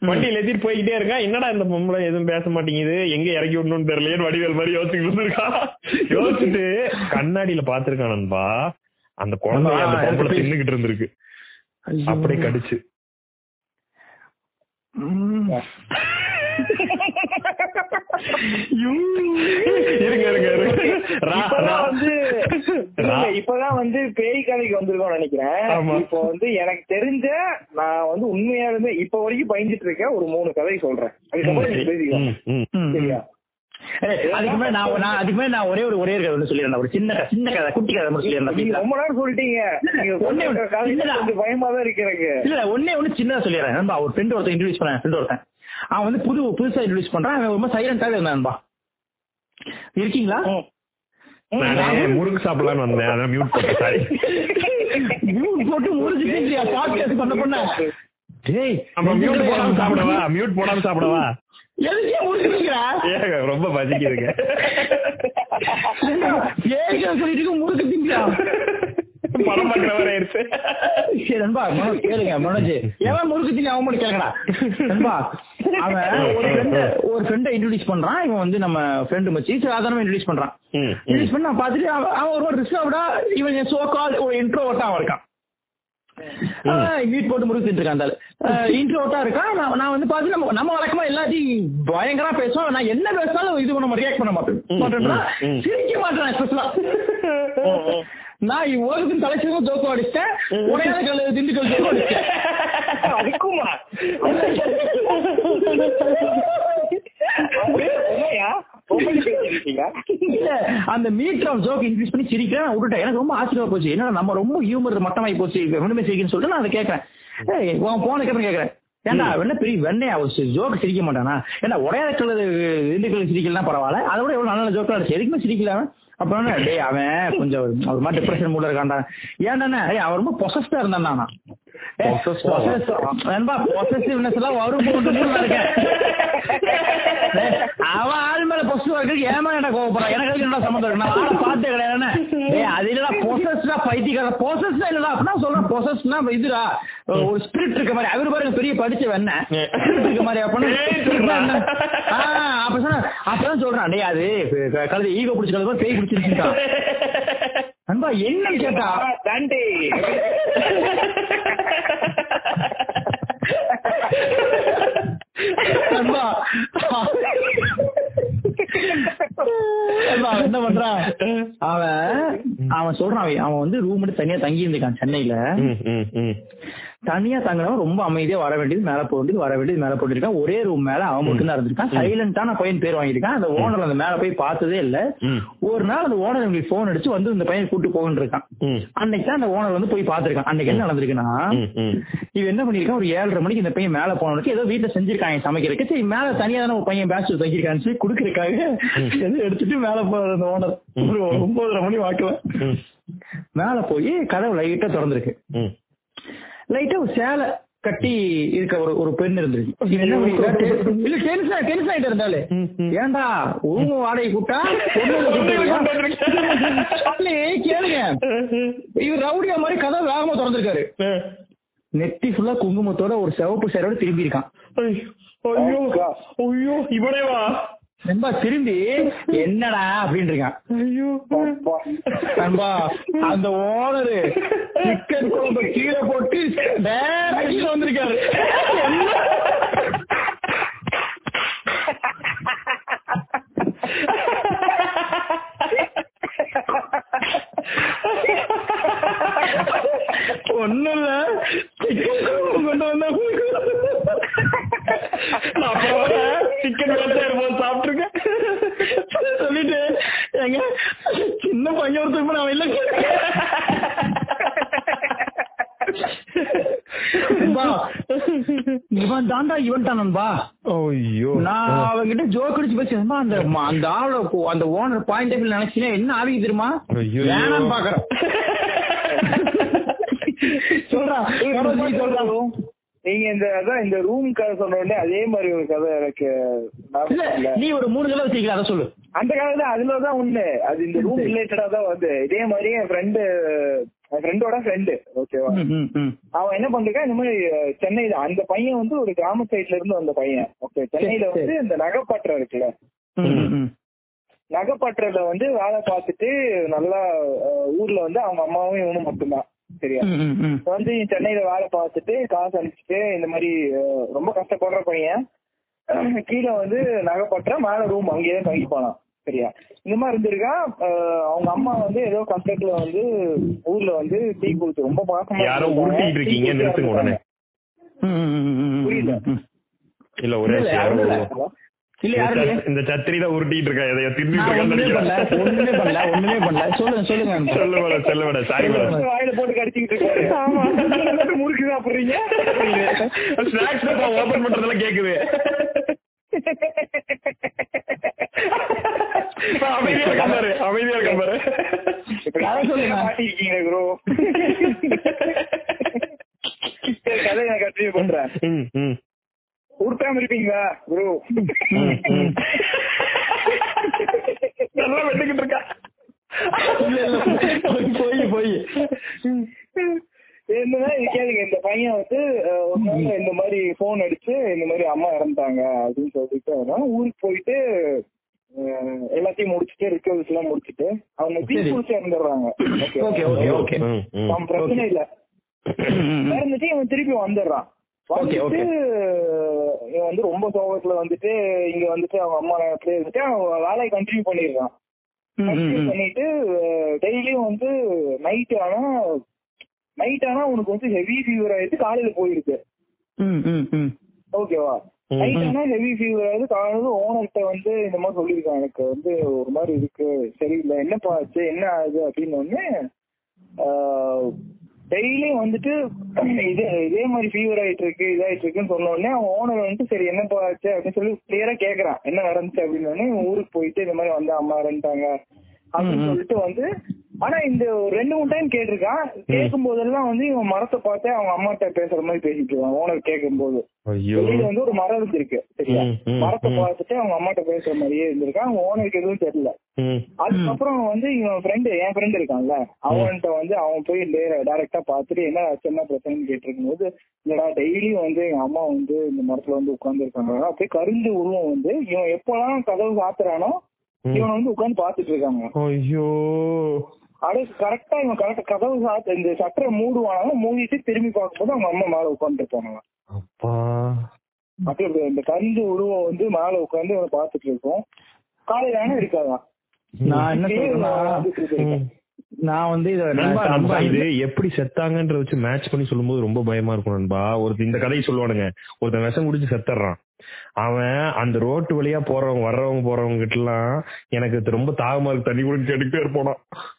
வண்டியில ஏத்திட்டு போய்கிட்டே இருக்கான். என்னடா இந்த பொம்பளை? எதுவும் பேச மாட்டேங்குது. எங்க இறக்கி விடணும்னு தெரியலையே வடிவேல் மாதிரி யோசிச்சுட்டு இருந்திருக்கான். யோசிச்சுட்டு கண்ணாடியில பாத்துருக்கான் நண்பா. அந்த குழந்தை அந்த பொம்பளை தின்னுகிட்டு இருந்திருக்கு. அப்படியே கடிச்சு. இப்பதான் வந்து பேய் கதைக்கு நினைக்கிறேன். இப்போ வந்து எனக்கு தெரிஞ்ச நான் வந்து உண்மையாலுமே இப்ப வரைக்கும் பயந்துட்டு இருக்கேன். ஒரு மூணு கதை சொல்றேன். அதுக்கப்புறம். சரியா? ஏய், அதுக்கு மேல நான் நான் அதுக்கு மேல நான் ஒரே ஒரு ஒரே ஒரு கதை ஒண்ணு சொல்லிடுறேன் ஒரு சின்ன சின்ன கதை குட்டி கதை மட்டும் சொல்லிடுறேன்? ரொம்ப நேரம் சொல்லிட்டீங்க. கொஞ்சம் பயமா தான் இருக்கு எனக்கு இல்ல ஒன்னே ஒண்ணு சின்னதா சொல்லிடுறேன். நண்பா ஒரு ஃப்ரெண்ட் ஒருத்தன் இன்ட்ரடியூஸ் பண்ண ஃப்ரெண்ட் ஒருத்தன். அவன் வந்து புது புதுசா இன்ட்ரடியூஸ் பண்றான். அவன் ரொம்ப சைலண்டாவே இருந்தான் நண்பா. இருக்கீங்களா? முறுக்கு சாப்பிடலாம்னு வந்தேன். அதான் மியூட் போட்டேன் சாரி மியூட் போட்டு முடிஞ்சுட்டு பாட்காஸ்ட் பண்ண பண்ண. டேய் நம்ம மியூட் போடாம சாப்பிடவா? மியூட் போடாம சாப்பிடவா? ரொம்ப பசிக்குதுங்க. முறுக்கு திங்கிறா படம் மாதிரி ஆயிருச்சு சரி நண்பா கேளுங்க மனோஜ். எவன் முறுக்கு திங்க அவன் மட்டும் கேளுங்கடா. நண்பா அவன் ஒரு ஃப்ரெண்ட் ஒரு ஃப்ரெண்டை இன்ட்ரடியூஸ் பண்றான். இவன் வந்து நம்ம ஃப்ரெண்டு மச்சி. சாதாரணமா இன்ட்ரடியூஸ் பண்றான். இன்ட்ரடியூஸ் பண்ணி நான் பார்த்துட்டு அவன் ஒரு இவன் சோ கால் ஒரு இன்ட்ரோவர்ட்டா அவன் இருக்கான். மீட் போட்டு முறுக்கிட்டு இருக்கான் இன்ட்ரோட்டா இருக்கான் நான் வந்து பார்த்து நம்ம நம்ம வழக்கமா எல்லாத்தையும் பயங்கரமா பேசுவோம். நான் என்ன பேசினாலும் இது பண்ண ரியாக்ட் பண்ண மாட்டேன். சிரிக்க மாட்டேன் ஸ்பெஷலா நான் உலகத்தின் தலைச்சிறந்த ஜோக்கம் அடிச்சிட்டேன். உடையாத கல் திண்டுக்கல் ஜோக்கம் அடிச்சிட்டேன். அந்த ஆஃப் ஜோக் இன்க்ரீஸ் பண்ணி சிரிக்கிறேன் விட்டுட்டேன் எனக்கு ரொம்ப ஆச்சரியமா போச்சு. என்னடா நம்ம ரொம்ப ஹியூமர் மட்டமாயி போச்சு ஒண்ணுமே சிரிக்குன்னு சொல்லிட்டு நான் அதை கேட்கறேன். ஏய் உன் போன கேட்கறேன்? என்ன பெரிய வெண்ணையா ஜோக் சிரிக்க மாட்டானா? ஏன்னா உடையாத கல்லு திண்டுக்கல் சிரிக்கலாம் பரவாயில்ல? அதை விட எவ்வளவு நல்ல ஜோக்கா இருந்துச்சு. எதுக்குமே சிரிக்கல அப்புறம் என்ன, டேய் அவன் கொஞ்சம் ஒரு மாதிரி டிப்ரெஷன் மூட இருக்கான்டா. ஏய் அவன் ரொம்ப பொசஸ்டா இருந்தான் நானா பொசசிவ்னஸ் எல்லாம் வரும். அவன் ஆள் மேல பொசிட்டிவா இருக்கு ஏமா என்ன கோவப்படுறான்? எனக்கு என்ன சம்மந்தம் இருக்கு? நான் ஆளை பார்த்தே அது இல்லடா பொசஸ்டா பைத்தியக்கார பொசஸ்டா இல்லடா அப்படின்னா சொல்றேன். பொசஸ்னா இதுடா ஒரு ஸ்பிரிட் இருக்க மாதிரி. அவரு பாருங்க பெரிய படிச்ச ஸ்பிரிட் இருக்க மாதிரி அப்படின்னு அப்ப சொன்ன அப்பதான் சொல்றான். அது கழுது ஈகோ பிடிச்ச கழுது பேய் பிடிச்சிருச்சுட்டான் அன்பா என்னன்னு கேட்டா? தாண்டி. அன்பா அன்பா, என்ன பண்றான் அவன் அவன் சொல்றான் அவன் அவன் வந்து ரூம் எடுத்து தனியா தங்கி இருந்திருக்கான் சென்னையில. தனியா தங்கினவன் ரொம்ப அமைதியா வர வேண்டியது மேல வேண்டியது வர வேண்டியது மேல போட்டிருக்கான் ஒரே ரூம் மேல அவன் மட்டும் தான் இருந்திருக்கான். சைலண்டான பையன் பேர் வாங்கியிருக்கான். அந்த ஓனர் அந்த மேல போய் பார்த்ததே இல்ல. ஒரு நாள் அந்த ஓனர் உங்களுக்கு போன் அடிச்சு வந்து இந்த பையன் கூட்டு போகன்னு இருக்கான். அன்னைக்கு தான் அந்த ஓனர் வந்து போய் பார்த்திருக்கான். அன்னைக்கு என்ன நடந்திருக்குன்னா. இவன் என்ன பண்ணிருக்கான் ஒரு ஏழரை மணிக்கு இந்த பையன் மேல போனதுக்கு ஏதோ வீட்டுல செஞ்சிருக்காங்க சமைக்கிறதுக்கு. சரி மேல தனியா தானே ஒரு பையன் பேச்சுலர் தங்கியிருக்கான்னு சொல்லி குடுக்கறதுக்காக எடுத்துட்டு மேல போற அந்த ஓனர் ஒரு ஒன்பதரை மணி வாக்குல. மேல போய் கதவு லைட்டா திறந்திருக்கு. லைட்டா ஒரு சேலை கட்டி இருக்க ஒரு ஒரு பெண் இல்ல டென்ஷன் டென்ஷன் ஆயிட்டு இருந்தாலே. ஏன்டா ரூம் வாடகை கூட்டா கேளுங்க. இவர் ரவுடியா மாதிரி கதை வேகமா திறந்திருக்காரு. நெத்தி ஃபுல்லா குங்குமத்தோட ஒரு சிவப்பு சேரோட திரும்பி இருக்கான். ஐயோ ஐயோ ஐயோ இவனே வா நண்பா திரும்பி என்னடா அப்படின்னு இருக்கான் நண்பா அந்த ஓனரு சிக்கன் குழம்பு கீழே போட்டு கீழே வந்திருக்காரு. ஒண்ணும் இல்ல கொண்டு வந்தா சிக்கன் சாப்பிட்டுருக்கேன். சொல்லிட்டு எங்க சின்ன பையன் ஒருத்தர் நான் இல்ல நண்பா, இவன் தாண்டா இவன் தான் நண்பா. ஐயோ. நான் அவங்கிட்ட ஜோக் அடிச்சு பேசுறேன் அந்த அந்த ஆளோட அந்த ஓனர் பாயிண்ட் ஆஃப் நினைச்சீங்க என்ன ஆவிக்கு தெரியுமா. வேணாம் பாக்குறேன் சொல்றா. நீ சொல்றா. நீங்க இந்த அதான் இந்த ரூம் கதை சொன்ன உடனே அதே மாதிரி ஒரு கதை எனக்கு. நீ ஒரு மூணு கிலோ வச்சிருக்கல அதை சொல்லு. அந்த காலத்துல அதுலதான் ஒண்ணு. அது இந்த ரூம் ரிலேட்டடா தான் வந்து. இதே மாதிரி என் ஃப்ரெண்டு என் ஃப்ரெண்டோட ஃப்ரெண்டு ஓகேவா. அவன் என்ன பண்ணிருக்கான் இந்த மாதிரி சென்னையில அந்த பையன் வந்து ஒரு கிராம சைட்ல இருந்து வந்த பையன். ஓகே சென்னையில வந்து இந்த நகைப்பற்றம் இருக்குல்ல. நகைப்பற்றல வந்து வேலை பார்த்துட்டு நல்லா ஊர்ல வந்து அவங்க அம்மாவும் இவனும் மட்டும்தான். சரியா? வந்து சென்னையில வேலை பார்த்துட்டு காசு அனுப்பிச்சிட்டு இந்த மாதிரி ரொம்ப கஷ்டப்படுற பையன் கீழே வந்து நகைப்பற்ற மேல ரூம் அங்கேயே தங்கி போனான் சரியா? இந்த மாதிரி இருந்திருக்கான் அஹ், அவங்க அம்மா வந்து ஏதோ கஷ்டத்துல வந்து ஊர்ல வந்து டீ குடிச்சு ரொம்ப பாசமா யாரோ. உருட்டிட்டு இருக்கீங்க, நிறுத்துங்க உடனே. புரியல. இல்ல ஒரே இந்த சத்திரி தான் உருட்டிட்டு இருக்கா எதையோ தின்னு நான் ஒண்ணுமே பண்ணல ஒண்ணுமே பண்ணல ஒண்ணுமே பண்ணல. சொல்லுங்க சொல்லுங்க சொல்லு மேடம் சொல்லு மேடம் சாரி மேடம். வாயில போட்டு கடிச்சிக்கிட்டு இருக்காரு. ஆமா. முறுக்கு சாப்பிடுறீங்க? ஸ்நாக்ஸ் ஓபன் பண்றதெல்லாம் கேக்குது. அமைதியா இருக்க பாரு அமைதியா இருக்க பாரு. கதை சொல்லுங்க. மாட்டிருக்கீங்க ப்ரோ கதை நான் கண்டினியூ பண்றேன். ம், ம், உருட்டாம இருப்பீங்களா ப்ரோ. நல்லா வெட்டுக்கிட்டு இருக்கா? இல்ல, இல்ல, போய் போய். என்னன்னா இது கேளுங்க இந்த பையன் வந்து ஒரு நாள் இந்த மாதிரி போன் அடிச்சு இந்த மாதிரி அம்மா இறந்துட்டாங்க அப்படின்னு சொல்லிட்டு ஊருக்கு போயிட்டு எல்லாத்தையும் முடிச்சுட்டு ரிக்கவரிஸ் எல்லாம் முடிச்சுட்டு அவங்க தீ. குடிச்சு இறந்துடுறாங்க. பிரச்சனை இல்ல. இறந்துட்டு இவன் திருப்பி வந்துடுறான். வந்துட்டு இவன் வந்து ரொம்ப சோகத்துல வந்துட்டு இங்க வந்துட்டு அவங்க அம்மா நேரத்துல இருந்துட்டு அவன் வேலையை கண்டினியூ பண்ணிடுறான். பண்ணிட்டு டெய்லியும் வந்து நைட் ஆனா நைட் ஆனா உனக்கு வந்து ஹெவி ஃபீவர் ஆயிடுச்சு காலையில போயிருக்கு. ஓகேவா. நைட் ஆனா ஹெவி ஃபீவர் ஆகுது காலையில ஓனர்கிட்ட வந்து இந்த மாதிரி சொல்லியிருக்கான் எனக்கு வந்து ஒரு மாதிரி இருக்கு சரியில்லை என்னப்பா ஆச்சு என்ன ஆகுது அப்படின்னு ஒண்ணு டெய்லியும் வந்துட்டு இதே இதே மாதிரி ஃபீவர் ஆயிட்டு இருக்கு இதாயிட்டு இருக்குன்னு சொன்ன உடனே அவன் ஓனர் வந்துட்டு சரி என்னப்பா ஆச்சு? அப்படின்னு சொல்லி கிளியரா கேக்குறான். என்ன நடந்துச்சு? அப்படின்னு ஊருக்கு போயிட்டு இந்த மாதிரி வந்து அம்மா இறந்துட்டாங்க. அப்படின்னு சொல்லிட்டு வந்து ஆனா இந்த ரெண்டு மூணு டைம் கேட்டிருக்கான். கேட்கும் போதெல்லாம் வந்து இவன் மரத்தை பார்த்து அவங்க அம்மாட்ட பேசுற மாதிரி பேசிட்டு இருக்கான். ஓனர் கேட்கும் போது வந்து ஒரு மரம் இருந்திருக்கு சரியா? மரத்தை. பார்த்துட்டு அவங்க அம்மாட்ட பேசுற மாதிரியே இருந்திருக்கான் அவங்க ஓனருக்கு எதுவும் தெரியல. அதுக்கப்புறம் வந்து இவன் ஃப்ரெண்டு என் ஃப்ரெண்ட் இருக்கான்ல அவன்கிட்ட வந்து அவன் போய் டைரக்டா பார்த்துட்டு என்ன என்ன பிரச்சனைன்னு கேட்டிருக்கும் போது இல்லடா டெய்லியும் வந்து எங்க அம்மா வந்து இந்த மரத்துல வந்து உட்கார்ந்து இருக்காங்க அப்படியே கருந்து உருவம் வந்து இவன் எப்பெல்லாம் கதவு சாத்துறானோ இவன் வந்து உட்கார்ந்து பாத்துட்டு இருக்காங்க. ஐயோ. அது கரெக்டா இவன் கரெக்டா கதவு சாத்து இந்த சட்டரை மூடுவாங்க மூடிட்டு திரும்பி பார்க்கும்போது அவங்க அம்மா மேல உட்கார்ந்து இருப்பாங்க அப்பா. அப்படியே இந்த- கருந்து உருவம் வந்து மேல உட்கார்ந்து இவனை பாத்துட்டு இருக்கோம். காலையில ஆனா இருக்காதான் நான் என்ன சொல்றேன்னா. நான் வந்து இத எப்படி செத்தாங்கன்ற வச்சு மேட்ச் பண்ணி சொல்லும்போது ரொம்ப பயமா இருக்கும் நண்பா. ஒரு இந்த கதையை சொல்லுவானுங்க. ஒருத்தன் விஷம் குடிச்சு செத்துறான். அவன் அந்த ரோட்டு வழியா போறவங்க வர்றவங்க போறவங்க கிட்ட எல்லாம் எனக்கு ரொம்ப தாகமா இருக்கு. தண்ணி கூட கேட்டுக்கிட்டே இருப்போம் அதுதான் அதுதான்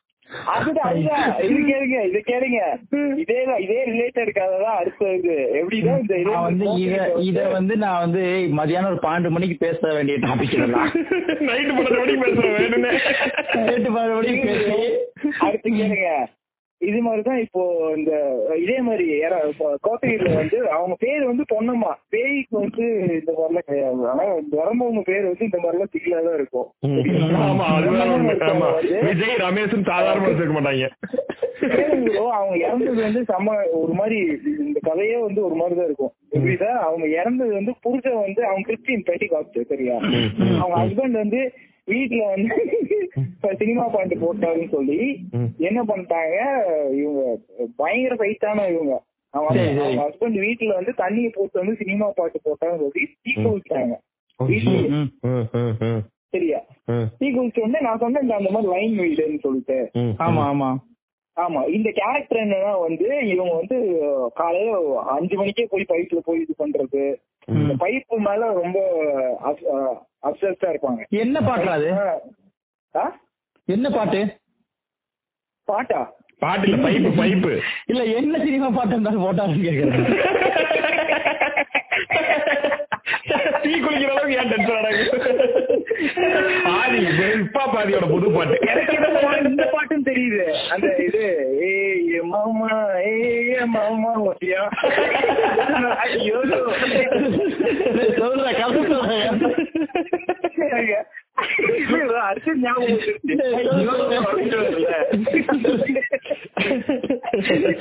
இது கேளுங்க இது கேளுங்க. இதேதான் இதே ரிலேட்டட் கதை தான் அடுத்த இது எப்படின்னா இந்த இது நான் வந்து இத இத வந்து நான் வந்து மதியானம் ஒரு பன்னெண்டு மணிக்கு பேச வேண்டிய டாபிக் இதெல்லாம் நைட்டு பன்னெண்டு மணிக்கு பேசுறேன் வேணும்னே. நைட்டு பன்னெண்டு மணிக்கு பேசி. அடுத்து கேளுங்க. இது மாதிரிதான் இப்போ இந்த இதே மாதிரி கோத்தகிரில வந்து அவங்க பேர் வந்து பொன்னம்மா. பேய்க்கு வந்து இந்த மாதிரிலாம் கிடையாது. ஆனா வரம்பவங்க பேர் வந்து இந்த மாதிரிலாம் திகிலா தான் இருக்கும் விஜய் ரமேஷும் சாதாரணமா மாட்டாங்க. அவங்க இறந்தது வந்து செம்ம ஒரு மாதிரி இந்த கதையே வந்து ஒரு மாதிரி தான் இருக்கும் எப்படிதான் அவங்க இறந்தது வந்து புருஷன் வந்து அவங்க கிறிஸ்டின் பெட்டி காஸ்ட் சரியா? அவங்க ஹஸ்பண்ட் வந்து வீட்டுல வந்து சினிமா பாட்டு போட்டாருன்னு சொல்லி என்ன பண்ணிட்டாங்க இவங்க பயங்கர சைட்டான இவங்க. அவங்க ஹஸ்பண்ட் வீட்டுல வந்து தண்ணியை போட்டு வந்து சினிமா பாட்டு போட்டாங்கன்னு சொல்லி தீ குளிச்சாங்க சரியா? தீ குளிச்ச உடனே நான் சொன்னேன் இந்த அந்த மாதிரி லைன் வீடுன்னு சொல்லிட்டு. ஆமா ஆமா. ஆமா இந்த கேரக்டர் என்னன்னா வந்து இவங்க வந்து காலையில அஞ்சு மணிக்கே போய் பைப்ல போய் இது பண்றது. இந்த பைப்பு மேல ரொம்ப அப்சஸ்டா இருப்பாங்க. என்ன பாட்டுடா அது? ஆ? என்ன பாட்டு? பாட்டா? பாட்டுல பைப்பு பைப்பு. இல்ல என்ன சினிமா பாட்டு இருந்தாலும் போட்டாருன்னு கேக்குறேன். டீ குளிக்கிற அளவுக்கு ஏன் டென்ஷன் பாதி இப்பா பாதியோட புது பாட்டு. இந்த பாட்டும் தெரியுது. அந்த இது ஏ மாமா ஏ மாமா ஓட்டியா ஐயோ. சொல்ற கதை சொல்றேன் அடுத்து ஞாபகம்.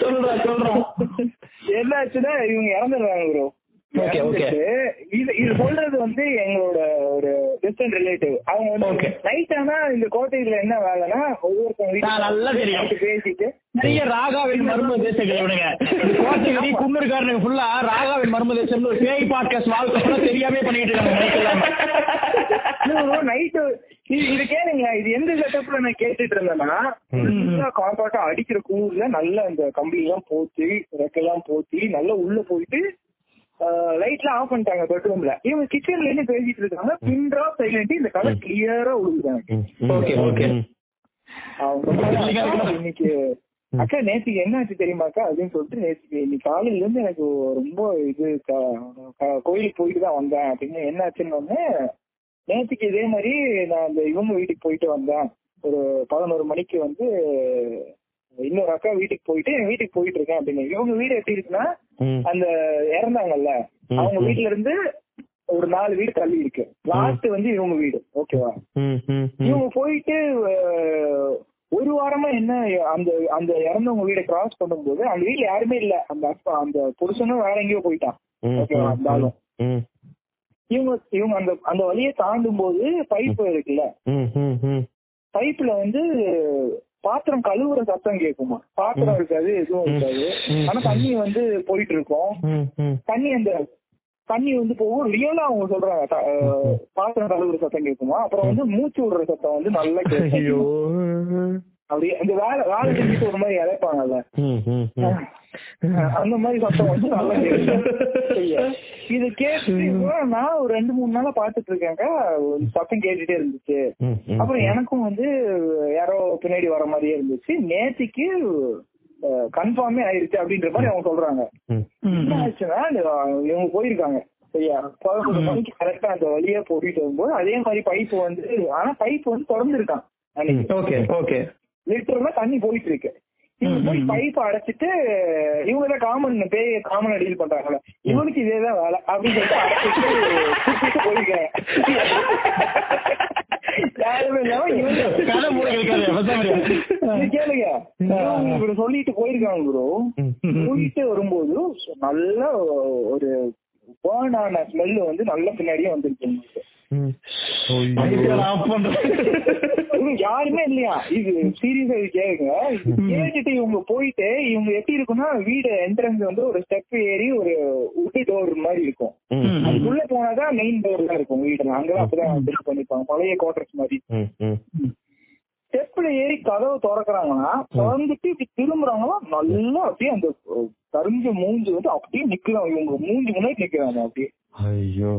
சொல்றா சொல்றா. என்னாச்சுன்னா இவங்க இறந்துடுறாங்க ப்ரோ. இது சொல்றது வந்து எங்களோட ஒரு டிஸ்டன்ட் ரிலேட்டிவ் அவங்க வந்து. நைட் ஆனா இந்த கோட்டையில என்ன வேலைன்னா ஒவ்வொருத்தவங்க நல்லா தெரியும். பேசிட்டு நிறைய ராகாவின் மர்ம குன்னூர்காரனுங்க ஃபுல்லா ராகாவின் மர்ம தேசம் ஒரு பேய் பாட்காஸ்ட் வாழ்க்கை ஃபுல்லா தெரியாமே பண்ணிட்டு இருக்காங்க. நைட்டு இது கேளுங்க இது எந்த செட்டப்ல நான் கேட்டுட்டு இருந்தேன்னா காம்பாக்டா அடிக்கிற கூர்ல நல்ல அந்த கம்பி எல்லாம் போத்தி ரெக்கெல்லாம் போத்தி நல்லா உள்ள போயிட்டு லைட்லாம் ஆஃப் பண்ணிட்டாங்க பெட்ரூம்ல. இவங்க கிச்சன்ல இருந்து பேசிட்டு இருக்காங்க. பின் ட்ராப் சைலண்ட் இந்த கலர் கிளியரா சொன்னாங்க, இன்னைக்கு அக்கா நேத்துக்கு என்ன ஆச்சு தெரியுமாக்கா? அப்படின்னு சொல்லிட்டு நேத்துக்கு இன்னைக்கு காலையில இருந்து எனக்கு ரொம்ப இது கோயிலுக்கு போயிட்டு தான் வந்தேன். அப்படின்னு என்ன ஆச்சுன்னு உடனே நேத்துக்கு இதே மாதிரி நான் அந்த இவங்க வீட்டுக்கு போயிட்டு வந்தேன். ஒரு பதினோரு மணிக்கு வந்து இன்னொரு அக்கா வீட்டுக்கு போயிட்டு என் வீட்டுக்கு போயிட்டு இருக்கேன் அப்படின்னு இவங்க வீடு எப்படி இருக்குன்னா அந்த இறந்தாங்கல்ல அவங்க வீட்டுல இருந்து ஒரு நாலு வீடு தள்ளி இருக்கு. லாஸ்ட் வந்து இவங்க வீடு ஓகேவா? இவங்க போயிட்டு ஒரு வாரமா என்ன அந்த அந்த இறந்தவங்க வீடை கிராஸ் பண்ணும்போது அந்த வீட்டுல யாருமே இல்ல. அந்த அப்பா அந்த புருஷனும் வேற எங்கேயோ போயிட்டான். ஓகேவா அந்த ஆளும் இவங்க இவங்க அந்த அந்த வழியை தாண்டும் போது பைப் இருக்குல்ல? பைப்ல வந்து பாத்திரம் கழுவுற சத்தம் கேட்குமா பாத்திரம் இருக்காது எதுவும் இருக்காது. ஆனா தண்ணி வந்து போயிட்டு இருக்கும் தண்ணி அந்த தண்ணி வந்து போகும். ரியலா அவங்க சொல்றாங்க. பாத்திரம் கழுவுற சத்தம் கேட்குமா அப்புறம் வந்து மூச்சு விடுற சத்தம் வந்து நல்லா கேட்கும் அப்படி அந்த வேலை வேலை செஞ்சுட்டு ஒரு மாதிரி இழைப்பாங்கல்ல. அந்த மாதிரி சத்தம் வந்து நல்லா? இது கேட்டு நான் ஒரு ரெண்டு மூணு நாளா பாத்துட்டு இருக்கேங்க. சத்தம் கேட்டுட்டே இருந்துச்சு. அப்புறம் எனக்கும் வந்து யாரோ பின்னாடி வர மாதிரியே இருந்துச்சு. நேத்திக்கு கன்ஃபார்மே ஆயிருச்சு அப்படின்ற மாதிரி அவங்க சொல்றாங்க. என்ன ஆச்சுன்னா இந்த- இவங்க போயிருக்காங்க. சரியா? பதினொரு மணிக்கு கரெக்டா அந்த வழியா போயிட்டு வரும்போது அதே மாதிரி பைப் வந்து ஆனா பைப் வந்து திறந்துருக்கான். அன்னைக்கு. Okay okay. லிட்டர்ல தண்ணி போயிட்டு இருக்கு இவங்க போய் பைப் அடைச்சிட்டு இவங்க தான் காமன் பேய் காமன் டீல் பண்றாங்கல்ல. இவனுக்கு இதேதான் வேலை. அப்படின்னு சொல்லிட்டு அடைச்சிட்டு போயிருக்காங்க கேளுங்க. இப்படி சொல்லிட்டு போயிருக்காங்க ப்ரோ போயிட்டு வரும்போது நல்ல ஒரு பேர்ன் ஆன ஸ்மெல் வந்து நல்ல பின்னாடியே வந்துருக்கு. யாருமே இல்லையா? இது சீரியஸா இது கேளுங்க. கேட்டுட்டு இவங்க போயிட்டு இவங்க எப்படி இருக்கும்னா வீடு என்ட்ரன்ஸ் வந்து ஒரு ஸ்டெப் ஏறி ஒரு உட்டு டோர் மாதிரி இருக்கும். அதுக்குள்ள போனாதான் மெயின் டோர் தான் இருக்கும் வீடுல அங்கதான் அப்பதான் பில்ட் பண்ணிருப்பாங்க பழைய குவார்டர்ஸ் மாதிரி. ஸ்டெப்ல ஏறி கதவை திறக்கிறாங்கன்னா திறந்துட்டு இப்படி திரும்புறாங்களா நல்லா அப்படியே அந்த கருஞ்ச மூஞ்சி வந்து அப்படியே நிக்கலாம். இவங்க மூஞ்சி முன்னாடி நிக்கிறாங்க அப்படியே. ஐயோ.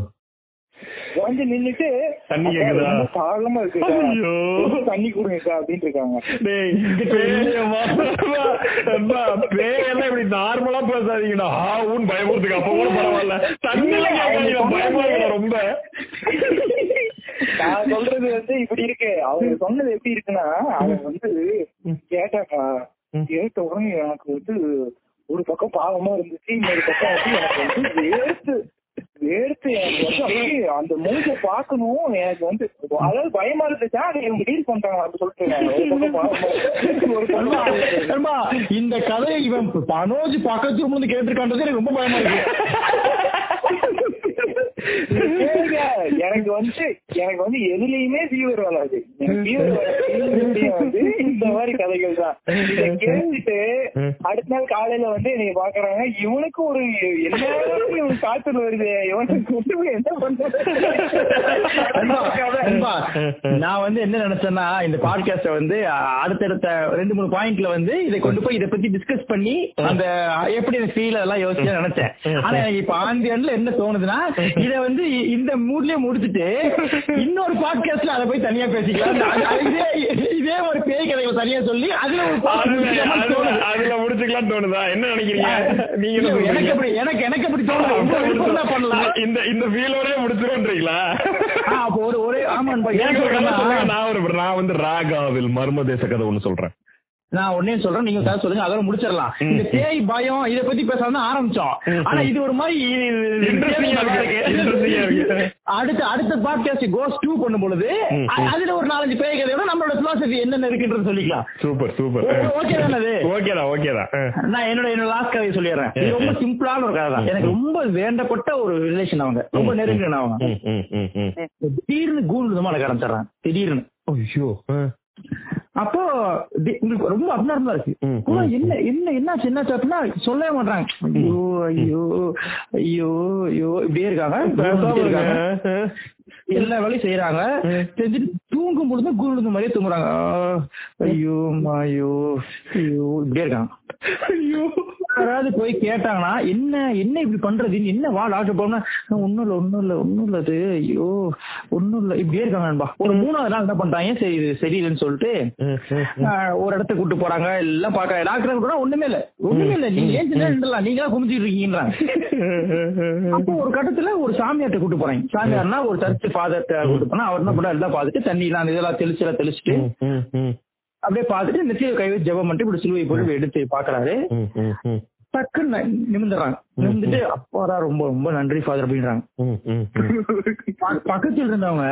வந்து நின்னுட்டு தண்ணி கேக்குதா? இருக்கு. ஐயோ. தண்ணி கொடுங்க சார் அப்படின்னு இருக்காங்க பேயெல்லாம் இப்படி நார்மலா பேசாதீங்கடா. ஆவுன்னு பயமுறுத்துக்கு. அப்ப கூட பரவாயில்ல. கேட்காதீங்க. பயமா ரொம்ப. நான் சொல்றது வந்து இப்படி இருக்கு. அவங்க சொன்னது எப்படி இருக்குன்னா அவங்க வந்து கேட்டாக்கா கேட்ட உடனே எனக்கு வந்து ஒரு பக்கம் பாவமா இருந்துச்சு இன்னொரு பக்கம் வந்து எனக்கு வந்து வேர்த்து பார்த்து எனக்கு வந்து அந்த மூஞ்ச பார்க்கணும். எனக்கு வந்து அதாவது பயமா இருந்துச்சா? அதை இவங்க டீல் பண்றாங்க அப்படி சொல்லிட்டு இந்த கதையை இவன் மனோஜ் பக்கத்து இருந்து கேட்டிருக்கான்றது எனக்கு ரொம்ப பயமா இருக்கு. எனக்கு வந்து எனக்கு வந்து எதுலயுமே ஃபீவர் வராது. வந்து இந்த மாதிரி கதைகள் தான். கேட்டுட்டு அடுத்த நாள் காலையில வந்து என்னைய பாக்குறாங்க இவனுக்கு ஒரு என்ன இவனுக்கு காய்ச்சல் வருது. இவனுக்கு வந்து என்ன பண்றது? நான் வந்து என்ன நினைச்சேன்னா இந்த பாட்காஸ்ட வந்து அடுத்தடுத்த ரெண்டு மூணு பாயிண்ட்ல வந்து இதை கொண்டு போய் இதை பத்தி டிஸ்கஸ் பண்ணி அந்த எப்படி ஃபீல் அதெல்லாம் யோசிச்சு நினைச்சேன். ஆனா எனக்கு இப்ப ஆந்தி எண்ட்ல என்ன தோணுதுன்னா இத வந்து இந்த மூட்லயே முடிச்சிட்டு இன்னொரு பாட்காஸ்ட்ல அதை போய் தனியா பேசிக்கலாம். இதே ஒரு பேய் கதைகளை தனியா சொல்லி அதுல ஒரு அதுல- முடிச்சுக்கலாம் தோணுதா. என்ன நினைக்கிறீங்க? நீங்க எனக்கு? அப்படி எனக்கு எனக்கு அப்படி தோணுது? பண்ணலாம் இந்த இந்த ஃபீலோடய முடிச்சிருன்றீங்களா ஆ, அப்போ ஒரு ஒரே ஆமா நான் ஒரு நான் வந்து ராகாவில் மர்ம தேச கதை ஒண்ணு சொல்றேன். நான் ஒன்னே சொல்றேன் நீங்க கதை சொல்லுங்க அதோட முடிச்சிடலாம். இந்த பேய் பயம் இத பத்தி பேசாம ஆரம்பிச்சோம். ஆனா இது ஒரு மாதிரி. அடுத்த அடுத்த பாட்காஸ்ட் கோஸ் டூ பண்ணும் பொழுது அதுல ஒரு நாலஞ்சு பேய் கதையோட நம்மளோட பிலாசபி என்னென்ன இருக்குன்றது சொல்லிக்கலாம். சூப்பர் சூப்பர் ஓ- okay தானே அது? ஓகேதான் ஓகேதான் நான் என்னோட என்னோட லாஸ்ட் கதையை சொல்லிடுறேன். இது ரொம்ப சிம்பிளான ஒரு கதை தான். எனக்கு ரொம்ப வேண்டப்பட்ட ஒரு ரிலேஷன் அவங்க. ரொம்ப நெருங்கின அவங்க. திடீர்னு கூண்டு விதமான ஆரம்பிச்சிடறான் திடீர்னு. ஐயோ. அப்போ உங்களுக்கு ரொம்ப அப்நார்மலா இருக்கு. என்ன என்ன என்னாச்சு என்னாச்சு அப்படின்னா சொல்லவே மாட்டாங்க ஐயோ ஐயோ ஐயோ ஐயோ. இப்படியே இருக்காங்க. எல்லா வேலையும் செய்யறாங்க செஞ்சுட்டு தூங்கும் பொழுது கூழுது மாதிரியே தூங்குறாங்க. ஐயோ அம்மா, ஐயோ இப்படியே இருக்காங்க. ஐயோ. யாராவது போய் கேட்டாங்கன்னா என்ன என்ன இப்படி பண்றது? என்ன வா டாக்டர் போனா ஒண்ணும் இல்ல ஒண்ணும் இல்ல ஒண்ணும் இல்ல அது ஐயோ ஒண்ணும் இல்ல. இப்படியே இருக்காங்க நண்பா. ஒரு மூணாவது நாள் என்ன பண்றாங்க? சரி இது சரியில்லைன்னு சொல்லிட்டு ஒரு இடத்துக்கு கூட்டு போறாங்க. எல்லாம் பாக்க டாக்டர் கூட ஒண்ணுமே இல்ல. ஒண்ணுமே இல்ல. நீங்க ஏன் நின்றலாம்? நீங்க தான் குமிச்சிட்டு இருக்கீங்கன்றாங்க அப்போ ஒரு கட்டத்துல ஒரு சாமியார்ட்ட கூட்டு போறாங்க சாமியார்னா ஒரு ஃபாதர்ட்ட கூட்டு போனா அவர் என்ன பண்ணா எல்லாம் பார்த்துட்டு தண்ணி எல்லாம் இதெல்லாம் தெளிச்சு எல்லாம் தெளிச்சுட்டு அப்படியே பார்த்துட்டு நெத்தியை கை வச்சு ஜெபம் பண்ணிட்டு இப்படி சிலுவை போட்டு எடுத்து பாக்குறாரு டக்குன்னு ந- நிமிர்ந்துடுறாங்க நிமிர்ந்துட்டு அப்பாடா ரொம்ப ரொம்ப நன்றி ஃபாதர் அப்படின்றாங்க. பக்கத்துல இருந்தவங்க.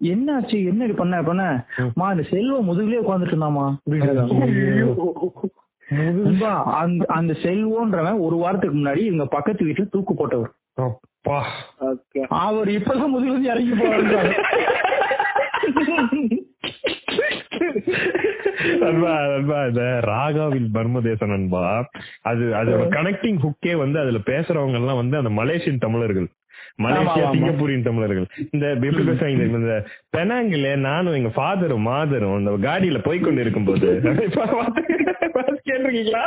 என்னாச்சு? என்ன இப்படி பண்ண? பண்ண மா. இந்த செல்வம் முதுகுலயே உட்காந்துட்டு இருந்தாமா முதுகுபா அந்த அந்த செல்வம்ன்றவன் ஒரு வாரத்துக்கு முன்னாடி இவங்க பக்கத்து வீட்டுல தூக்கு போட்டவர். அவர் இப்பதான் முதுகுல இருந்து இறங்கி போறாரு நண்பா நண்பா இந்த ராகாவில் பர்மதேச நண்பா. அது அதோட கனெக்டிங் ஹுக்கே வந்து அதுல பேசுறவங்க எல்லாம் வந்து அந்த மலேசியன் தமிழர்கள். மலேசியா. சிங்கப்பூரின் தமிழர்கள். இந்த எப்படி பேசுறாங்க இந்த- இந்த பெனாங்கில நானும் எங்க ஃபாதரும் மாதரும் அந்த காடியில போய் கொண்டு இருக்கும்போது கேட்டிருக்கீங்களா?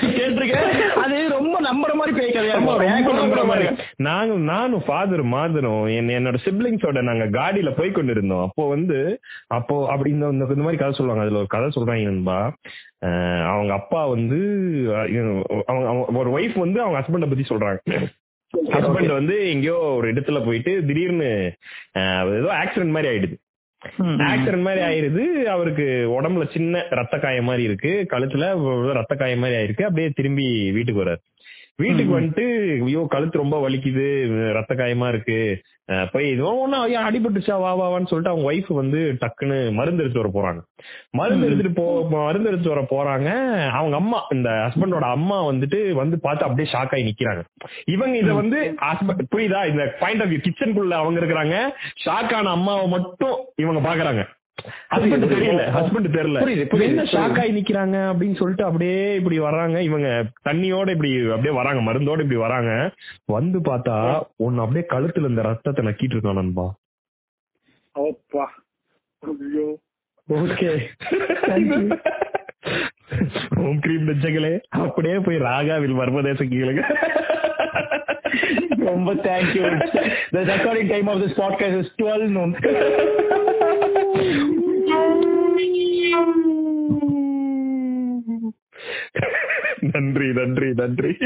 கேட்டிருக்கேன். அது ரொம்ப நம்புற மாதிரி இருக்கும். இருக்கு. நாங்க நானும் ஃபாதர் மாதரும் என் என்னோட சிப்ளிங்ஸோட நாங்க காடியில போய் கொண்டு இருந்தோம் அப்போ வந்து அப்போ அப்படி இந்த இந்த இந்த மாதிரி கதை சொல்லுவாங்க. அதுல ஒரு கதை சொல்றாங்க நண்பா அவங்க அப்பா வந்து அவங்க- ஒரு ஒய்ஃப் வந்து அவங்க ஹஸ்பண்ட பத்தி சொல்றாங்க. ஹஸ்பண்ட் வந்து எங்கேயோ ஒரு இடத்துல போயிட்டு திடீர்னு ஏதோ ஆக்சிடென்ட் மாதிரி ஆயிடுது. ஆக்சிடென்ட் மாதிரி ஆயிருது அவருக்கு உடம்புல சின்ன ரத்த காயம் மாதிரி இருக்கு. கழுத்துல ரத்த காயம் மாதிரி ஆயிருக்கு. அப்படியே திரும்பி வீட்டுக்கு வர்றாரு. வீட்டுக்கு வந்துட்டு ஐயோ கழுத்து ரொம்ப வலிக்குது ரத்த காயமா இருக்கு. போய் இதுவும் ஒன்னும் ஐயா அடிபட்டுச்சா வா வான்னு சொல்லிட்டு அவங்க ஒய்ஃப் வந்து டக்குன்னு மருந்து எடுத்து வர போறாங்க. மருந்து எடுத்துட்டு போ மருந்து எடுத்து வர போறாங்க. அவங்க அம்மா இந்த ஹஸ்பண்டோட அம்மா வந்துட்டு வந்து பார்த்து அப்படியே ஷாக் ஆகி நிக்கிறாங்க. இவங்க இத வந்து husband- புரியுதா? இந்த பாயிண்ட் ஆஃப் வியூ கிச்சனுக்குள்ள அவங்க இருக்கிறாங்க. ஷாக் ஆன அம்மாவை மட்டும் இவங்க பாக்குறாங்க ஹஸ்பண்ட் தெரியல ஹஸ்பண்ட் தெரியல. புரியுது, புரியுது, என்ன ஷாக். ஆகி நிக்கிறாங்க அப்படின்னு சொல்லிட்டு அப்படியே இப்படி வர்றாங்க இவங்க தண்ணியோட இப்படி அப்படியே வராங்க மருந்தோட இப்படி வராங்க. வந்து பார்த்தா ஒன்னு அப்படியே கழுத்துல இந்த ரத்தத்தை நக்கிட்டு இருக்கான் நண்பா. ஓகே. ஹோம் கிரீம் நெஞ்சங்களே. அப்படியே போய் ராகாவில் மர்மதேச கீழங்க. ரொம்ப thank you the recording time of this podcast is 12 noon. நன்றி நன்றி நன்றி.